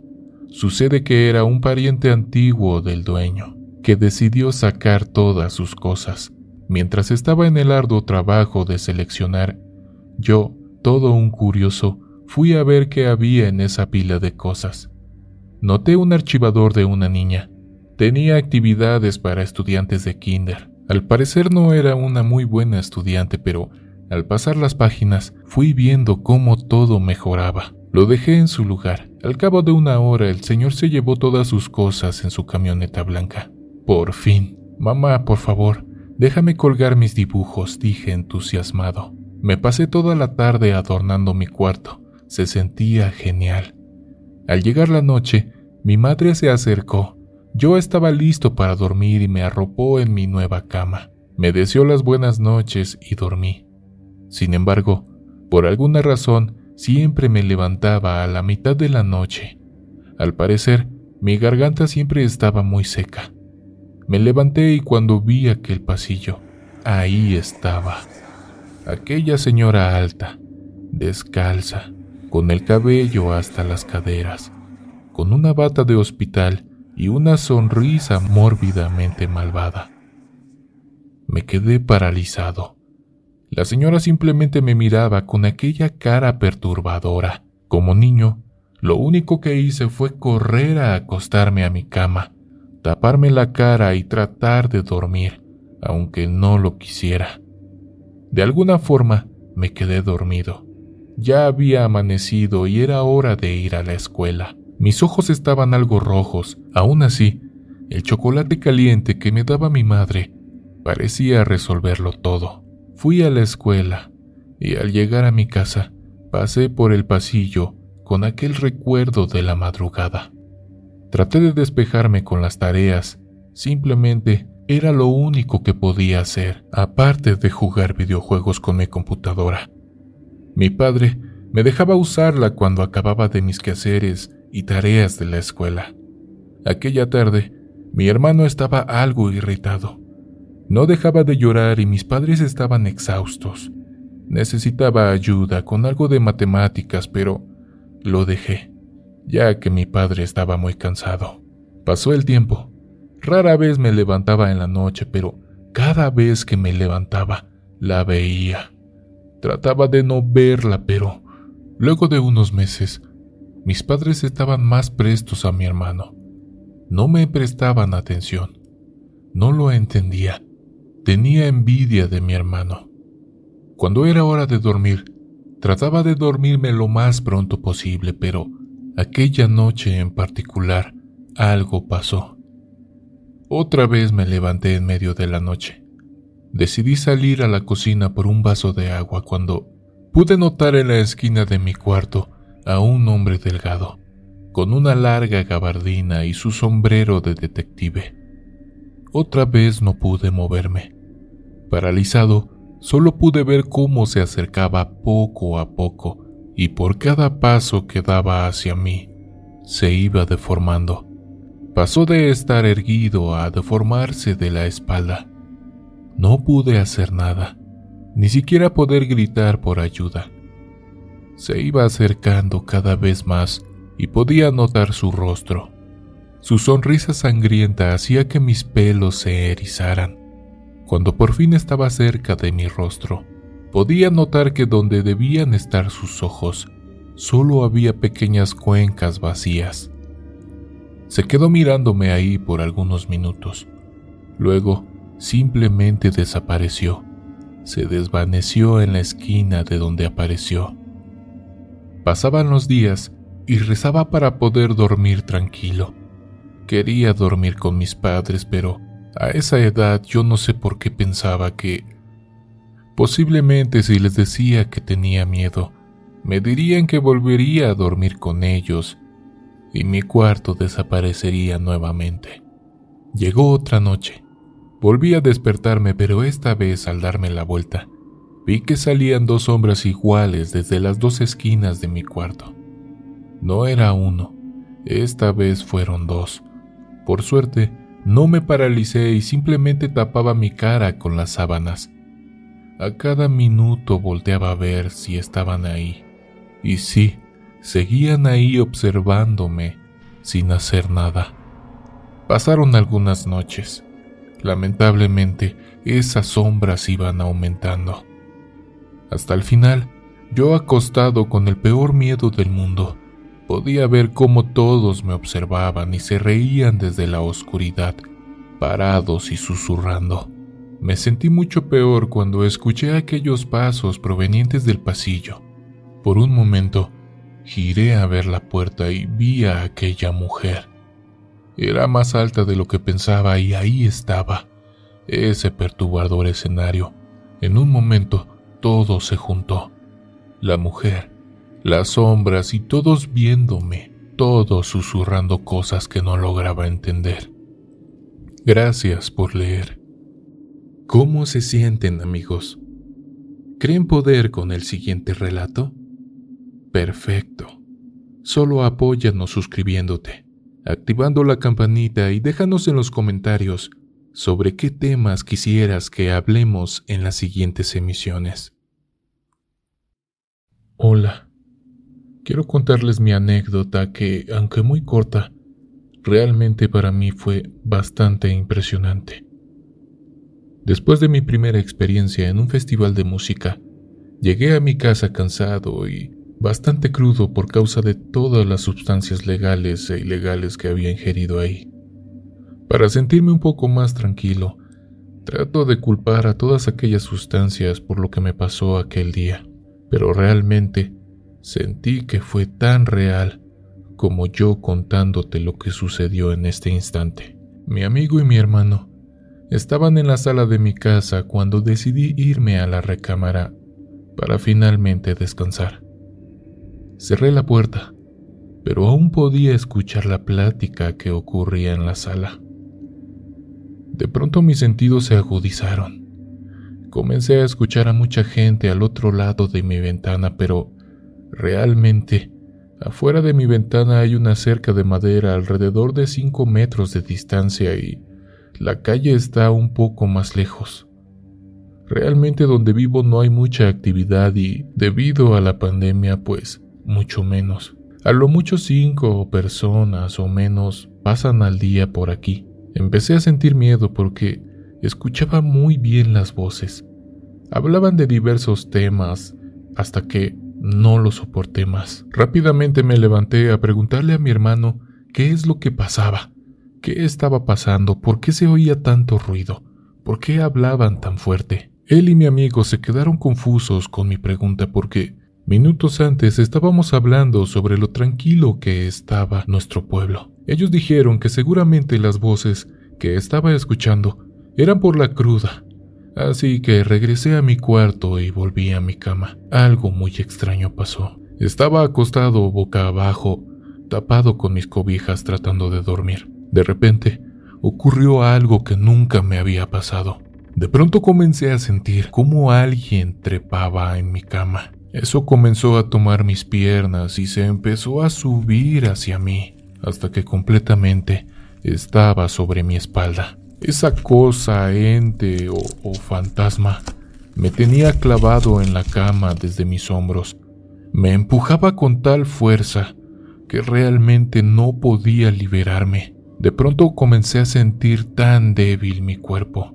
Sucede que era un pariente antiguo del dueño, que decidió sacar todas sus cosas. Mientras estaba en el arduo trabajo de seleccionar, yo, todo un curioso, fui a ver qué había en esa pila de cosas. Noté un archivador de una niña. Tenía actividades para estudiantes de kinder. Al parecer no era una muy buena estudiante, pero al pasar las páginas fui viendo cómo todo mejoraba. Lo dejé en su lugar. Al cabo de una hora el señor se llevó todas sus cosas en su camioneta blanca. Por fin. Mamá, por favor, déjame colgar mis dibujos, dije entusiasmado. Me pasé toda la tarde adornando mi cuarto. Se sentía genial. Al llegar la noche, mi madre se acercó. Yo estaba listo para dormir y me arropó en mi nueva cama. Me deseó las buenas noches y dormí. Sin embargo, por alguna razón, siempre me levantaba a la mitad de la noche. Al parecer, mi garganta siempre estaba muy seca. Me levanté y cuando vi aquel pasillo, ahí estaba. Aquella señora alta, descalza, con el cabello hasta las caderas, con una bata de hospital y una sonrisa mórbidamente malvada. Me quedé paralizado. La señora simplemente me miraba con aquella cara perturbadora. Como niño, lo único que hice fue correr a acostarme a mi cama, taparme la cara y tratar de dormir, aunque no lo quisiera. De alguna forma, me quedé dormido. Ya había amanecido y era hora de ir a la escuela. Mis ojos estaban algo rojos, aún así, el chocolate caliente que me daba mi madre parecía resolverlo todo. Fui a la escuela y al llegar a mi casa pasé por el pasillo con aquel recuerdo de la madrugada. Traté de despejarme con las tareas, simplemente era lo único que podía hacer, aparte de jugar videojuegos con mi computadora. Mi padre me dejaba usarla cuando acababa de mis quehaceres y tareas de la escuela. Aquella tarde, mi hermano estaba algo irritado. No dejaba de llorar y mis padres estaban exhaustos. Necesitaba ayuda con algo de matemáticas, pero lo dejé, ya que mi padre estaba muy cansado. Pasó el tiempo. Rara vez me levantaba en la noche, pero cada vez que me levantaba, la veía. Trataba de no verla, pero luego de unos meses, mis padres estaban más prestos a mi hermano. No me prestaban atención. No lo entendía. Tenía envidia de mi hermano. Cuando era hora de dormir, trataba de dormirme lo más pronto posible, pero aquella noche en particular algo pasó. Otra vez me levanté en medio de la noche. Decidí salir a la cocina por un vaso de agua cuando pude notar en la esquina de mi cuarto a un hombre delgado, con una larga gabardina y su sombrero de detective. Otra vez no pude moverme. Paralizado, solo pude ver cómo se acercaba poco a poco y por cada paso que daba hacia mí, se iba deformando. Pasó de estar erguido a deformarse de la espalda. No pude hacer nada, ni siquiera poder gritar por ayuda. Se iba acercando cada vez más y podía notar su rostro. Su sonrisa sangrienta hacía que mis pelos se erizaran. Cuando por fin estaba cerca de mi rostro, podía notar que donde debían estar sus ojos, solo había pequeñas cuencas vacías. Se quedó mirándome ahí por algunos minutos. Luego simplemente desapareció. Se desvaneció en la esquina de donde apareció. Pasaban los días y rezaba para poder dormir tranquilo. Quería dormir con mis padres, pero a esa edad yo no sé por qué pensaba que... Posiblemente si les decía que tenía miedo, me dirían que volvería a dormir con ellos y mi cuarto desaparecería nuevamente. Llegó otra noche. Volví a despertarme, pero esta vez al darme la vuelta, vi que salían dos sombras iguales desde las dos esquinas de mi cuarto. No era uno, esta vez fueron dos. Por suerte, no me paralicé y simplemente tapaba mi cara con las sábanas. A cada minuto volteaba a ver si estaban ahí. Y sí, seguían ahí observándome sin hacer nada. Pasaron algunas noches. Lamentablemente, esas sombras iban aumentando. Hasta el final, yo acostado con el peor miedo del mundo, Podía ver cómo todos me observaban y se reían desde la oscuridad, parados y susurrando. Me sentí mucho peor cuando escuché aquellos pasos provenientes del pasillo. Por un momento, giré a ver la puerta y vi a aquella mujer. Era más alta de lo que pensaba y ahí estaba, ese perturbador escenario. En un momento, todo se juntó. La mujer, las sombras y todos viéndome, todos susurrando cosas que no lograba entender. Gracias por leer. ¿Cómo se sienten amigos? ¿Creen poder con el siguiente relato? Perfecto. Solo apóyanos suscribiéndote, activando la campanita y déjanos en los comentarios sobre qué temas quisieras que hablemos en las siguientes emisiones. Hola. Quiero contarles mi anécdota que, aunque muy corta, realmente para mí fue bastante impresionante. Después de mi primera experiencia en un festival de música, llegué a mi casa cansado y bastante crudo por causa de todas las sustancias legales e ilegales que había ingerido ahí. Para sentirme un poco más tranquilo, trato de culpar a todas aquellas sustancias por lo que me pasó aquel día, pero realmente Sentí que fue tan real como yo contándote lo que sucedió en este instante. Mi amigo y mi hermano estaban en la sala de mi casa cuando decidí irme a la recámara para finalmente descansar. Cerré la puerta, pero aún podía escuchar la plática que ocurría en la sala. De pronto mis sentidos se agudizaron. Comencé a escuchar a mucha gente al otro lado de mi ventana, pero Realmente, afuera de mi ventana hay una cerca de madera alrededor de 5 metros de distancia y la calle está un poco más lejos. Realmente donde vivo no hay mucha actividad y, debido a la pandemia, pues mucho menos. A lo mucho cinco personas o menos pasan al día por aquí. Empecé a sentir miedo porque escuchaba muy bien las voces. Hablaban de diversos temas hasta que no lo soporté más. Rápidamente me levanté a preguntarle a mi hermano qué es lo que pasaba, qué estaba pasando, por qué se oía tanto ruido, por qué hablaban tan fuerte. Él y mi amigo se quedaron confusos con mi pregunta porque minutos antes estábamos hablando sobre lo tranquilo que estaba nuestro pueblo. Ellos dijeron que seguramente las voces que estaba escuchando eran por la cruda Así que regresé a mi cuarto y volví a mi cama. Algo muy extraño pasó. Estaba acostado boca abajo, tapado con mis cobijas tratando de dormir. De repente, ocurrió algo que nunca me había pasado. De pronto comencé a sentir como alguien trepaba en mi cama. Eso comenzó a tomar mis piernas y se empezó a subir hacia mí, hasta que completamente estaba sobre mi espalda. Esa cosa, ente o, fantasma me tenía clavado en la cama desde mis hombros. Me empujaba con tal fuerza que realmente no podía liberarme. De pronto comencé a sentir tan débil mi cuerpo.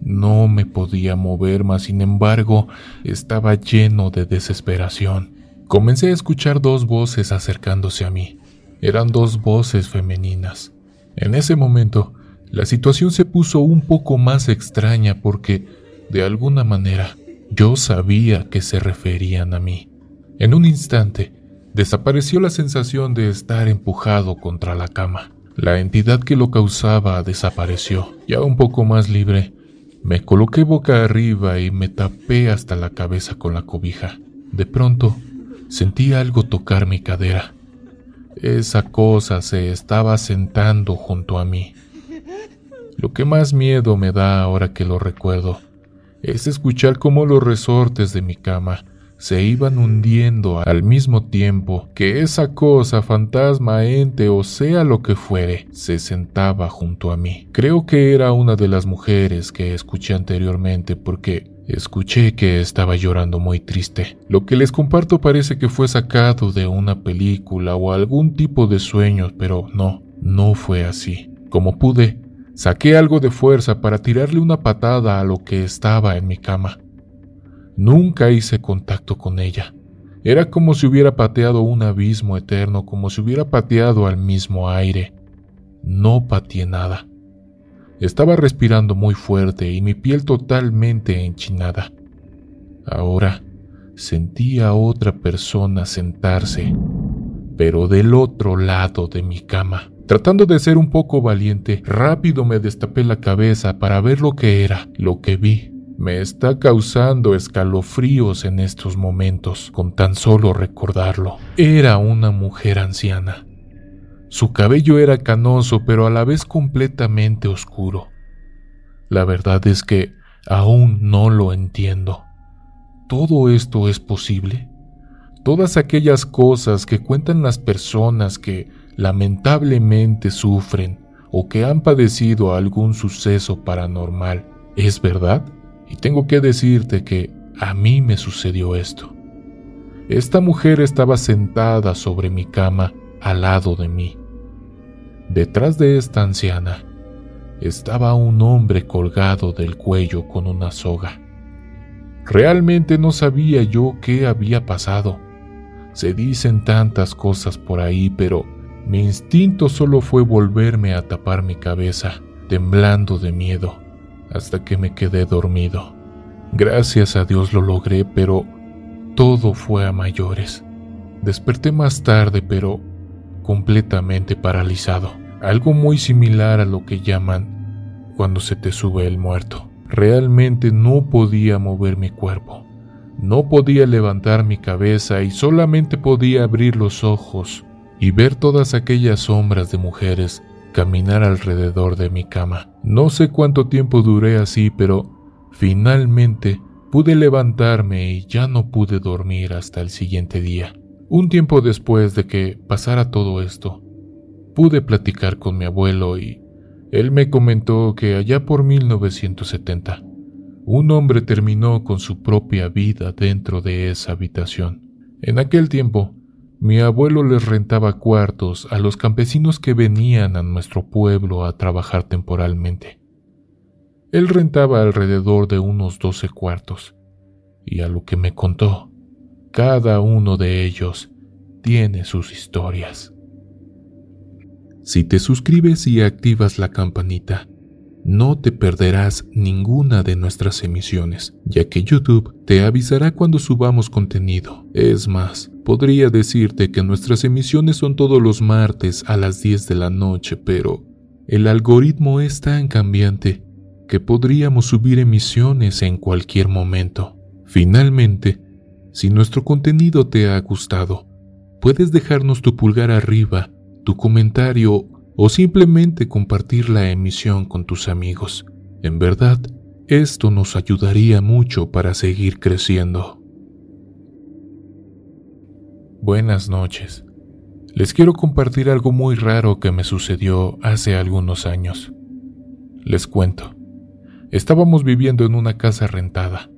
No me podía mover, mas sin embargo estaba lleno de desesperación. Comencé a escuchar dos voces acercándose a mí. Eran dos voces femeninas. En ese momento la situación se puso un poco más extraña porque, de alguna manera, yo sabía que se referían a mí. En un instante, desapareció la sensación de estar empujado contra la cama. La entidad que lo causaba desapareció. Ya un poco más libre, me coloqué boca arriba y me tapé hasta la cabeza con la cobija. De pronto, sentí algo tocar mi cadera. Esa cosa se estaba sentando junto a mí. Lo que más miedo me da ahora que lo recuerdo es escuchar cómo los resortes de mi cama se iban hundiendo al mismo tiempo que esa cosa, fantasma, ente o sea lo que fuere, se sentaba junto a mí. Creo que era una de las mujeres que escuché anteriormente porque escuché que estaba llorando muy triste. Lo que les comparto parece que fue sacado de una película o algún tipo de sueños, pero no, no fue así. Como pude, Saqué algo de fuerza para tirarle una patada a lo que estaba en mi cama. Nunca hice contacto con ella. Era como si hubiera pateado un abismo eterno, como si hubiera pateado al mismo aire. No pateé nada. Estaba respirando muy fuerte y mi piel totalmente enchinada. Ahora sentía a otra persona sentarse, pero del otro lado de mi cama. Tratando de ser un poco valiente, rápido me destapé la cabeza para ver lo que era, lo que vi. Me está causando escalofríos en estos momentos con tan solo recordarlo. Era una mujer anciana. Su cabello era canoso pero a la vez completamente oscuro. La verdad es que aún no lo entiendo. ¿Todo esto es posible? Todas aquellas cosas que cuentan las personas que lamentablemente sufren o que han padecido algún suceso paranormal. ¿Es verdad? Y tengo que decirte que a mí me sucedió esto. Esta mujer estaba sentada sobre mi cama al lado de mí. Detrás de esta anciana estaba un hombre colgado del cuello con una soga. Realmente no sabía yo qué había pasado. Se dicen tantas cosas por ahí, pero mi instinto solo fue volverme a tapar mi cabeza, temblando de miedo, hasta que me quedé dormido. Gracias a Dios lo logré, pero todo fue a mayores. Desperté más tarde, pero completamente paralizado. Algo muy similar a lo que llaman cuando se te sube el muerto. Realmente no podía mover mi cuerpo. No podía levantar mi cabeza y solamente podía abrir los ojos y ver todas aquellas sombras de mujeres caminar alrededor de mi cama. No sé cuánto tiempo duré así, pero finalmente pude levantarme y ya no pude dormir hasta el siguiente día. Un tiempo después de que pasara todo esto, pude platicar con mi abuelo y él me comentó que allá por 1970, un hombre terminó con su propia vida dentro de esa habitación. En aquel tiempo, mi abuelo les rentaba cuartos a los campesinos que venían a nuestro pueblo a trabajar temporalmente. Él rentaba alrededor de unos doce cuartos, y a lo que me contó, cada uno de ellos tiene sus historias. Si te suscribes y activas la campanita, no te perderás ninguna de nuestras emisiones, ya que YouTube te avisará cuando subamos contenido. Es más, podría decirte que nuestras emisiones son todos los martes a las 10 de la noche, pero el algoritmo es tan cambiante que podríamos subir emisiones en cualquier momento. Finalmente, si nuestro contenido te ha gustado, puedes dejarnos tu pulgar arriba, tu comentario o simplemente compartir la emisión con tus amigos. En verdad, esto nos ayudaría mucho para seguir creciendo. Buenas noches. Les quiero compartir algo muy raro que me sucedió hace algunos años. Les cuento. Estábamos viviendo en una casa rentada.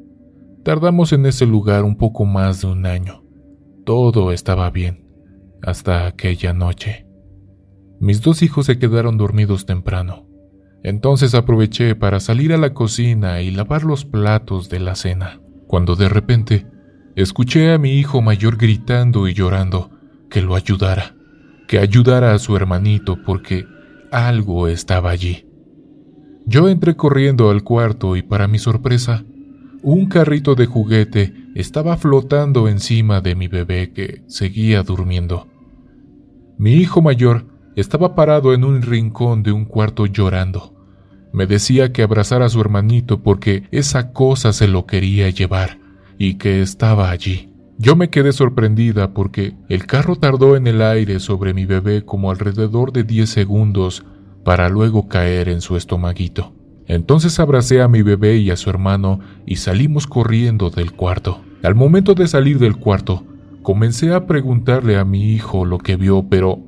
Tardamos en ese lugar un poco más de un año. Todo estaba bien, hasta aquella noche. Mis dos hijos se quedaron dormidos temprano. Entonces aproveché para salir a la cocina y lavar los platos de la cena, cuando de repente escuché a mi hijo mayor gritando y llorando que lo ayudara, que ayudara a su hermanito porque algo estaba allí. Yo entré corriendo al cuarto y para mi sorpresa, un carrito de juguete estaba flotando encima de mi bebé que seguía durmiendo. Mi hijo mayor estaba parado en un rincón de un cuarto llorando. Me decía que abrazara a su hermanito porque esa cosa se lo quería llevar y que estaba allí. Yo me quedé sorprendida porque el carro tardó en el aire sobre mi bebé como alrededor de 10 segundos para luego caer en su estomaguito. Entonces abracé a mi bebé y a su hermano y salimos corriendo del cuarto. Al momento de salir del cuarto, comencé a preguntarle a mi hijo lo que vio, pero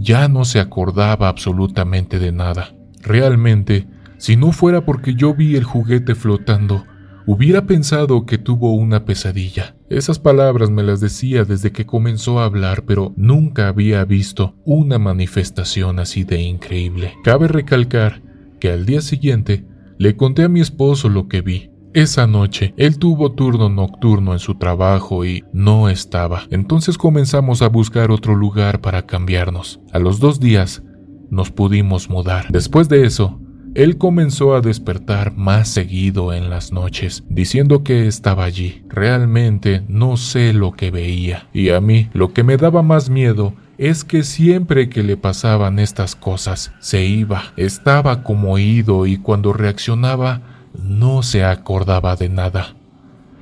ya no se acordaba absolutamente de nada. Realmente, si no fuera porque yo vi el juguete flotando, hubiera pensado que tuvo una pesadilla. Esas palabras me las decía desde que comenzó a hablar, pero nunca había visto una manifestación así de increíble. Cabe recalcar que al día siguiente le conté a mi esposo lo que vi. Esa noche, él tuvo turno nocturno en su trabajo y no estaba. Entonces comenzamos a buscar otro lugar para cambiarnos. A los dos días, nos pudimos mudar. Después de eso, él comenzó a despertar más seguido en las noches, diciendo que estaba allí. Realmente no sé lo que veía. Y a mí, lo que me daba más miedo es que siempre que le pasaban estas cosas, se iba, estaba como oído y cuando reaccionaba, no se acordaba de nada.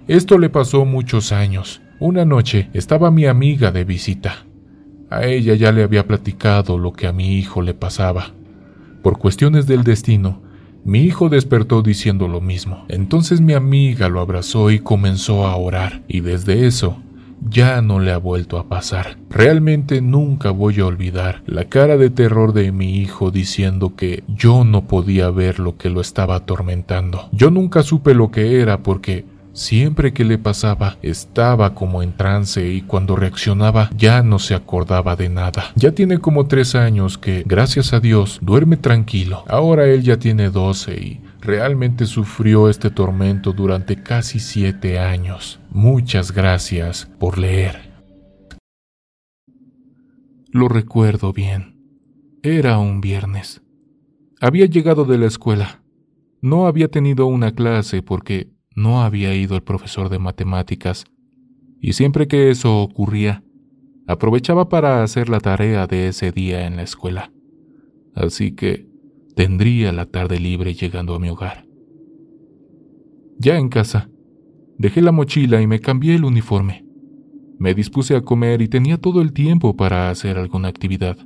Esto le pasó muchos años. Una noche estaba mi amiga de visita. A ella ya le había platicado lo que a mi hijo le pasaba. Por cuestiones del destino, mi hijo despertó diciendo lo mismo. Entonces mi amiga lo abrazó y comenzó a orar, y desde eso ya no le ha vuelto a pasar. Realmente nunca voy a olvidar la cara de terror de mi hijo diciendo que yo no podía ver lo que lo estaba atormentando. Yo nunca supe lo que era porque Siempre que le pasaba, estaba como en trance y cuando reaccionaba ya no se acordaba de nada. Ya tiene como tres años que, gracias a Dios, duerme tranquilo. Ahora él ya tiene doce y realmente sufrió este tormento durante casi siete años. Muchas gracias por leer. Lo recuerdo bien. Era un viernes. Había llegado de la escuela. No había tenido una clase porque no había ido el profesor de matemáticas, y siempre que eso ocurría, aprovechaba para hacer la tarea de ese día en la escuela. Así que tendría la tarde libre llegando a mi hogar. Ya en casa, dejé la mochila y me cambié el uniforme. Me dispuse a comer y tenía todo el tiempo para hacer alguna actividad.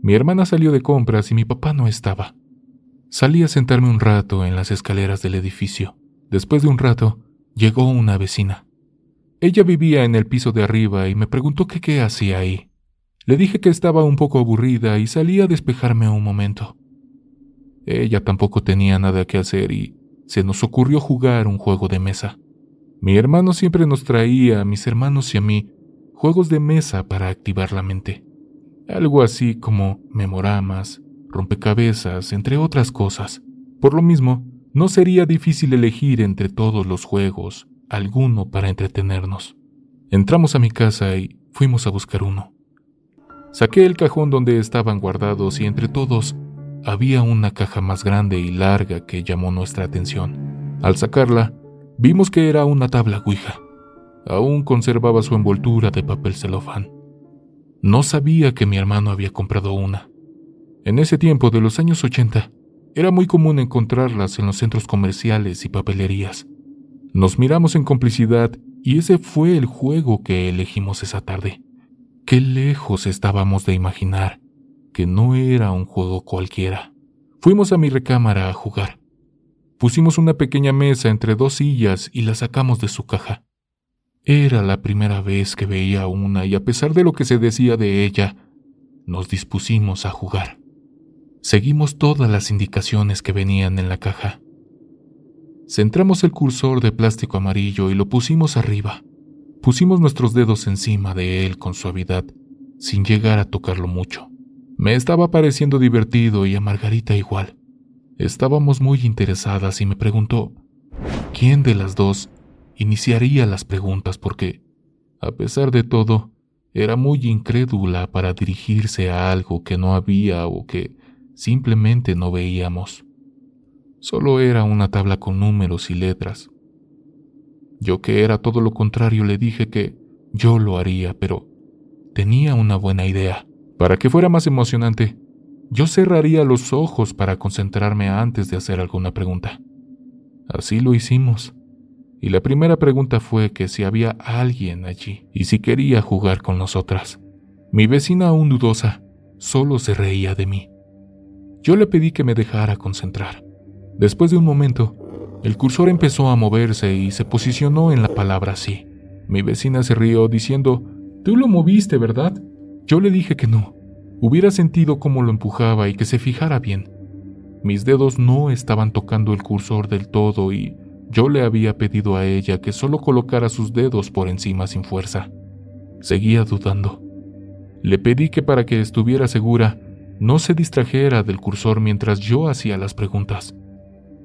Mi hermana salió de compras y mi papá no estaba. Salí a sentarme un rato en las escaleras del edificio. Después de un rato, llegó una vecina. Ella vivía en el piso de arriba y me preguntó qué hacía ahí. Le dije que estaba un poco aburrida y salí a despejarme un momento. Ella tampoco tenía nada que hacer y se nos ocurrió jugar un juego de mesa. Mi hermano siempre nos traía a mis hermanos y a mí juegos de mesa para activar la mente. Algo así como memoramas, rompecabezas, entre otras cosas. Por lo mismo, no sería difícil elegir entre todos los juegos alguno para entretenernos. Entramos a mi casa y fuimos a buscar uno. Saqué el cajón donde estaban guardados y entre todos había una caja más grande y larga que llamó nuestra atención. Al sacarla, vimos que era una tabla Ouija. Aún conservaba su envoltura de papel celofán. No sabía que mi hermano había comprado una. En ese tiempo de los años 80, era muy común encontrarlas en los centros comerciales y papelerías. Nos miramos en complicidad y ese fue el juego que elegimos esa tarde. Qué lejos estábamos de imaginar que no era un juego cualquiera. Fuimos a mi recámara a jugar. Pusimos una pequeña mesa entre dos sillas y la sacamos de su caja. Era la primera vez que veía una y a pesar de lo que se decía de ella, nos dispusimos a jugar. Seguimos todas las indicaciones que venían en la caja. Centramos el cursor de plástico amarillo y lo pusimos arriba. Pusimos nuestros dedos encima de él con suavidad, sin llegar a tocarlo mucho. Me estaba pareciendo divertido y a Margarita igual. Estábamos muy interesadas y me preguntó, ¿quién de las dos iniciaría las preguntas? Porque, a pesar de todo, era muy incrédula para dirigirse a algo que no había o que Simplemente no veíamos. Solo era una tabla con números y letras. Yo que era todo lo contrario le dije que yo lo haría, pero tenía una buena idea. Para que fuera más emocionante, yo cerraría los ojos para concentrarme antes de hacer alguna pregunta. Así lo hicimos. Y la primera pregunta fue que si había alguien allí y si quería jugar con nosotras. Mi vecina aún dudosa solo se reía de mí. Yo le pedí que me dejara concentrar. Después de un momento, el cursor empezó a moverse y se posicionó en la palabra sí. Mi vecina se rió diciendo, Tú lo moviste, ¿verdad? Yo le dije que no. Hubiera sentido cómo lo empujaba y que se fijara bien. Mis dedos no estaban tocando el cursor del todo y yo le había pedido a ella que solo colocara sus dedos por encima sin fuerza. Seguía dudando. Le pedí que para que estuviera segura, no se distrajera del cursor mientras yo hacía las preguntas.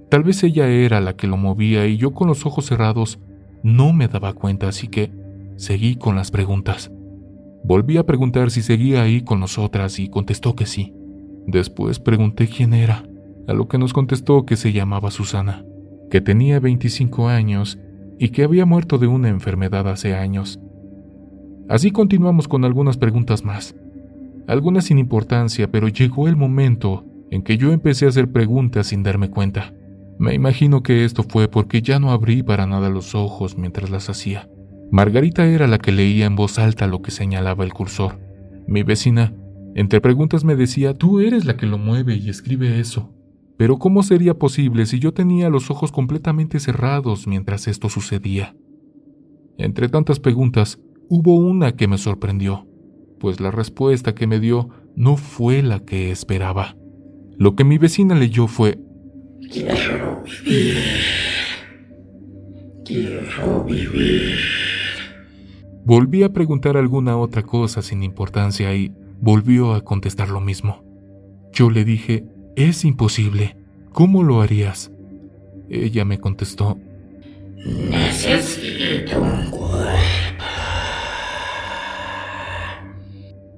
Tal vez ella era la que lo movía y yo con los ojos cerrados no me daba cuenta, así que seguí con las preguntas. Volví a preguntar si seguía ahí con nosotras y contestó que sí. Después pregunté quién era, a lo que nos contestó que se llamaba Susana, que tenía 25 años y que había muerto de una enfermedad hace años. Así continuamos con algunas preguntas más, algunas sin importancia, pero llegó el momento en que yo empecé a hacer preguntas sin darme cuenta. Me imagino que esto fue porque ya no abrí para nada los ojos mientras las hacía. Margarita era la que leía en voz alta lo que señalaba el cursor. Mi vecina, entre preguntas, me decía, tú eres la que lo mueve y escribe eso. Pero ¿cómo sería posible si yo tenía los ojos completamente cerrados mientras esto sucedía? Entre tantas preguntas, hubo una que me sorprendió, pues la respuesta que me dio no fue la que esperaba. Lo que mi vecina leyó fue, Quiero vivir. Quiero vivir. Volví a preguntar alguna otra cosa sin importancia y volvió a contestar lo mismo. Yo le dije, es imposible. ¿Cómo lo harías? Ella me contestó, necesito un cuerpo.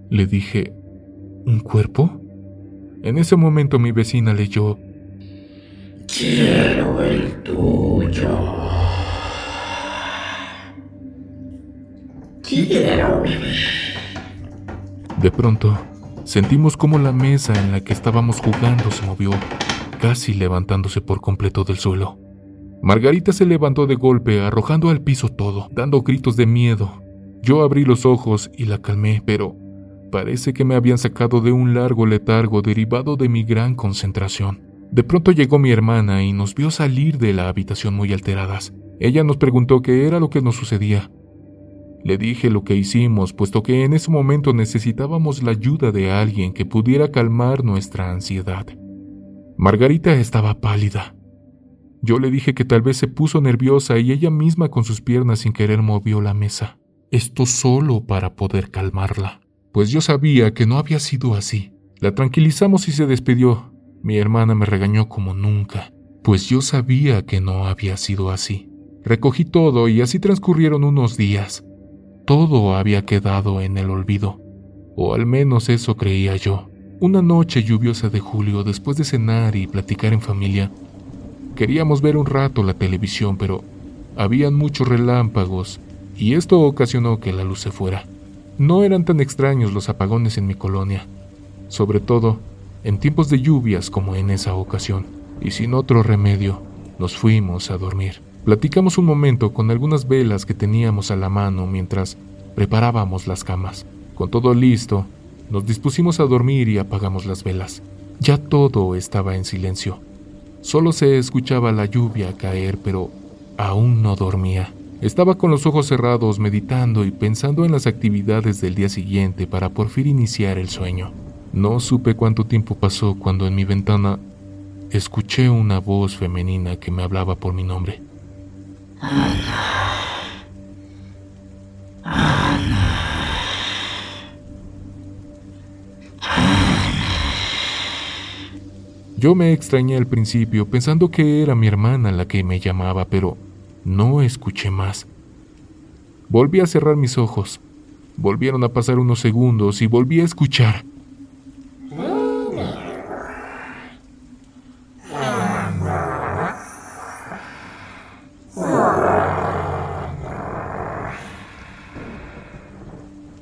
Le dije, ¿un cuerpo? En ese momento mi vecina leyó, Quiero el tuyo. De pronto, sentimos como la mesa en la que estábamos jugando se movió, casi levantándose por completo del suelo. Margarita se levantó de golpe, arrojando al piso todo, dando gritos de miedo. Yo abrí los ojos y la calmé, pero parece que me habían sacado de un largo letargo derivado de mi gran concentración. De pronto llegó mi hermana y nos vio salir de la habitación muy alteradas. Ella nos preguntó qué era lo que nos sucedía. Le dije lo que hicimos, puesto que en ese momento necesitábamos la ayuda de alguien que pudiera calmar nuestra ansiedad. Margarita estaba pálida. Yo le dije que tal vez se puso nerviosa y ella misma con sus piernas sin querer movió la mesa. Esto solo para poder calmarla, pues yo sabía que no había sido así. La tranquilizamos y se despidió. Mi hermana me regañó como nunca, pues yo sabía que no había sido así. Recogí todo y así transcurrieron unos días. Todo había quedado en el olvido, o al menos eso creía yo. Una noche lluviosa de julio, después de cenar y platicar en familia, queríamos ver un rato la televisión, pero habían muchos relámpagos y esto ocasionó que la luz se fuera. No eran tan extraños los apagones en mi colonia, sobre todo en tiempos de lluvias como en esa ocasión, y sin otro remedio, nos fuimos a dormir. Platicamos un momento con algunas velas que teníamos a la mano mientras preparábamos las camas. Con todo listo, nos dispusimos a dormir y apagamos las velas. Ya todo estaba en silencio. Solo se escuchaba la lluvia caer, pero aún no dormía. Estaba con los ojos cerrados meditando y pensando en las actividades del día siguiente para por fin iniciar el sueño. No supe cuánto tiempo pasó cuando en mi ventana escuché una voz femenina que me hablaba por mi nombre. Yo me extrañé al principio pensando que era mi hermana la que me llamaba, pero no escuché más. Volví a cerrar mis ojos. Volvieron a pasar unos segundos y volví a escuchar.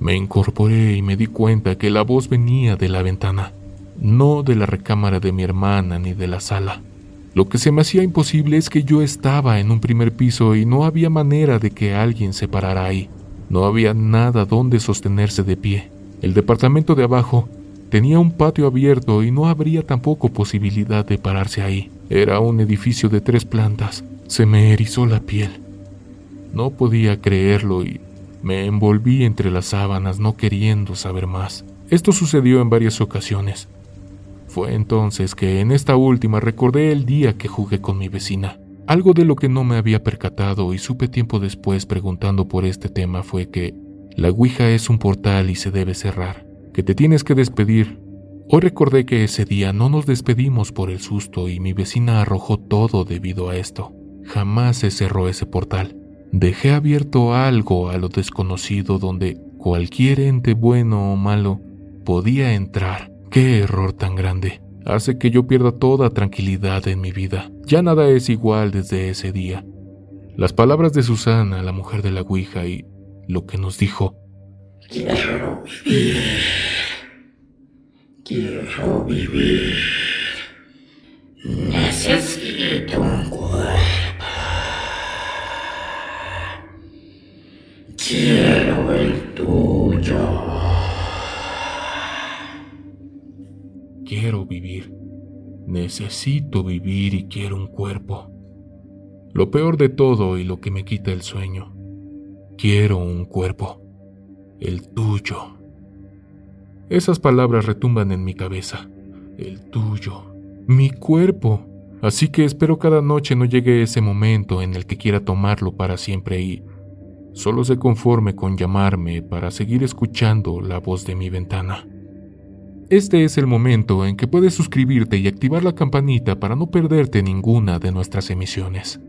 Me incorporé y me di cuenta que la voz venía de la ventana, no de la recámara de mi hermana ni de la sala. Lo que se me hacía imposible es que yo estaba en un primer piso y no había manera de que alguien se parara ahí. No había nada donde sostenerse de pie. El departamento de abajo tenía un patio abierto y no habría tampoco posibilidad de pararse ahí. Era un edificio de tres plantas. Se me erizó la piel. No podía creerlo y me envolví entre las sábanas no queriendo saber más. Esto sucedió en varias ocasiones. Fue entonces que en esta última recordé el día que jugué con mi vecina. Algo de lo que no me había percatado y supe tiempo después preguntando por este tema fue que la Ouija es un portal y se debe cerrar, que te tienes que despedir Hoy recordé que ese día no nos despedimos por el susto y mi vecina arrojó todo debido a esto. Jamás se cerró ese portal. Dejé abierto algo a lo desconocido donde cualquier ente bueno o malo podía entrar. ¡Qué error tan grande! Hace que yo pierda toda tranquilidad en mi vida. Ya nada es igual desde ese día. Las palabras de Susana, la mujer de la Ouija, y lo que nos dijo. Quiero vivir. Quiero vivir. Necesito un cuerpo. Quiero el tuyo. Quiero vivir. Necesito vivir y quiero un cuerpo. Lo peor de todo y lo que me quita el sueño. Quiero un cuerpo. El tuyo. Esas palabras retumban en mi cabeza. El tuyo. Mi cuerpo. Así que espero cada noche no llegue ese momento en el que quiera tomarlo para siempre y solo se conforme con llamarme para seguir escuchando la voz de mi ventana. Este es el momento en que puedes suscribirte y activar la campanita para no perderte ninguna de nuestras emisiones.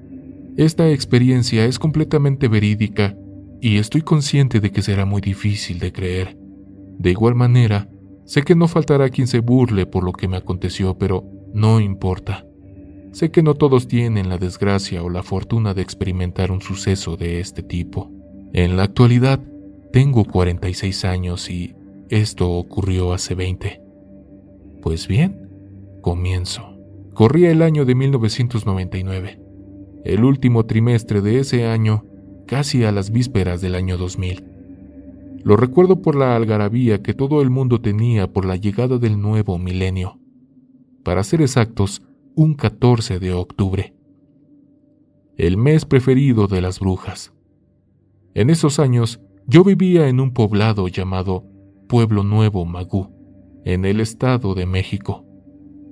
Esta experiencia es completamente verídica y estoy consciente de que será muy difícil de creer. De igual manera, sé que no faltará quien se burle por lo que me aconteció, pero no importa. Sé que no todos tienen la desgracia o la fortuna de experimentar un suceso de este tipo. En la actualidad, tengo 46 años y esto ocurrió hace 20. Pues bien, comienzo. Corría el año de 1999 el último trimestre de ese año, casi a las vísperas del año 2000. Lo recuerdo por la algarabía que todo el mundo tenía por la llegada del nuevo milenio. Para ser exactos, un 14 de octubre. El mes preferido de las brujas. En esos años, yo vivía en un poblado llamado Pueblo Nuevo Magú, en el Estado de México.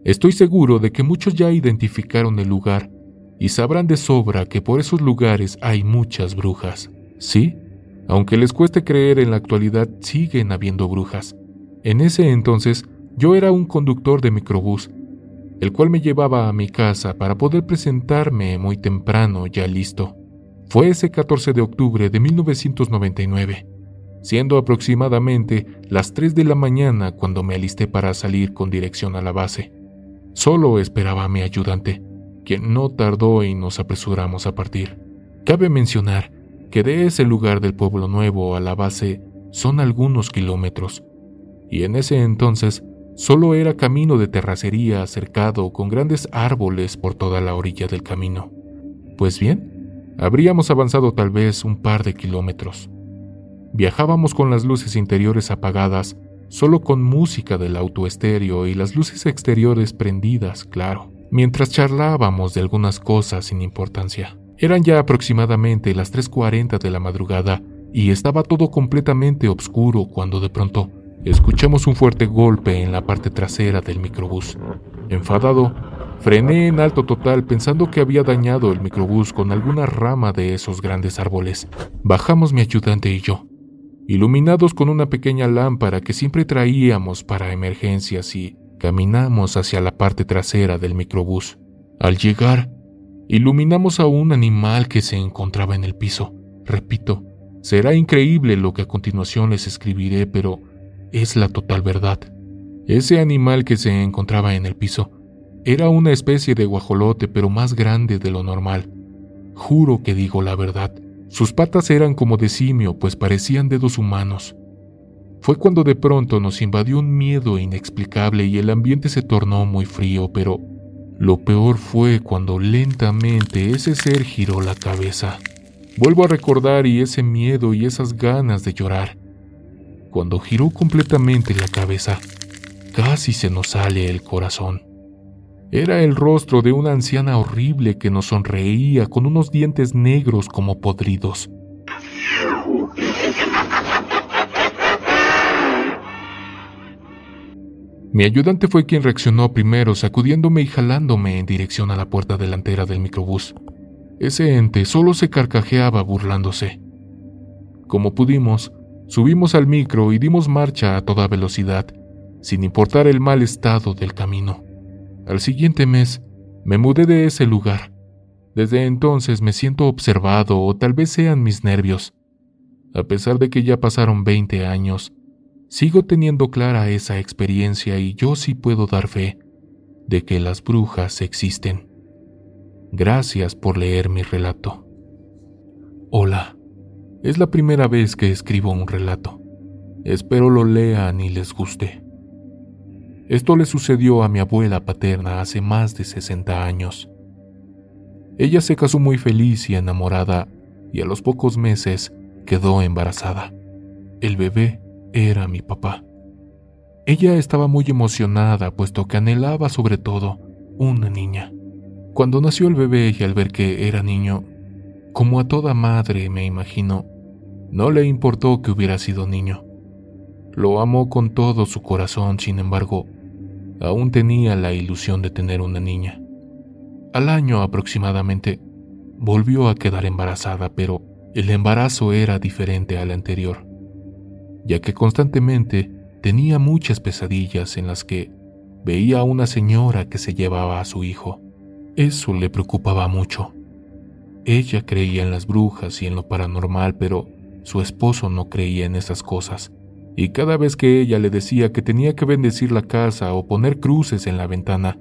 Estoy seguro de que muchos ya identificaron el lugar y sabrán de sobra que por esos lugares hay muchas brujas. Sí, aunque les cueste creer en la actualidad, siguen habiendo brujas. En ese entonces, yo era un conductor de microbús, el cual me llevaba a mi casa para poder presentarme muy temprano, ya listo. Fue ese 14 de octubre de 1999, siendo aproximadamente las 3 de la mañana cuando me alisté para salir con dirección a la base. Solo esperaba a mi ayudante que no tardó y nos apresuramos a partir. Cabe mencionar que de ese lugar del pueblo nuevo a la base son algunos kilómetros, y en ese entonces solo era camino de terracería cercado con grandes árboles por toda la orilla del camino. Pues bien, habríamos avanzado tal vez un par de kilómetros. Viajábamos con las luces interiores apagadas, solo con música del auto estéreo y las luces exteriores prendidas, claro mientras charlábamos de algunas cosas sin importancia. Eran ya aproximadamente las 3.40 de la madrugada y estaba todo completamente oscuro cuando de pronto escuchamos un fuerte golpe en la parte trasera del microbús. Enfadado, frené en alto total pensando que había dañado el microbús con alguna rama de esos grandes árboles. Bajamos mi ayudante y yo, iluminados con una pequeña lámpara que siempre traíamos para emergencias y Caminamos hacia la parte trasera del microbús. Al llegar, iluminamos a un animal que se encontraba en el piso. Repito, será increíble lo que a continuación les escribiré, pero es la total verdad. Ese animal que se encontraba en el piso era una especie de guajolote, pero más grande de lo normal. Juro que digo la verdad. Sus patas eran como de simio, pues parecían dedos humanos. Fue cuando de pronto nos invadió un miedo inexplicable y el ambiente se tornó muy frío, pero lo peor fue cuando lentamente ese ser giró la cabeza. Vuelvo a recordar y ese miedo y esas ganas de llorar. Cuando giró completamente la cabeza, casi se nos sale el corazón. Era el rostro de una anciana horrible que nos sonreía con unos dientes negros como podridos. Mi ayudante fue quien reaccionó primero, sacudiéndome y jalándome en dirección a la puerta delantera del microbús. Ese ente solo se carcajeaba burlándose. Como pudimos, subimos al micro y dimos marcha a toda velocidad, sin importar el mal estado del camino. Al siguiente mes, me mudé de ese lugar. Desde entonces me siento observado o tal vez sean mis nervios. A pesar de que ya pasaron 20 años, sigo teniendo clara esa experiencia y yo sí puedo dar fe de que las brujas existen. Gracias por leer mi relato. Hola, es la primera vez que escribo un relato. Espero lo lean y les guste. Esto le sucedió a mi abuela paterna hace más de 60 años. Ella se casó muy feliz y enamorada y a los pocos meses quedó embarazada. El bebé era mi papá. Ella estaba muy emocionada puesto que anhelaba sobre todo una niña. Cuando nació el bebé y al ver que era niño, como a toda madre me imagino, no le importó que hubiera sido niño. Lo amó con todo su corazón, sin embargo, aún tenía la ilusión de tener una niña. Al año aproximadamente, volvió a quedar embarazada, pero el embarazo era diferente al anterior, ya que constantemente tenía muchas pesadillas en las que veía a una señora que se llevaba a su hijo. Eso le preocupaba mucho. Ella creía en las brujas y en lo paranormal, pero su esposo no creía en esas cosas y cada vez que ella le decía que tenía que bendecir la casa o poner cruces en la ventana,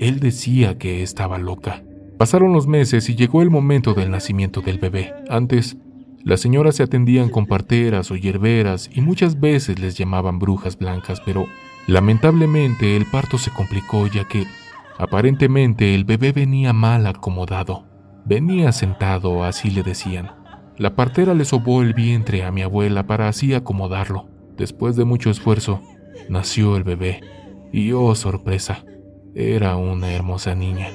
él decía que estaba loca. Pasaron los meses y llegó el momento del nacimiento del bebé. Antes, las señoras se atendían con parteras o hierberas y muchas veces les llamaban brujas blancas, pero lamentablemente el parto se complicó ya que aparentemente el bebé venía mal acomodado. Venía sentado, así le decían. La partera le sobó el vientre a mi abuela para así acomodarlo. Después de mucho esfuerzo, nació el bebé. Y oh sorpresa, era una hermosa niña.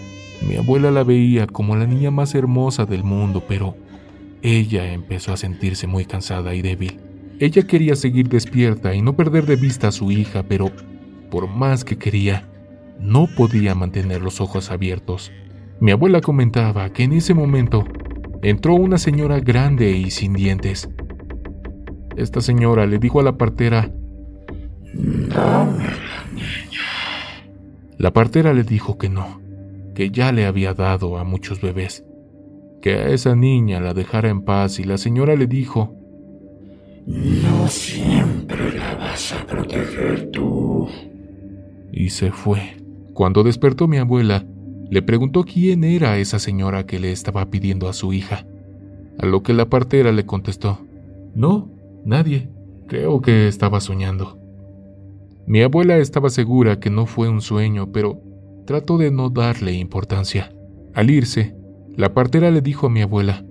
Mi abuela la veía como la niña más hermosa del mundo, pero ella empezó a sentirse muy cansada y débil. Ella quería seguir despierta y no perder de vista a su hija, pero por más que quería, no podía mantener los ojos abiertos. Mi abuela comentaba que en ese momento entró una señora grande y sin dientes. Esta señora le dijo a la partera, Dame la niña. La partera le dijo que no, que ya le había dado a muchos bebés, que a esa niña la dejara en paz y la señora le dijo, No siempre la vas a proteger tú. y se fue. Cuando despertó mi abuela, le preguntó quién era esa señora que le estaba pidiendo a su hija, a lo que la partera le contestó, No, nadie, creo que estaba soñando. Mi abuela estaba segura que no fue un sueño, pero trató de no darle importancia. Al irse, la partera le dijo a mi abuela,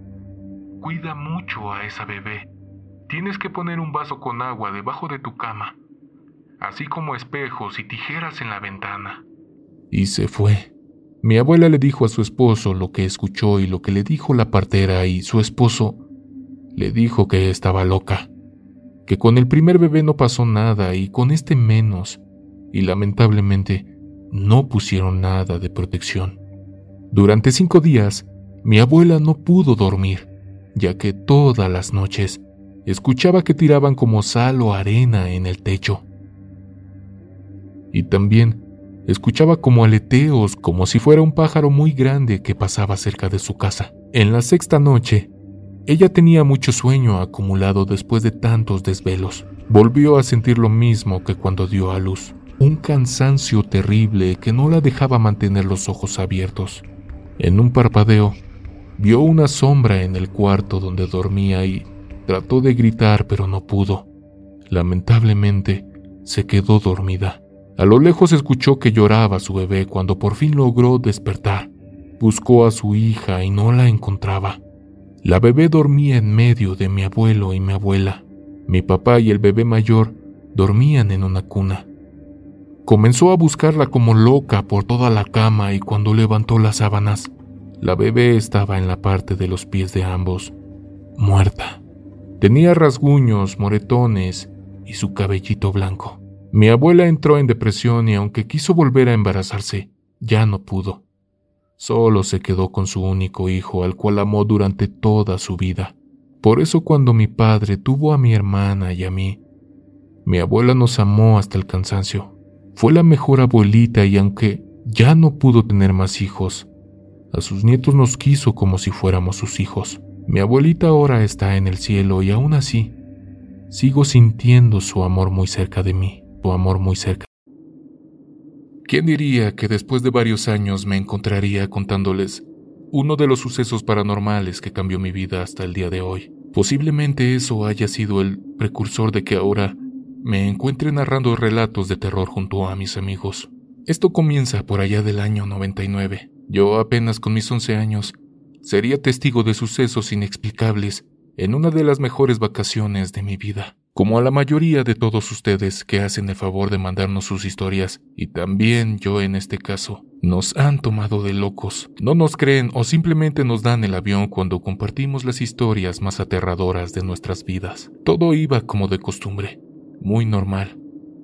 Cuida mucho a esa bebé. Tienes que poner un vaso con agua debajo de tu cama, así como espejos y tijeras en la ventana. y se fue. Mi abuela le dijo a su esposo lo que escuchó y lo que le dijo la partera y su esposo le dijo que estaba loca, que con el primer bebé no pasó nada y con este menos, y lamentablemente no pusieron nada de protección. Durante cinco días, mi abuela no pudo dormir, ya que todas las noches escuchaba que tiraban como sal o arena en el techo. Y también escuchaba como aleteos, como si fuera un pájaro muy grande que pasaba cerca de su casa. En la sexta noche, ella tenía mucho sueño acumulado después de tantos desvelos. Volvió a sentir lo mismo que cuando dio a luz, un cansancio terrible que no la dejaba mantener los ojos abiertos. En un parpadeo, vio una sombra en el cuarto donde dormía y trató de gritar pero no pudo. Lamentablemente, se quedó dormida. A lo lejos escuchó que lloraba su bebé cuando por fin logró despertar. Buscó a su hija y no la encontraba. La bebé dormía en medio de mi abuelo y mi abuela. Mi papá y el bebé mayor dormían en una cuna. Comenzó a buscarla como loca por toda la cama y cuando levantó las sábanas, la bebé estaba en la parte de los pies de ambos, muerta. Tenía rasguños, moretones y su cabellito blanco. Mi abuela entró en depresión y aunque quiso volver a embarazarse, ya no pudo. Solo se quedó con su único hijo, al cual amó durante toda su vida. Por eso cuando mi padre tuvo a mi hermana y a mí, Mi abuela nos amó hasta el cansancio. Fue la mejor abuelita y aunque ya no pudo tener más hijos, a sus nietos nos quiso como si fuéramos sus hijos. Mi abuelita ahora está en el cielo y aún así sigo sintiendo su amor muy cerca de mí, amor muy cerca. ¿Quién diría que después de varios años me encontraría contándoles uno de los sucesos paranormales que cambió mi vida hasta el día de hoy? Posiblemente eso haya sido el precursor de que ahora me encuentre narrando relatos de terror junto a mis amigos. Esto comienza por allá del año 99. Yo apenas con mis 11 años sería testigo de sucesos inexplicables en una de las mejores vacaciones de mi vida. Como a la mayoría de todos ustedes que hacen el favor de mandarnos sus historias, y también yo en este caso, nos han tomado de locos. No nos creen o simplemente nos dan el avión cuando compartimos las historias más aterradoras de nuestras vidas. Todo iba como de costumbre, muy normal,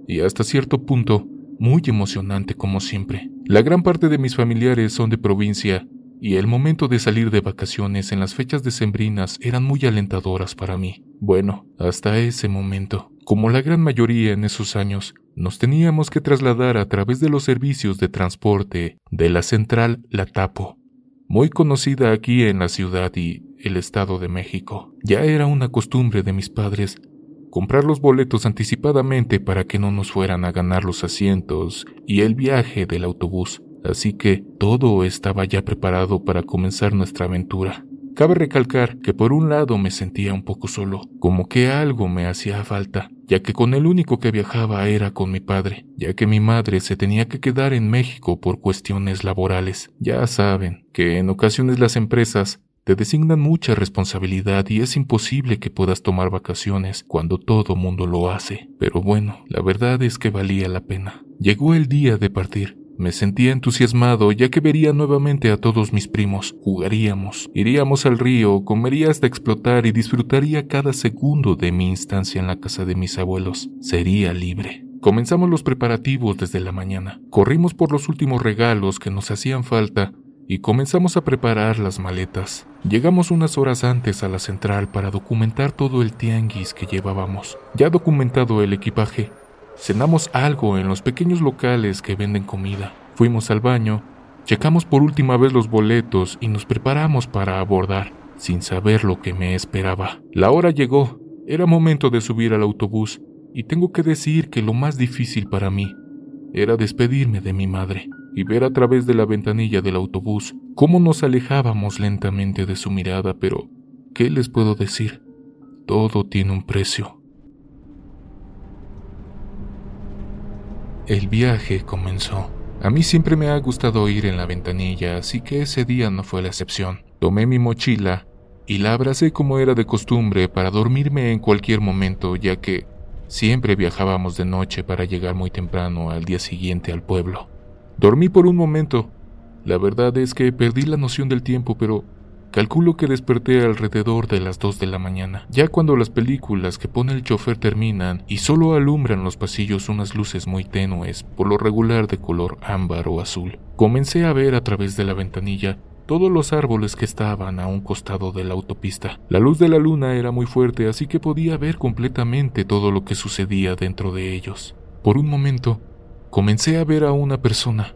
y hasta cierto punto, muy emocionante como siempre. La gran parte de mis familiares son de provincia y el momento de salir de vacaciones en las fechas decembrinas eran muy alentadoras para mí. Bueno, hasta ese momento. Como la gran mayoría en esos años, nos teníamos que trasladar a través de los servicios de transporte de la central La Tapo, muy conocida aquí en la ciudad y el Estado de México. Ya era una costumbre de mis padres comprar los boletos anticipadamente para que no nos fueran a ganar los asientos y el viaje del autobús así que todo estaba ya preparado para comenzar nuestra aventura. Cabe recalcar que por un lado me sentía un poco solo, como que algo me hacía falta, ya que con el único que viajaba era con mi padre, ya que mi madre se tenía que quedar en México por cuestiones laborales. Ya saben que en ocasiones las empresas te designan mucha responsabilidad y es imposible que puedas tomar vacaciones cuando todo mundo lo hace. Pero bueno, la verdad es que valía la pena. Llegó el día de partir. Me sentía entusiasmado ya que vería nuevamente a todos mis primos, jugaríamos, iríamos al río, comería hasta explotar y disfrutaría cada segundo de mi instancia en la casa de mis abuelos. Sería libre. Comenzamos los preparativos desde la mañana. Corrimos por los últimos regalos que nos hacían falta y comenzamos a preparar las maletas. Llegamos unas horas antes a la central para documentar todo el tianguis que llevábamos. Ya documentado el equipaje, Cenamos algo en los pequeños locales que venden comida. Fuimos al baño, checamos por última vez los boletos y nos preparamos para abordar, sin saber lo que me esperaba. La hora llegó, era momento de subir al autobús, y tengo que decir que lo más difícil para mí era despedirme de mi madre y ver a través de la ventanilla del autobús cómo nos alejábamos lentamente de su mirada, pero ¿qué les puedo decir? Todo tiene un precio. El viaje comenzó. A mí siempre me ha gustado ir en la ventanilla, así que ese día no fue la excepción. Tomé mi mochila y la abracé como era de costumbre para dormirme en cualquier momento, ya que siempre viajábamos de noche para llegar muy temprano al día siguiente al pueblo. Dormí por un momento. La verdad es que perdí la noción del tiempo, pero Calculo que desperté alrededor de las 2 de la mañana, ya cuando las películas que pone el chofer terminan y solo alumbran los pasillos unas luces muy tenues, por lo regular de color ámbar o azul. Comencé a ver a través de la ventanilla todos los árboles que estaban a un costado de la autopista. La luz de la luna era muy fuerte, así que podía ver completamente todo lo que sucedía dentro de ellos. Por un momento, comencé a ver a una persona,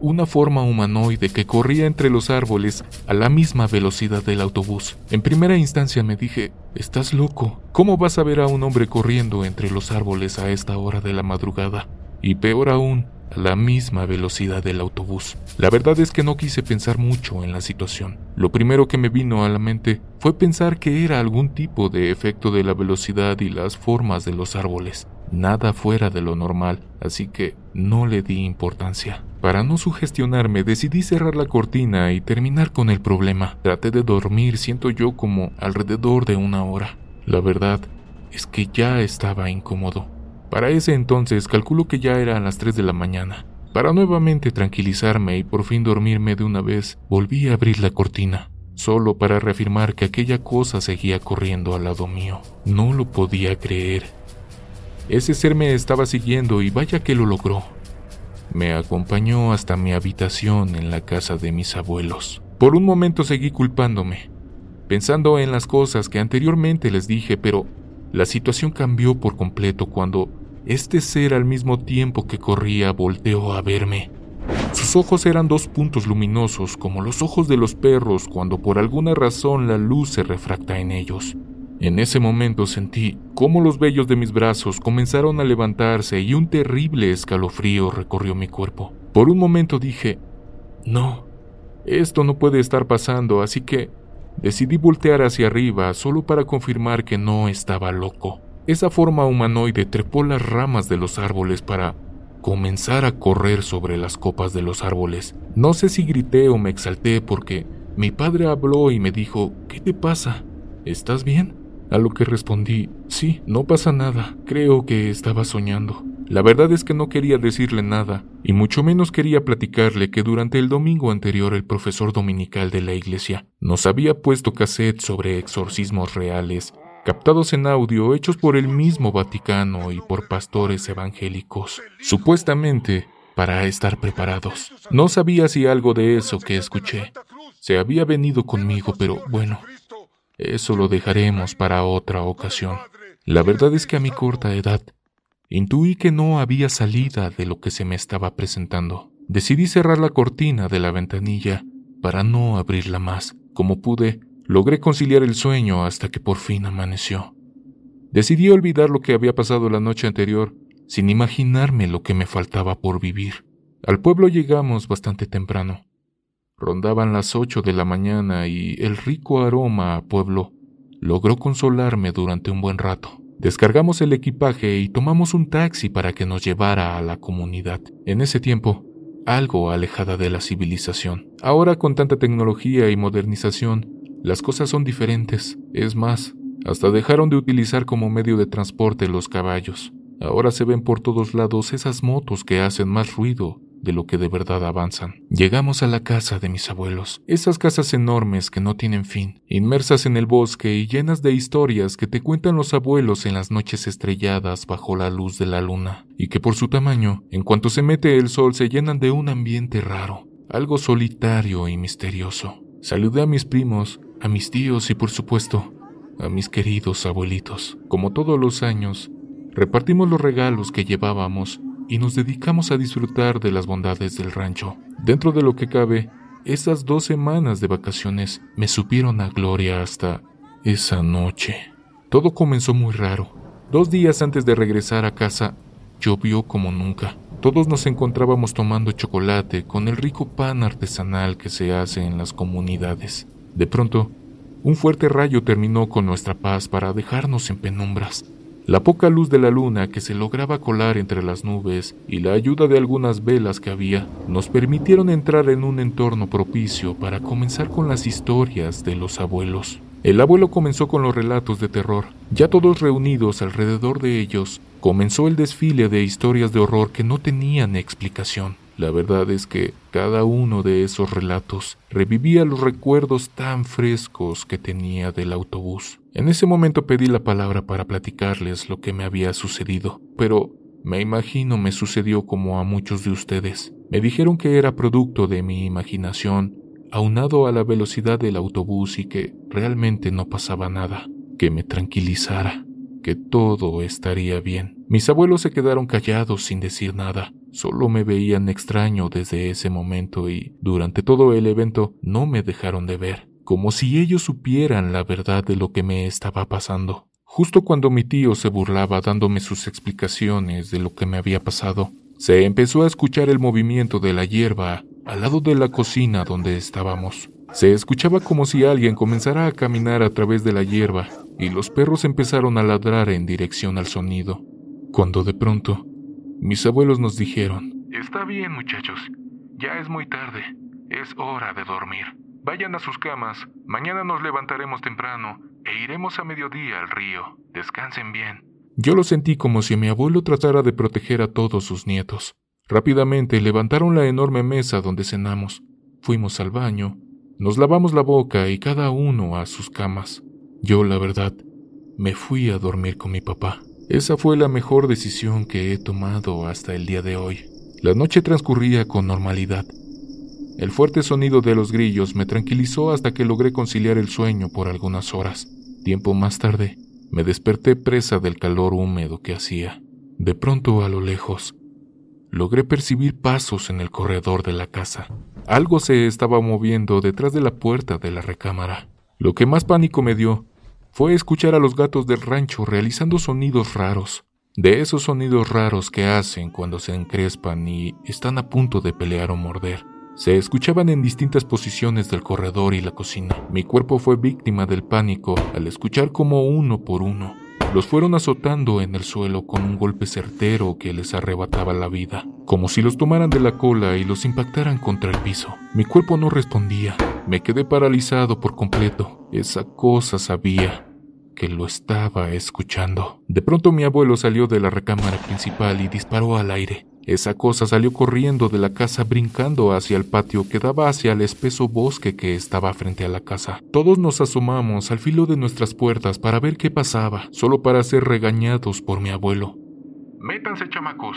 una forma humanoide que corría entre los árboles a la misma velocidad del autobús. En primera instancia me dije, estás loco, ¿cómo vas a ver a un hombre corriendo entre los árboles a esta hora de la madrugada? Y peor aún, a la misma velocidad del autobús. La verdad es que no quise pensar mucho en la situación. Lo primero que me vino a la mente fue pensar que era algún tipo de efecto de la velocidad y las formas de los árboles. Nada fuera de lo normal, así que no le di importancia. Para no sugestionarme, decidí cerrar la cortina y terminar con el problema. Traté de dormir, siento yo como alrededor de una hora. La verdad es que ya estaba incómodo. Para ese entonces calculo que ya eran las 3 de la mañana. Para nuevamente tranquilizarme y por fin dormirme de una vez, volví a abrir la cortina, solo para reafirmar que aquella cosa seguía corriendo al lado mío. No lo podía creer. Ese ser me estaba siguiendo y vaya que lo logró. Me acompañó hasta mi habitación en la casa de mis abuelos. Por un momento seguí culpándome, pensando en las cosas que anteriormente les dije, pero la situación cambió por completo cuando este ser al mismo tiempo que corría volteó a verme. Sus ojos eran dos puntos luminosos como los ojos de los perros cuando por alguna razón la luz se refracta en ellos. En ese momento sentí cómo los vellos de mis brazos comenzaron a levantarse y un terrible escalofrío recorrió mi cuerpo. Por un momento dije, no, esto no puede estar pasando, así que decidí voltear hacia arriba solo para confirmar que no estaba loco. Esa forma humanoide trepó las ramas de los árboles para comenzar a correr sobre las copas de los árboles. No sé si grité o me exalté porque mi padre habló y me dijo, ¿qué te pasa? ¿Estás bien? A lo que respondí, sí, no pasa nada, creo que estaba soñando. La verdad es que no quería decirle nada, y mucho menos quería platicarle que durante el domingo anterior el profesor dominical de la iglesia nos había puesto cassette sobre exorcismos reales, captados en audio hechos por el mismo Vaticano y por pastores evangélicos, supuestamente para estar preparados. No sabía si algo de eso que escuché se había venido conmigo, pero bueno, eso lo dejaremos para otra ocasión. La verdad es que a mi corta edad intuí que no había salida de lo que se me estaba presentando. Decidí cerrar la cortina de la ventanilla para no abrirla más. Como pude, logré conciliar el sueño hasta que por fin amaneció. Decidí olvidar lo que había pasado la noche anterior, sin imaginarme lo que me faltaba por vivir. Al pueblo llegamos bastante temprano. Rondaban las ocho de la mañana y el rico aroma a pueblo logró consolarme durante un buen rato. Descargamos el equipaje y tomamos un taxi para que nos llevara a la comunidad. En ese tiempo, algo alejada de la civilización. Ahora con tanta tecnología y modernización, las cosas son diferentes. Es más, hasta dejaron de utilizar como medio de transporte los caballos. Ahora se ven por todos lados esas motos que hacen más ruido de lo que de verdad avanzan. Llegamos a la casa de mis abuelos, esas casas enormes que no tienen fin, inmersas en el bosque y llenas de historias que te cuentan los abuelos en las noches estrelladas bajo la luz de la luna, y que por su tamaño, en cuanto se mete el sol, se llenan de un ambiente raro, algo solitario y misterioso. Saludé a mis primos, a mis tíos y por supuesto, a mis queridos abuelitos. Como todos los años, repartimos los regalos que llevábamos y nos dedicamos a disfrutar de las bondades del rancho. Dentro de lo que cabe, esas dos semanas de vacaciones me supieron a gloria hasta esa noche. Todo comenzó muy raro. Dos días antes de regresar a casa, llovió como nunca. Todos nos encontrábamos tomando chocolate con el rico pan artesanal que se hace en las comunidades. De pronto, un fuerte rayo terminó con nuestra paz para dejarnos en penumbras. La poca luz de la luna que se lograba colar entre las nubes y la ayuda de algunas velas que había nos permitieron entrar en un entorno propicio para comenzar con las historias de los abuelos. El abuelo comenzó con los relatos de terror. Ya todos reunidos alrededor de ellos, comenzó el desfile de historias de horror que no tenían explicación. La verdad es que cada uno de esos relatos revivía los recuerdos tan frescos que tenía del autobús. En ese momento pedí la palabra para platicarles lo que me había sucedido, pero me imagino me sucedió como a muchos de ustedes. Me dijeron que era producto de mi imaginación, aunado a la velocidad del autobús y que realmente no pasaba nada, que me tranquilizara, que todo estaría bien. Mis abuelos se quedaron callados sin decir nada. Solo me veían extraño desde ese momento y durante todo el evento no me dejaron de ver, como si ellos supieran la verdad de lo que me estaba pasando. Justo cuando mi tío se burlaba dándome sus explicaciones de lo que me había pasado, se empezó a escuchar el movimiento de la hierba al lado de la cocina donde estábamos. Se escuchaba como si alguien comenzara a caminar a través de la hierba y los perros empezaron a ladrar en dirección al sonido, cuando de pronto mis abuelos nos dijeron, Está bien muchachos, ya es muy tarde, es hora de dormir. Vayan a sus camas, mañana nos levantaremos temprano e iremos a mediodía al río. Descansen bien. Yo lo sentí como si mi abuelo tratara de proteger a todos sus nietos. Rápidamente levantaron la enorme mesa donde cenamos. Fuimos al baño, nos lavamos la boca y cada uno a sus camas. Yo, la verdad, me fui a dormir con mi papá. Esa fue la mejor decisión que he tomado hasta el día de hoy. La noche transcurría con normalidad. El fuerte sonido de los grillos me tranquilizó hasta que logré conciliar el sueño por algunas horas. Tiempo más tarde, Me desperté presa del calor húmedo que hacía. De pronto, a lo lejos, logré percibir pasos en el corredor de la casa. Algo se estaba moviendo detrás de la puerta de la recámara. Lo que más pánico me dio fue escuchar a los gatos del rancho realizando sonidos raros, de esos sonidos raros que hacen cuando se encrespan y están a punto de pelear o morder. Se escuchaban en distintas posiciones del corredor y la cocina. Mi cuerpo fue víctima del pánico al escuchar como uno por uno los fueron azotando en el suelo con un golpe certero que les arrebataba la vida, como si los tomaran de la cola y los impactaran contra el piso. Mi cuerpo no respondía, me quedé paralizado por completo. Esa cosa sabía que lo estaba escuchando. De pronto mi abuelo salió de la recámara principal y disparó al aire. Esa cosa salió corriendo de la casa brincando hacia el patio que daba hacia el espeso bosque que estaba frente a la casa. Todos nos asomamos al filo de nuestras puertas para ver qué pasaba, solo para ser regañados por mi abuelo. Métanse, chamacos.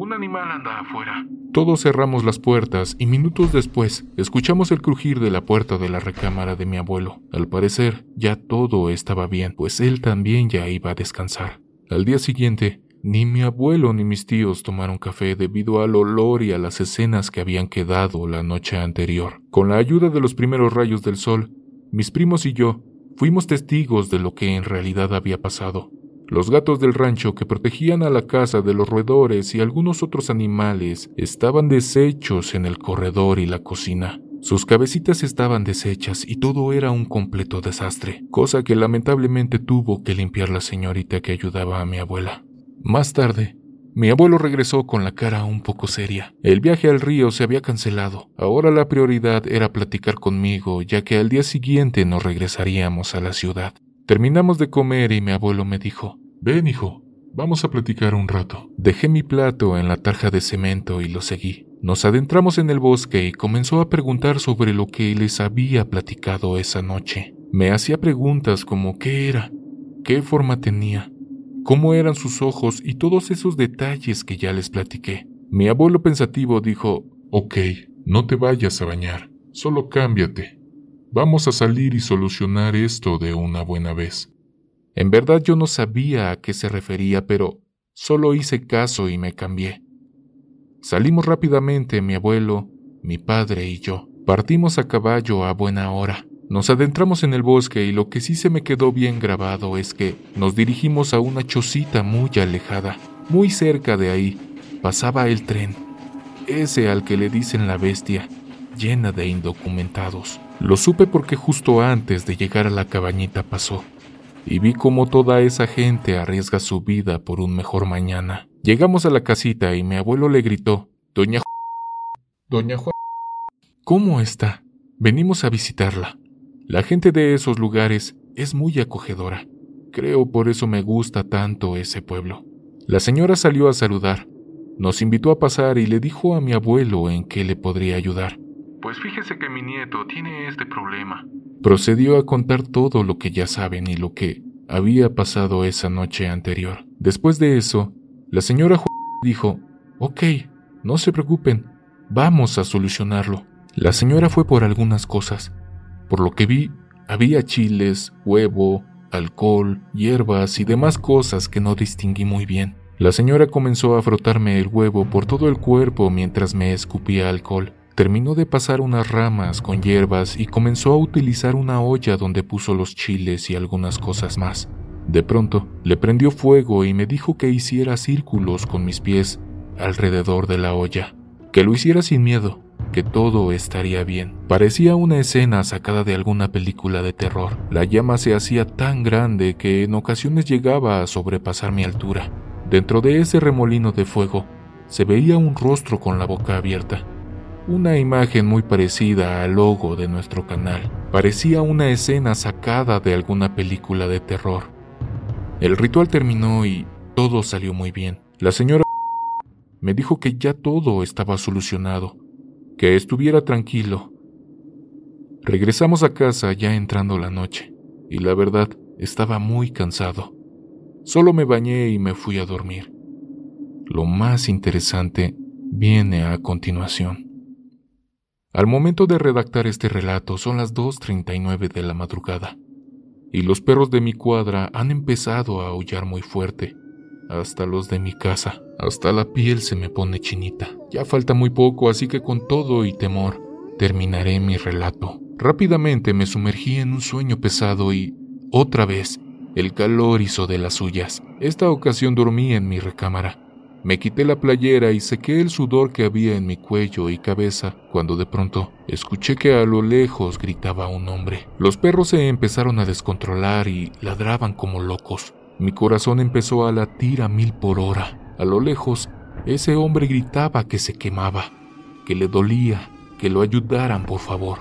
Un animal anda afuera. Todos cerramos las puertas y minutos después escuchamos el crujir de la puerta de la recámara de mi abuelo. Al parecer, ya todo estaba bien, pues él también ya iba a descansar. Al día siguiente, ni mi abuelo ni mis tíos tomaron café debido al olor y a las escenas que habían quedado la noche anterior. Con la ayuda de los primeros rayos del sol, mis primos y yo fuimos testigos de lo que en realidad había pasado. Los gatos del rancho que protegían a la casa de los roedores y algunos otros animales estaban deshechos en el corredor y la cocina. Sus cabecitas estaban deshechas y todo era un completo desastre, cosa que lamentablemente tuvo que limpiar la señorita que ayudaba a mi abuela. Más tarde, mi abuelo regresó con la cara un poco seria. El viaje al río se había cancelado. Ahora la prioridad era platicar conmigo, ya que al día siguiente nos regresaríamos a la ciudad. Terminamos de comer y mi abuelo me dijo, Ven, hijo, vamos a platicar un rato. Dejé mi plato en la tarja de cemento y lo seguí. Nos adentramos en el bosque y comenzó a preguntar sobre lo que les había platicado esa noche. Me hacía preguntas como qué era, qué forma tenía, cómo eran sus ojos y todos esos detalles que ya les platiqué. Mi abuelo pensativo dijo, Ok, no te vayas a bañar, solo cámbiate. Vamos a salir y solucionar esto de una buena vez. En verdad yo no sabía a qué se refería, pero solo hice caso y me cambié. Salimos rápidamente mi abuelo, mi padre y yo. Partimos a caballo a buena hora. Nos adentramos en el bosque y lo que sí se me quedó bien grabado es que nos dirigimos a una chocita muy alejada. Muy cerca de ahí pasaba el tren, ese al que le dicen la bestia, llena de indocumentados. Lo supe porque justo antes de llegar a la cabañita pasó, y vi cómo toda esa gente arriesga su vida por un mejor mañana. Llegamos a la casita y mi abuelo le gritó, Doña Doña Juan, ¿cómo está? Venimos a visitarla. La gente de esos lugares es muy acogedora. Creo por eso me gusta tanto ese pueblo. La señora salió a saludar, nos invitó a pasar y le dijo a mi abuelo en qué le podría ayudar. Pues fíjese que mi nieto tiene este problema. Procedió a contar todo lo que ya saben y lo que había pasado esa noche anterior. Después de eso, la señora dijo, Ok, no se preocupen, vamos a solucionarlo. La señora fue por algunas cosas, por lo que vi, había chiles, huevo, alcohol, hierbas y demás cosas que no distinguí muy bien. La señora comenzó a frotarme el huevo por todo el cuerpo mientras me escupía alcohol. Terminó de pasar unas ramas con hierbas y comenzó a utilizar una olla donde puso los chiles y algunas cosas más. De pronto, le prendió fuego y me dijo que hiciera círculos con mis pies alrededor de la olla, que lo hiciera sin miedo, que todo estaría bien. Parecía una escena sacada de alguna película de terror. La llama se hacía tan grande que en ocasiones llegaba a sobrepasar mi altura. Dentro de ese remolino de fuego se veía un rostro con la boca abierta. Una imagen muy parecida al logo de nuestro canal. Parecía una escena sacada de alguna película de terror. El ritual terminó y todo salió muy bien. La señora me dijo que ya todo estaba solucionado que estuviera tranquilo. Regresamos a casa ya entrando la noche, y la verdad estaba muy cansado. Solo me bañé y me fui a dormir. Lo más interesante viene a continuación. Al momento de redactar este relato son las 2.39 de la madrugada. y los perros de mi cuadra han empezado a aullar muy fuerte, hasta los de mi casa, hasta la piel se me pone chinita. Ya falta muy poco, así que con todo y temor terminaré mi relato. Rápidamente me sumergí en un sueño pesado y, otra vez, el calor hizo de las suyas. Esta ocasión dormí en mi recámara. Me quité la playera y sequé el sudor que había en mi cuello y cabeza cuando de pronto escuché que a lo lejos gritaba un hombre. Los perros se empezaron a descontrolar y ladraban como locos. Mi corazón empezó a latir a mil por hora. A lo lejos, ese hombre gritaba que se quemaba, que le dolía, que lo ayudaran por favor.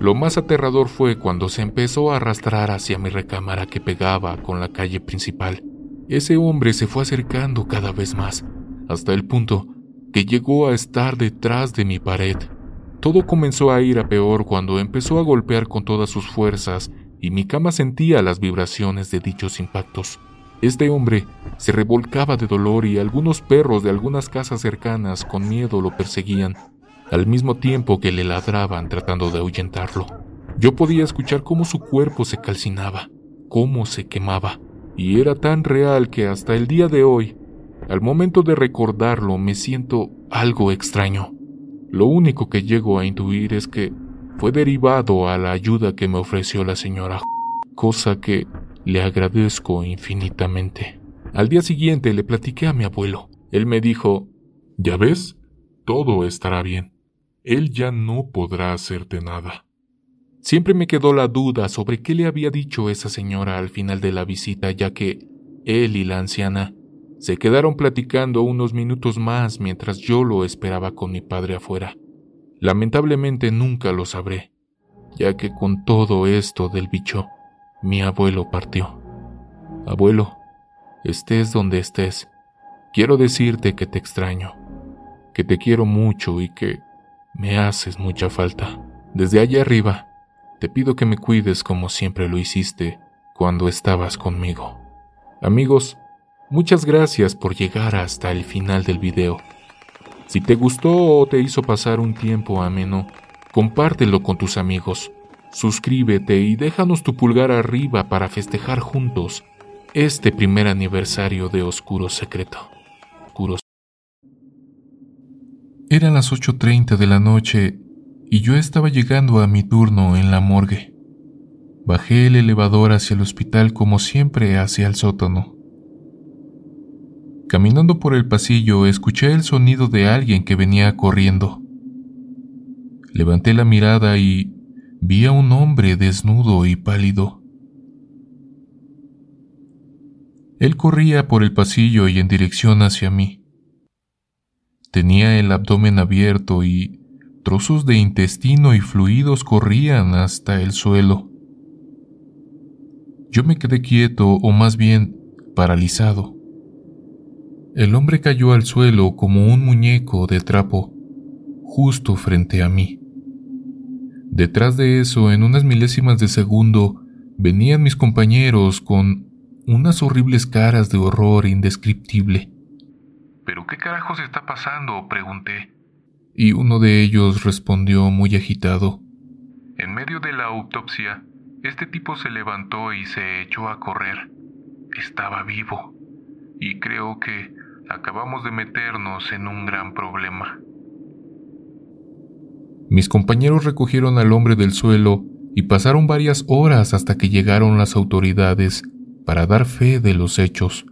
Lo más aterrador fue cuando se empezó a arrastrar hacia mi recámara que pegaba con la calle principal. Ese hombre se fue acercando cada vez más hasta el punto que llegó a estar detrás de mi pared. Todo comenzó a ir a peor cuando empezó a golpear con todas sus fuerzas y mi cama sentía las vibraciones de dichos impactos. Este hombre se revolcaba de dolor y algunos perros de algunas casas cercanas con miedo lo perseguían, al mismo tiempo que le ladraban tratando de ahuyentarlo. Yo podía escuchar cómo su cuerpo se calcinaba, cómo se quemaba, y era tan real que hasta el día de hoy al momento de recordarlo me siento algo extraño. Lo único que llego a intuir es que fue derivado a la ayuda que me ofreció la señora, cosa que le agradezco infinitamente. Al día siguiente le platiqué a mi abuelo. Él me dijo, Ya ves, todo estará bien. Él ya no podrá hacerte nada. Siempre me quedó la duda sobre qué le había dicho esa señora al final de la visita, ya que él y la anciana se quedaron platicando unos minutos más mientras yo lo esperaba con mi padre afuera. Lamentablemente nunca lo sabré, ya que con todo esto del bicho, mi abuelo partió. Abuelo, estés donde estés, quiero decirte que te extraño, que te quiero mucho y que me haces mucha falta. Desde allá arriba, te pido que me cuides como siempre lo hiciste cuando estabas conmigo. Amigos, Muchas gracias por llegar hasta el final del video. Si te gustó o te hizo pasar un tiempo ameno, compártelo con tus amigos. Suscríbete y déjanos tu pulgar arriba para festejar juntos este primer aniversario de Oscuro Secreto. Oscuro. Eran las 8.30 de la noche y yo estaba llegando a mi turno en la morgue. Bajé el elevador hacia el hospital como siempre hacia el sótano. Caminando por el pasillo escuché el sonido de alguien que venía corriendo. Levanté la mirada y vi a un hombre desnudo y pálido. Él corría por el pasillo y en dirección hacia mí. Tenía el abdomen abierto y trozos de intestino y fluidos corrían hasta el suelo. Yo me quedé quieto o más bien paralizado. El hombre cayó al suelo como un muñeco de trapo, justo frente a mí. Detrás de eso, en unas milésimas de segundo, venían mis compañeros con unas horribles caras de horror indescriptible. ¿Pero qué carajos está pasando? pregunté. Y uno de ellos respondió muy agitado. En medio de la autopsia, este tipo se levantó y se echó a correr. Estaba vivo. Y creo que acabamos de meternos en un gran problema. Mis compañeros recogieron al hombre del suelo y pasaron varias horas hasta que llegaron las autoridades para dar fe de los hechos.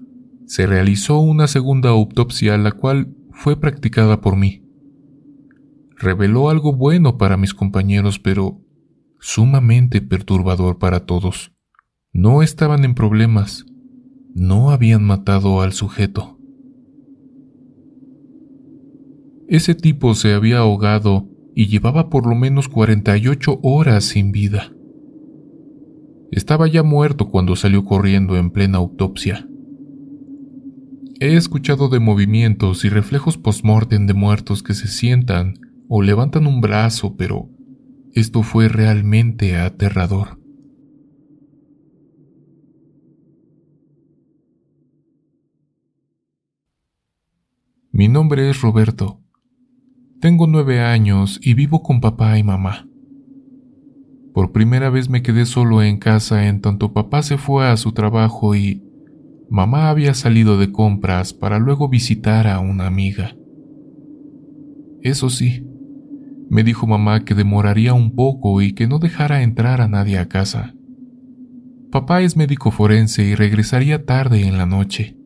Se realizó una segunda autopsia, la cual fue practicada por mí. Reveló algo bueno para mis compañeros, pero sumamente perturbador para todos. No estaban en problemas, no habían matado al sujeto. Ese tipo se había ahogado y llevaba por lo menos 48 horas sin vida. Estaba ya muerto cuando salió corriendo en plena autopsia. He escuchado de movimientos y reflejos post-mortem de muertos que se sientan o levantan un brazo, pero esto fue realmente aterrador. Mi nombre es Roberto. Tengo nueve años y vivo con papá y mamá. Por primera vez me quedé solo en casa en tanto papá se fue a su trabajo y mamá había salido de compras para luego visitar a una amiga. Eso sí, me dijo mamá que demoraría un poco y que no dejara entrar a nadie a casa. Papá es médico forense y regresaría tarde en la noche.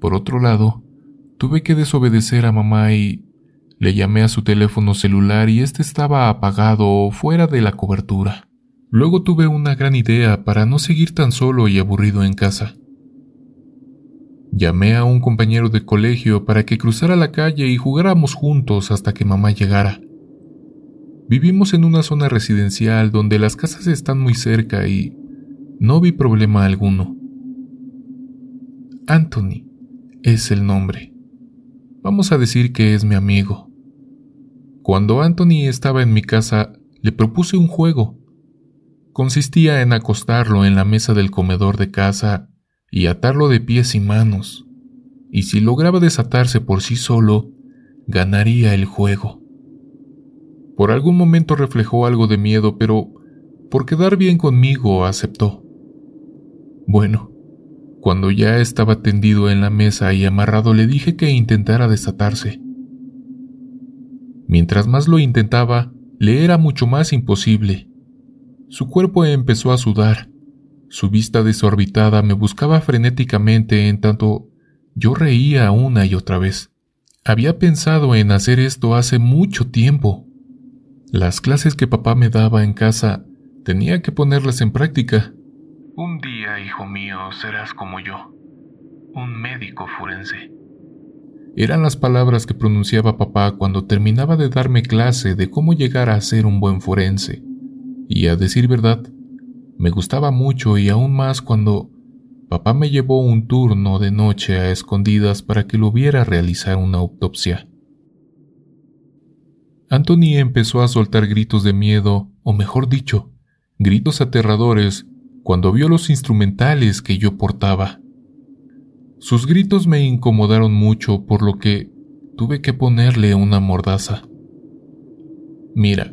Por otro lado, tuve que desobedecer a mamá y le llamé a su teléfono celular y este estaba apagado fuera de la cobertura. Luego tuve una gran idea para no seguir tan solo y aburrido en casa. Llamé a un compañero de colegio para que cruzara la calle y jugáramos juntos hasta que mamá llegara. Vivimos en una zona residencial donde las casas están muy cerca y no vi problema alguno. Anthony es el nombre. Vamos a decir que es mi amigo. Cuando Anthony estaba en mi casa, le propuse un juego. Consistía en acostarlo en la mesa del comedor de casa y atarlo de pies y manos, y si lograba desatarse por sí solo, ganaría el juego. Por algún momento reflejó algo de miedo, pero por quedar bien conmigo aceptó. Bueno, cuando ya estaba tendido en la mesa y amarrado le dije que intentara desatarse. Mientras más lo intentaba, le era mucho más imposible. Su cuerpo empezó a sudar. Su vista desorbitada me buscaba frenéticamente en tanto yo reía una y otra vez. Había pensado en hacer esto hace mucho tiempo. Las clases que papá me daba en casa tenía que ponerlas en práctica. Un día, hijo mío, serás como yo, un médico forense. Eran las palabras que pronunciaba papá cuando terminaba de darme clase de cómo llegar a ser un buen forense. Y a decir verdad, me gustaba mucho y aún más cuando papá me llevó un turno de noche a escondidas para que lo viera realizar una autopsia. Anthony empezó a soltar gritos de miedo, o mejor dicho, gritos aterradores, cuando vio los instrumentales que yo portaba. Sus gritos me incomodaron mucho, por lo que tuve que ponerle una mordaza. Mira,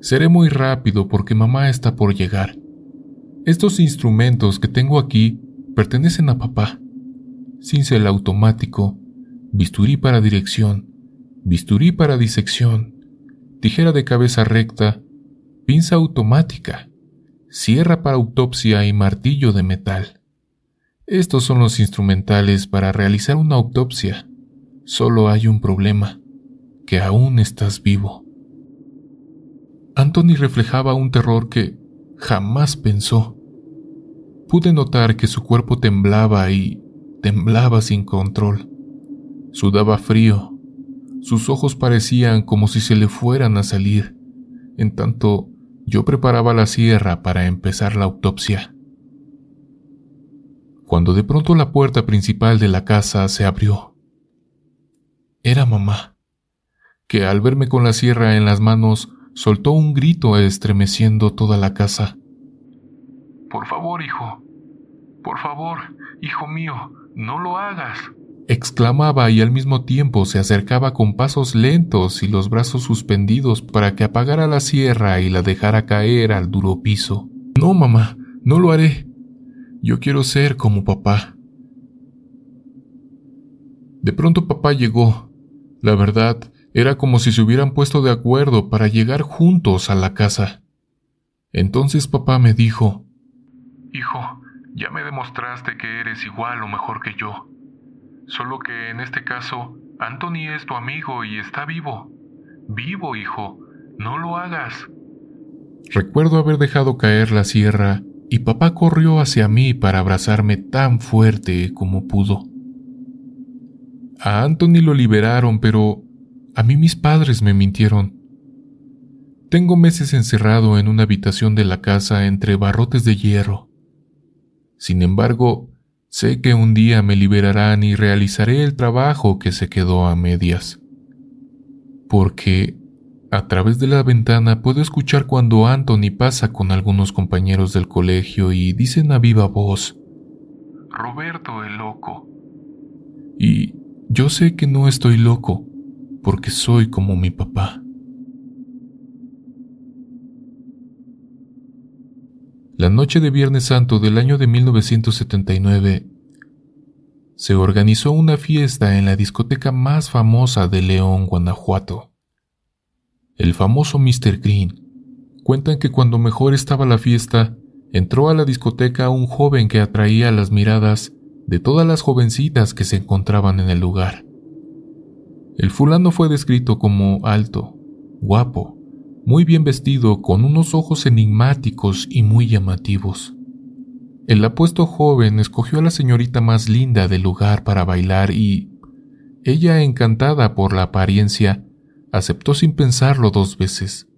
seré muy rápido porque mamá está por llegar. Estos instrumentos que tengo aquí pertenecen a papá. Cincel automático, bisturí para dirección, bisturí para disección, tijera de cabeza recta, pinza automática, sierra para autopsia y martillo de metal. Estos son los instrumentales para realizar una autopsia. Solo hay un problema, que aún estás vivo. Anthony reflejaba un terror que jamás pensó. Pude notar que su cuerpo temblaba y temblaba sin control. Sudaba frío. Sus ojos parecían como si se le fueran a salir, en tanto yo preparaba la sierra para empezar la autopsia cuando de pronto la puerta principal de la casa se abrió. Era mamá, que al verme con la sierra en las manos soltó un grito estremeciendo toda la casa. Por favor, hijo, por favor, hijo mío, no lo hagas. exclamaba y al mismo tiempo se acercaba con pasos lentos y los brazos suspendidos para que apagara la sierra y la dejara caer al duro piso. No, mamá, no lo haré. Yo quiero ser como papá. De pronto papá llegó. La verdad, era como si se hubieran puesto de acuerdo para llegar juntos a la casa. Entonces papá me dijo, Hijo, ya me demostraste que eres igual o mejor que yo. Solo que en este caso, Anthony es tu amigo y está vivo. Vivo, hijo. No lo hagas. Recuerdo haber dejado caer la sierra y papá corrió hacia mí para abrazarme tan fuerte como pudo. A Anthony lo liberaron, pero a mí mis padres me mintieron. Tengo meses encerrado en una habitación de la casa entre barrotes de hierro. Sin embargo, sé que un día me liberarán y realizaré el trabajo que se quedó a medias. Porque a través de la ventana puedo escuchar cuando Anthony pasa con algunos compañeros del colegio y dicen a viva voz, Roberto el loco. Y yo sé que no estoy loco, porque soy como mi papá. La noche de Viernes Santo del año de 1979 se organizó una fiesta en la discoteca más famosa de León, Guanajuato. El famoso Mr. Green. Cuentan que cuando mejor estaba la fiesta, entró a la discoteca un joven que atraía las miradas de todas las jovencitas que se encontraban en el lugar. El fulano fue descrito como alto, guapo, muy bien vestido, con unos ojos enigmáticos y muy llamativos. El apuesto joven escogió a la señorita más linda del lugar para bailar y ella, encantada por la apariencia, aceptó sin pensarlo dos veces.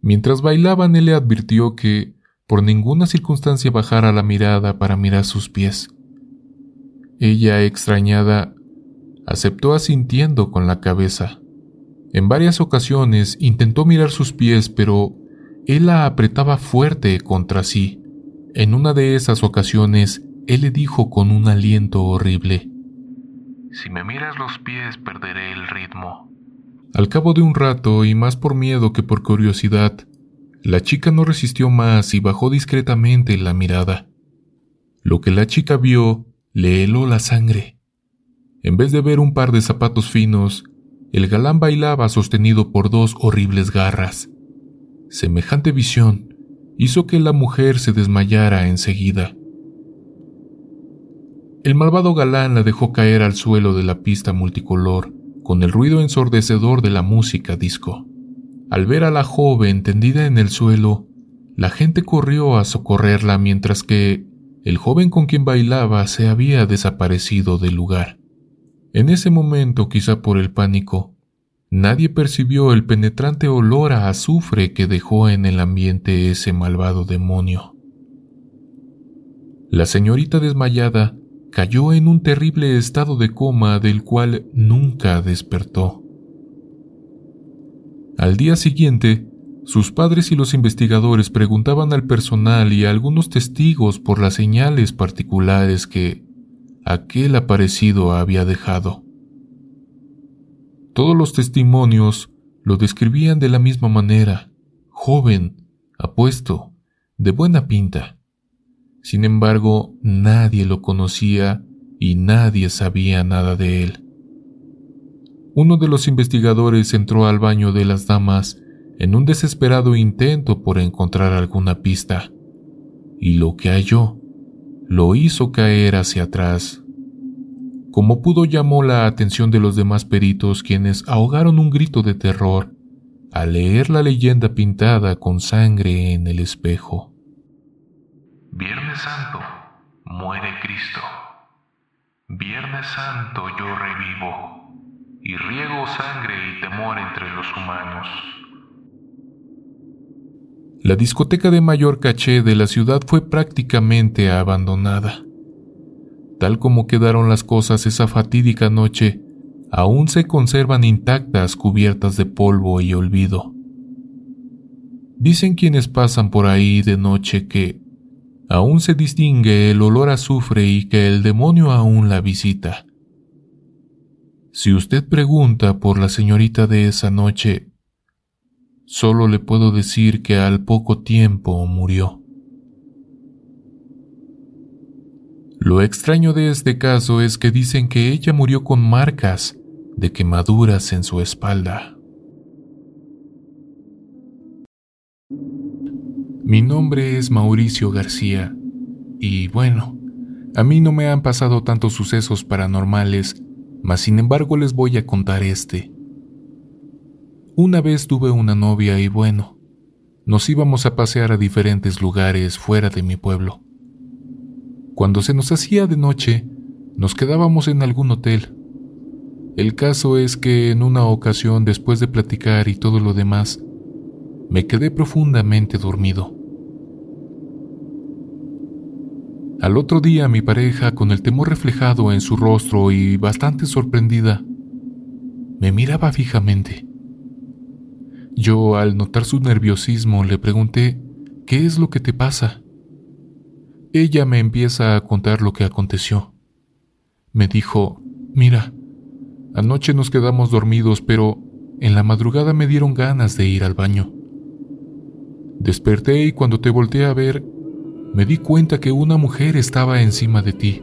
Mientras bailaban, él le advirtió que por ninguna circunstancia bajara la mirada para mirar sus pies. Ella, extrañada, aceptó asintiendo con la cabeza. En varias ocasiones intentó mirar sus pies, pero él la apretaba fuerte contra sí. En una de esas ocasiones, él le dijo con un aliento horrible, Si me miras los pies, perderé el ritmo. Al cabo de un rato, y más por miedo que por curiosidad, la chica no resistió más y bajó discretamente la mirada. Lo que la chica vio le heló la sangre. En vez de ver un par de zapatos finos, el galán bailaba sostenido por dos horribles garras. Semejante visión hizo que la mujer se desmayara enseguida. El malvado galán la dejó caer al suelo de la pista multicolor, con el ruido ensordecedor de la música disco. Al ver a la joven tendida en el suelo, la gente corrió a socorrerla mientras que el joven con quien bailaba se había desaparecido del lugar. En ese momento, quizá por el pánico, nadie percibió el penetrante olor a azufre que dejó en el ambiente ese malvado demonio. La señorita desmayada cayó en un terrible estado de coma del cual nunca despertó. Al día siguiente, sus padres y los investigadores preguntaban al personal y a algunos testigos por las señales particulares que aquel aparecido había dejado. Todos los testimonios lo describían de la misma manera, joven, apuesto, de buena pinta. Sin embargo, nadie lo conocía y nadie sabía nada de él. Uno de los investigadores entró al baño de las damas en un desesperado intento por encontrar alguna pista, y lo que halló lo hizo caer hacia atrás. Como pudo llamó la atención de los demás peritos quienes ahogaron un grito de terror al leer la leyenda pintada con sangre en el espejo. Viernes Santo, muere Cristo. Viernes Santo yo revivo y riego sangre y temor entre los humanos. La discoteca de mayor caché de la ciudad fue prácticamente abandonada. Tal como quedaron las cosas esa fatídica noche, aún se conservan intactas cubiertas de polvo y olvido. Dicen quienes pasan por ahí de noche que aún se distingue el olor a azufre y que el demonio aún la visita. Si usted pregunta por la señorita de esa noche, Solo le puedo decir que al poco tiempo murió. Lo extraño de este caso es que dicen que ella murió con marcas de quemaduras en su espalda. Mi nombre es Mauricio García y bueno, a mí no me han pasado tantos sucesos paranormales, mas sin embargo les voy a contar este. Una vez tuve una novia y bueno, nos íbamos a pasear a diferentes lugares fuera de mi pueblo. Cuando se nos hacía de noche, nos quedábamos en algún hotel. El caso es que en una ocasión, después de platicar y todo lo demás, me quedé profundamente dormido. Al otro día mi pareja, con el temor reflejado en su rostro y bastante sorprendida, me miraba fijamente. Yo, al notar su nerviosismo, le pregunté, ¿qué es lo que te pasa? Ella me empieza a contar lo que aconteció. Me dijo, mira, anoche nos quedamos dormidos, pero en la madrugada me dieron ganas de ir al baño. Desperté y cuando te volteé a ver, me di cuenta que una mujer estaba encima de ti.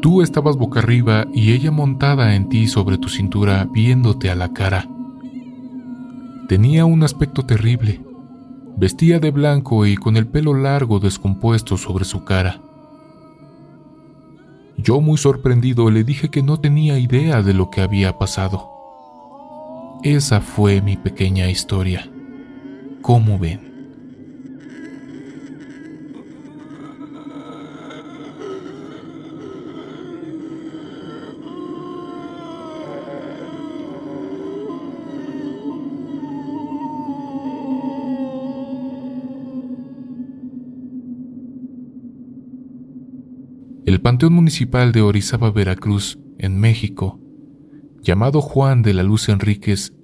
Tú estabas boca arriba y ella montada en ti sobre tu cintura viéndote a la cara. Tenía un aspecto terrible. Vestía de blanco y con el pelo largo descompuesto sobre su cara. Yo muy sorprendido le dije que no tenía idea de lo que había pasado. Esa fue mi pequeña historia. ¿Cómo ven? El Panteón Municipal de Orizaba, Veracruz, en México, llamado Juan de la Luz Enríquez,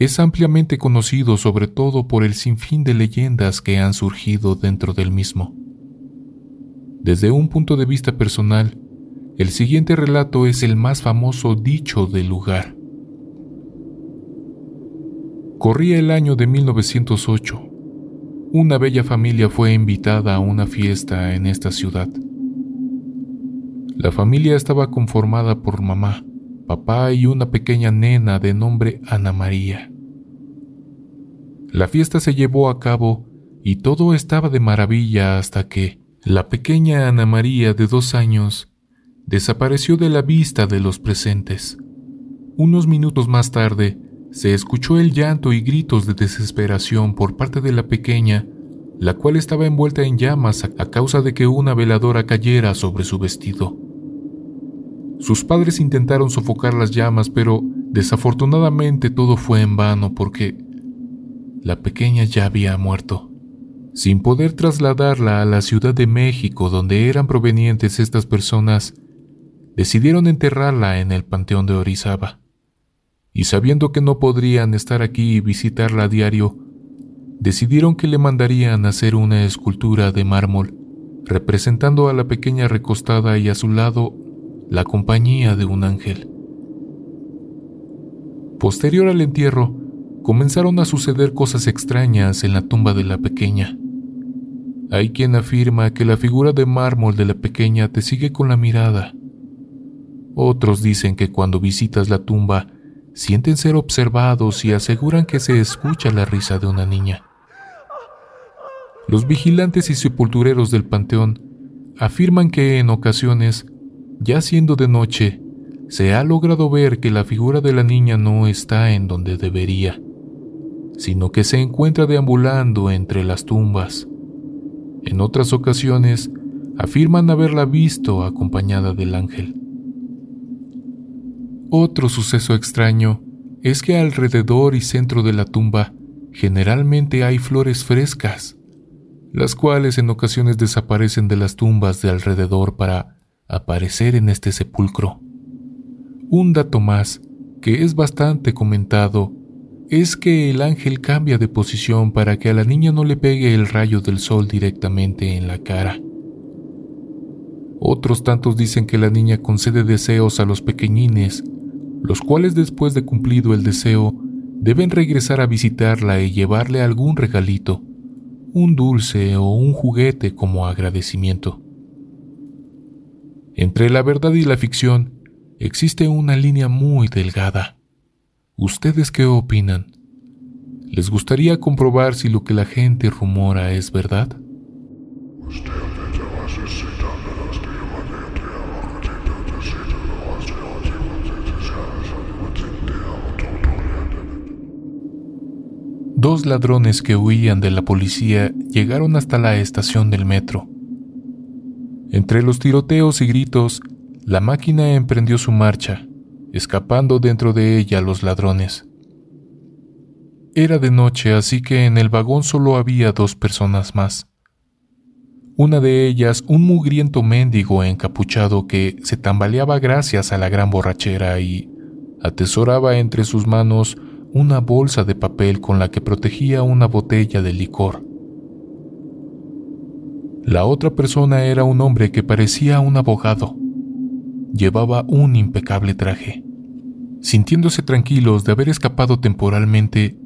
es ampliamente conocido sobre todo por el sinfín de leyendas que han surgido dentro del mismo. Desde un punto de vista personal, el siguiente relato es el más famoso dicho del lugar. Corría el año de 1908. Una bella familia fue invitada a una fiesta en esta ciudad. La familia estaba conformada por mamá, papá y una pequeña nena de nombre Ana María. La fiesta se llevó a cabo y todo estaba de maravilla hasta que la pequeña Ana María de dos años desapareció de la vista de los presentes. Unos minutos más tarde, se escuchó el llanto y gritos de desesperación por parte de la pequeña la cual estaba envuelta en llamas a causa de que una veladora cayera sobre su vestido. Sus padres intentaron sofocar las llamas, pero desafortunadamente todo fue en vano porque la pequeña ya había muerto. Sin poder trasladarla a la Ciudad de México donde eran provenientes estas personas, decidieron enterrarla en el Panteón de Orizaba. Y sabiendo que no podrían estar aquí y visitarla a diario, decidieron que le mandarían hacer una escultura de mármol representando a la pequeña recostada y a su lado la compañía de un ángel. Posterior al entierro, comenzaron a suceder cosas extrañas en la tumba de la pequeña. Hay quien afirma que la figura de mármol de la pequeña te sigue con la mirada. Otros dicen que cuando visitas la tumba sienten ser observados y aseguran que se escucha la risa de una niña. Los vigilantes y sepultureros del panteón afirman que en ocasiones, ya siendo de noche, se ha logrado ver que la figura de la niña no está en donde debería, sino que se encuentra deambulando entre las tumbas. En otras ocasiones, afirman haberla visto acompañada del ángel. Otro suceso extraño es que alrededor y centro de la tumba generalmente hay flores frescas, las cuales en ocasiones desaparecen de las tumbas de alrededor para aparecer en este sepulcro. Un dato más, que es bastante comentado, es que el ángel cambia de posición para que a la niña no le pegue el rayo del sol directamente en la cara. Otros tantos dicen que la niña concede deseos a los pequeñines los cuales después de cumplido el deseo deben regresar a visitarla y llevarle algún regalito, un dulce o un juguete como agradecimiento. Entre la verdad y la ficción existe una línea muy delgada. ¿Ustedes qué opinan? ¿Les gustaría comprobar si lo que la gente rumora es verdad? Dos ladrones que huían de la policía llegaron hasta la estación del metro. Entre los tiroteos y gritos, la máquina emprendió su marcha, escapando dentro de ella los ladrones. Era de noche, así que en el vagón solo había dos personas más. Una de ellas, un mugriento mendigo encapuchado que se tambaleaba gracias a la gran borrachera y atesoraba entre sus manos una bolsa de papel con la que protegía una botella de licor. La otra persona era un hombre que parecía un abogado. Llevaba un impecable traje. Sintiéndose tranquilos de haber escapado temporalmente,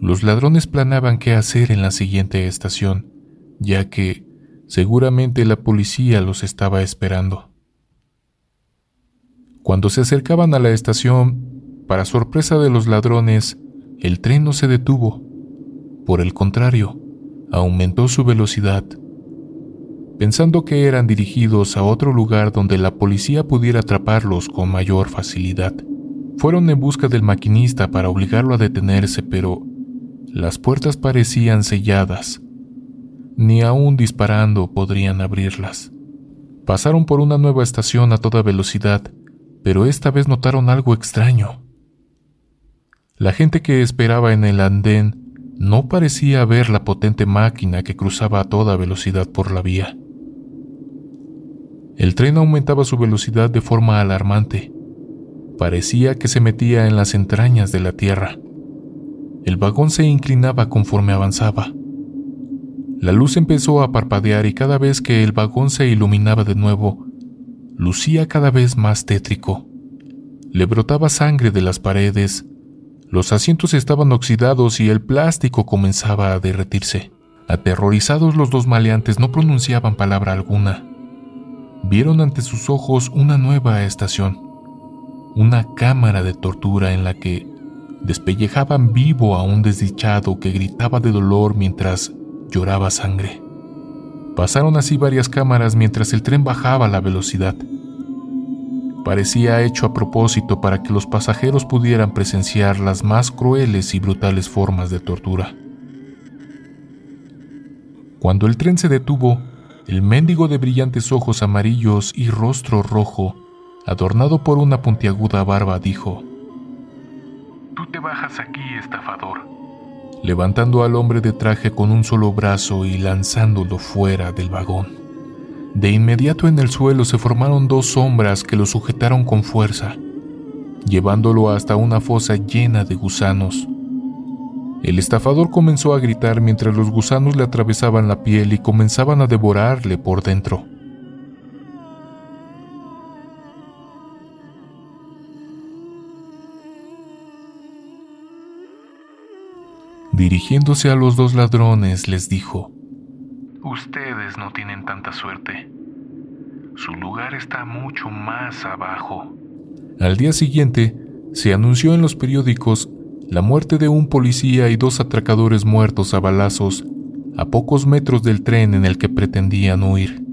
Los ladrones planeaban qué hacer en la siguiente estación, ya que seguramente la policía los estaba esperando. Cuando se acercaban a la estación, para sorpresa de los ladrones, el tren no se detuvo. Por el contrario, aumentó su velocidad, pensando que eran dirigidos a otro lugar donde la policía pudiera atraparlos con mayor facilidad. Fueron en busca del maquinista para obligarlo a detenerse, pero las puertas parecían selladas. Ni aún disparando podrían abrirlas. Pasaron por una nueva estación a toda velocidad, pero esta vez notaron algo extraño. La gente que esperaba en el andén no parecía ver la potente máquina que cruzaba a toda velocidad por la vía. El tren aumentaba su velocidad de forma alarmante. Parecía que se metía en las entrañas de la tierra. El vagón se inclinaba conforme avanzaba. La luz empezó a parpadear y cada vez que el vagón se iluminaba de nuevo, lucía cada vez más tétrico. Le brotaba sangre de las paredes, los asientos estaban oxidados y el plástico comenzaba a derretirse. Aterrorizados los dos maleantes no pronunciaban palabra alguna. Vieron ante sus ojos una nueva estación, una cámara de tortura en la que despellejaban vivo a un desdichado que gritaba de dolor mientras lloraba sangre. Pasaron así varias cámaras mientras el tren bajaba la velocidad. Parecía hecho a propósito para que los pasajeros pudieran presenciar las más crueles y brutales formas de tortura. Cuando el tren se detuvo, el mendigo de brillantes ojos amarillos y rostro rojo, adornado por una puntiaguda barba, dijo, Tú te bajas aquí, estafador. Levantando al hombre de traje con un solo brazo y lanzándolo fuera del vagón. De inmediato en el suelo se formaron dos sombras que lo sujetaron con fuerza, llevándolo hasta una fosa llena de gusanos. El estafador comenzó a gritar mientras los gusanos le atravesaban la piel y comenzaban a devorarle por dentro. Dirigiéndose a los dos ladrones, les dijo, Ustedes no tienen tanta suerte. Su lugar está mucho más abajo. Al día siguiente, se anunció en los periódicos la muerte de un policía y dos atracadores muertos a balazos a pocos metros del tren en el que pretendían huir.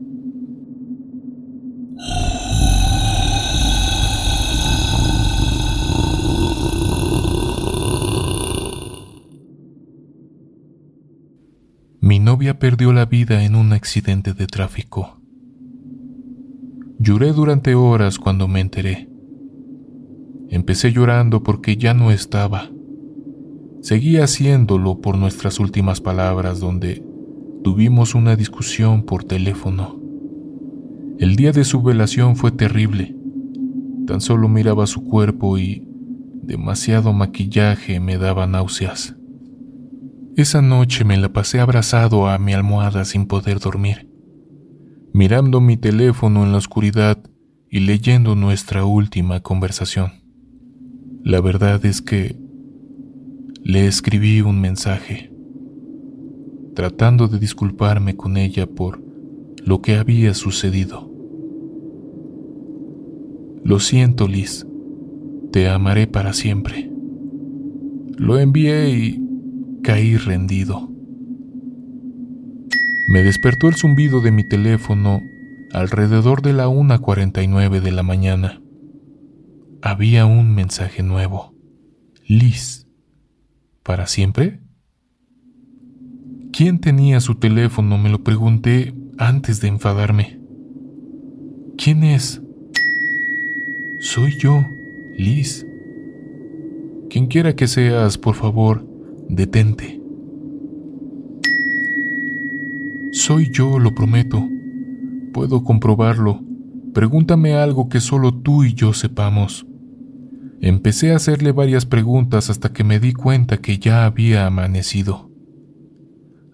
Mi novia perdió la vida en un accidente de tráfico. Lloré durante horas cuando me enteré. Empecé llorando porque ya no estaba. Seguí haciéndolo por nuestras últimas palabras donde tuvimos una discusión por teléfono. El día de su velación fue terrible. Tan solo miraba su cuerpo y demasiado maquillaje me daba náuseas. Esa noche me la pasé abrazado a mi almohada sin poder dormir, mirando mi teléfono en la oscuridad y leyendo nuestra última conversación. La verdad es que le escribí un mensaje, tratando de disculparme con ella por lo que había sucedido. Lo siento, Liz, te amaré para siempre. Lo envié y caí rendido. Me despertó el zumbido de mi teléfono alrededor de la 1.49 de la mañana. Había un mensaje nuevo. Liz. ¿Para siempre? ¿Quién tenía su teléfono? Me lo pregunté antes de enfadarme. ¿Quién es? Soy yo, Liz. Quien quiera que seas, por favor, detente. Soy yo, lo prometo. Puedo comprobarlo. Pregúntame algo que solo tú y yo sepamos. Empecé a hacerle varias preguntas hasta que me di cuenta que ya había amanecido.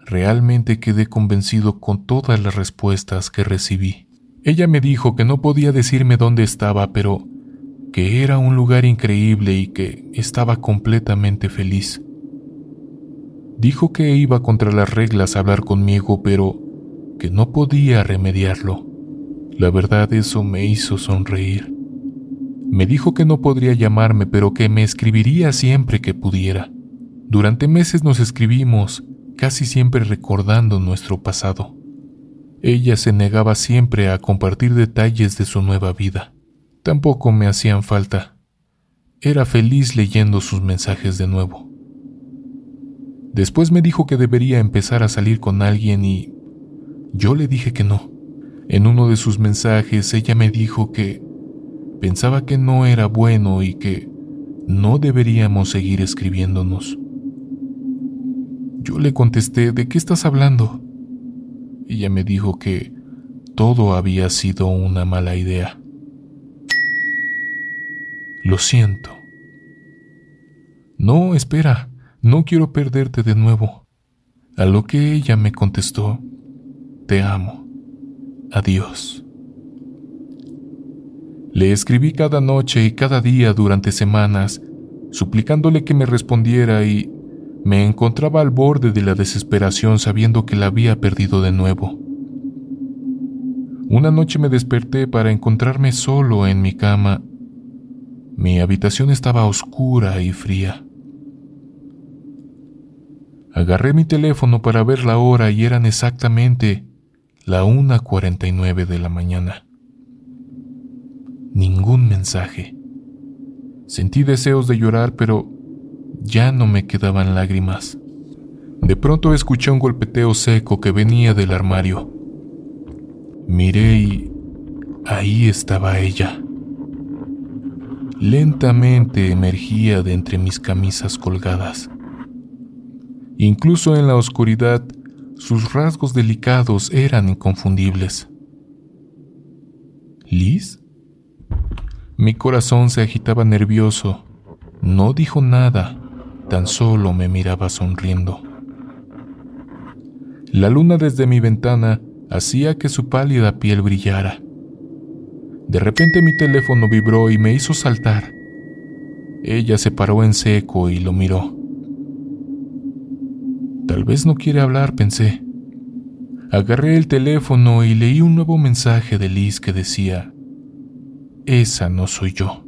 Realmente quedé convencido con todas las respuestas que recibí. Ella me dijo que no podía decirme dónde estaba, pero que era un lugar increíble y que estaba completamente feliz. Dijo que iba contra las reglas a hablar conmigo, pero que no podía remediarlo. La verdad eso me hizo sonreír. Me dijo que no podría llamarme, pero que me escribiría siempre que pudiera. Durante meses nos escribimos, casi siempre recordando nuestro pasado. Ella se negaba siempre a compartir detalles de su nueva vida. Tampoco me hacían falta. Era feliz leyendo sus mensajes de nuevo. Después me dijo que debería empezar a salir con alguien y yo le dije que no. En uno de sus mensajes ella me dijo que Pensaba que no era bueno y que no deberíamos seguir escribiéndonos. Yo le contesté, ¿de qué estás hablando? Ella me dijo que todo había sido una mala idea. Lo siento. No, espera, no quiero perderte de nuevo. A lo que ella me contestó, te amo. Adiós. Le escribí cada noche y cada día durante semanas, suplicándole que me respondiera y me encontraba al borde de la desesperación sabiendo que la había perdido de nuevo. Una noche me desperté para encontrarme solo en mi cama. Mi habitación estaba oscura y fría. Agarré mi teléfono para ver la hora y eran exactamente la 1.49 de la mañana ningún mensaje. Sentí deseos de llorar, pero ya no me quedaban lágrimas. De pronto escuché un golpeteo seco que venía del armario. Miré y ahí estaba ella. Lentamente emergía de entre mis camisas colgadas. Incluso en la oscuridad, sus rasgos delicados eran inconfundibles. ¿Liz? Mi corazón se agitaba nervioso. No dijo nada, tan solo me miraba sonriendo. La luna desde mi ventana hacía que su pálida piel brillara. De repente mi teléfono vibró y me hizo saltar. Ella se paró en seco y lo miró. Tal vez no quiere hablar, pensé. Agarré el teléfono y leí un nuevo mensaje de Liz que decía, esa no soy yo.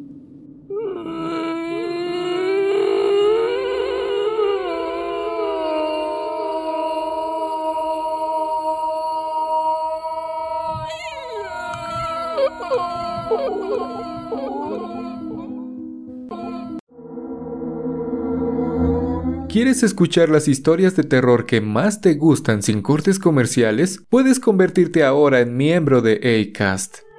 ¿Quieres escuchar las historias de terror que más te gustan sin cortes comerciales? Puedes convertirte ahora en miembro de ACAST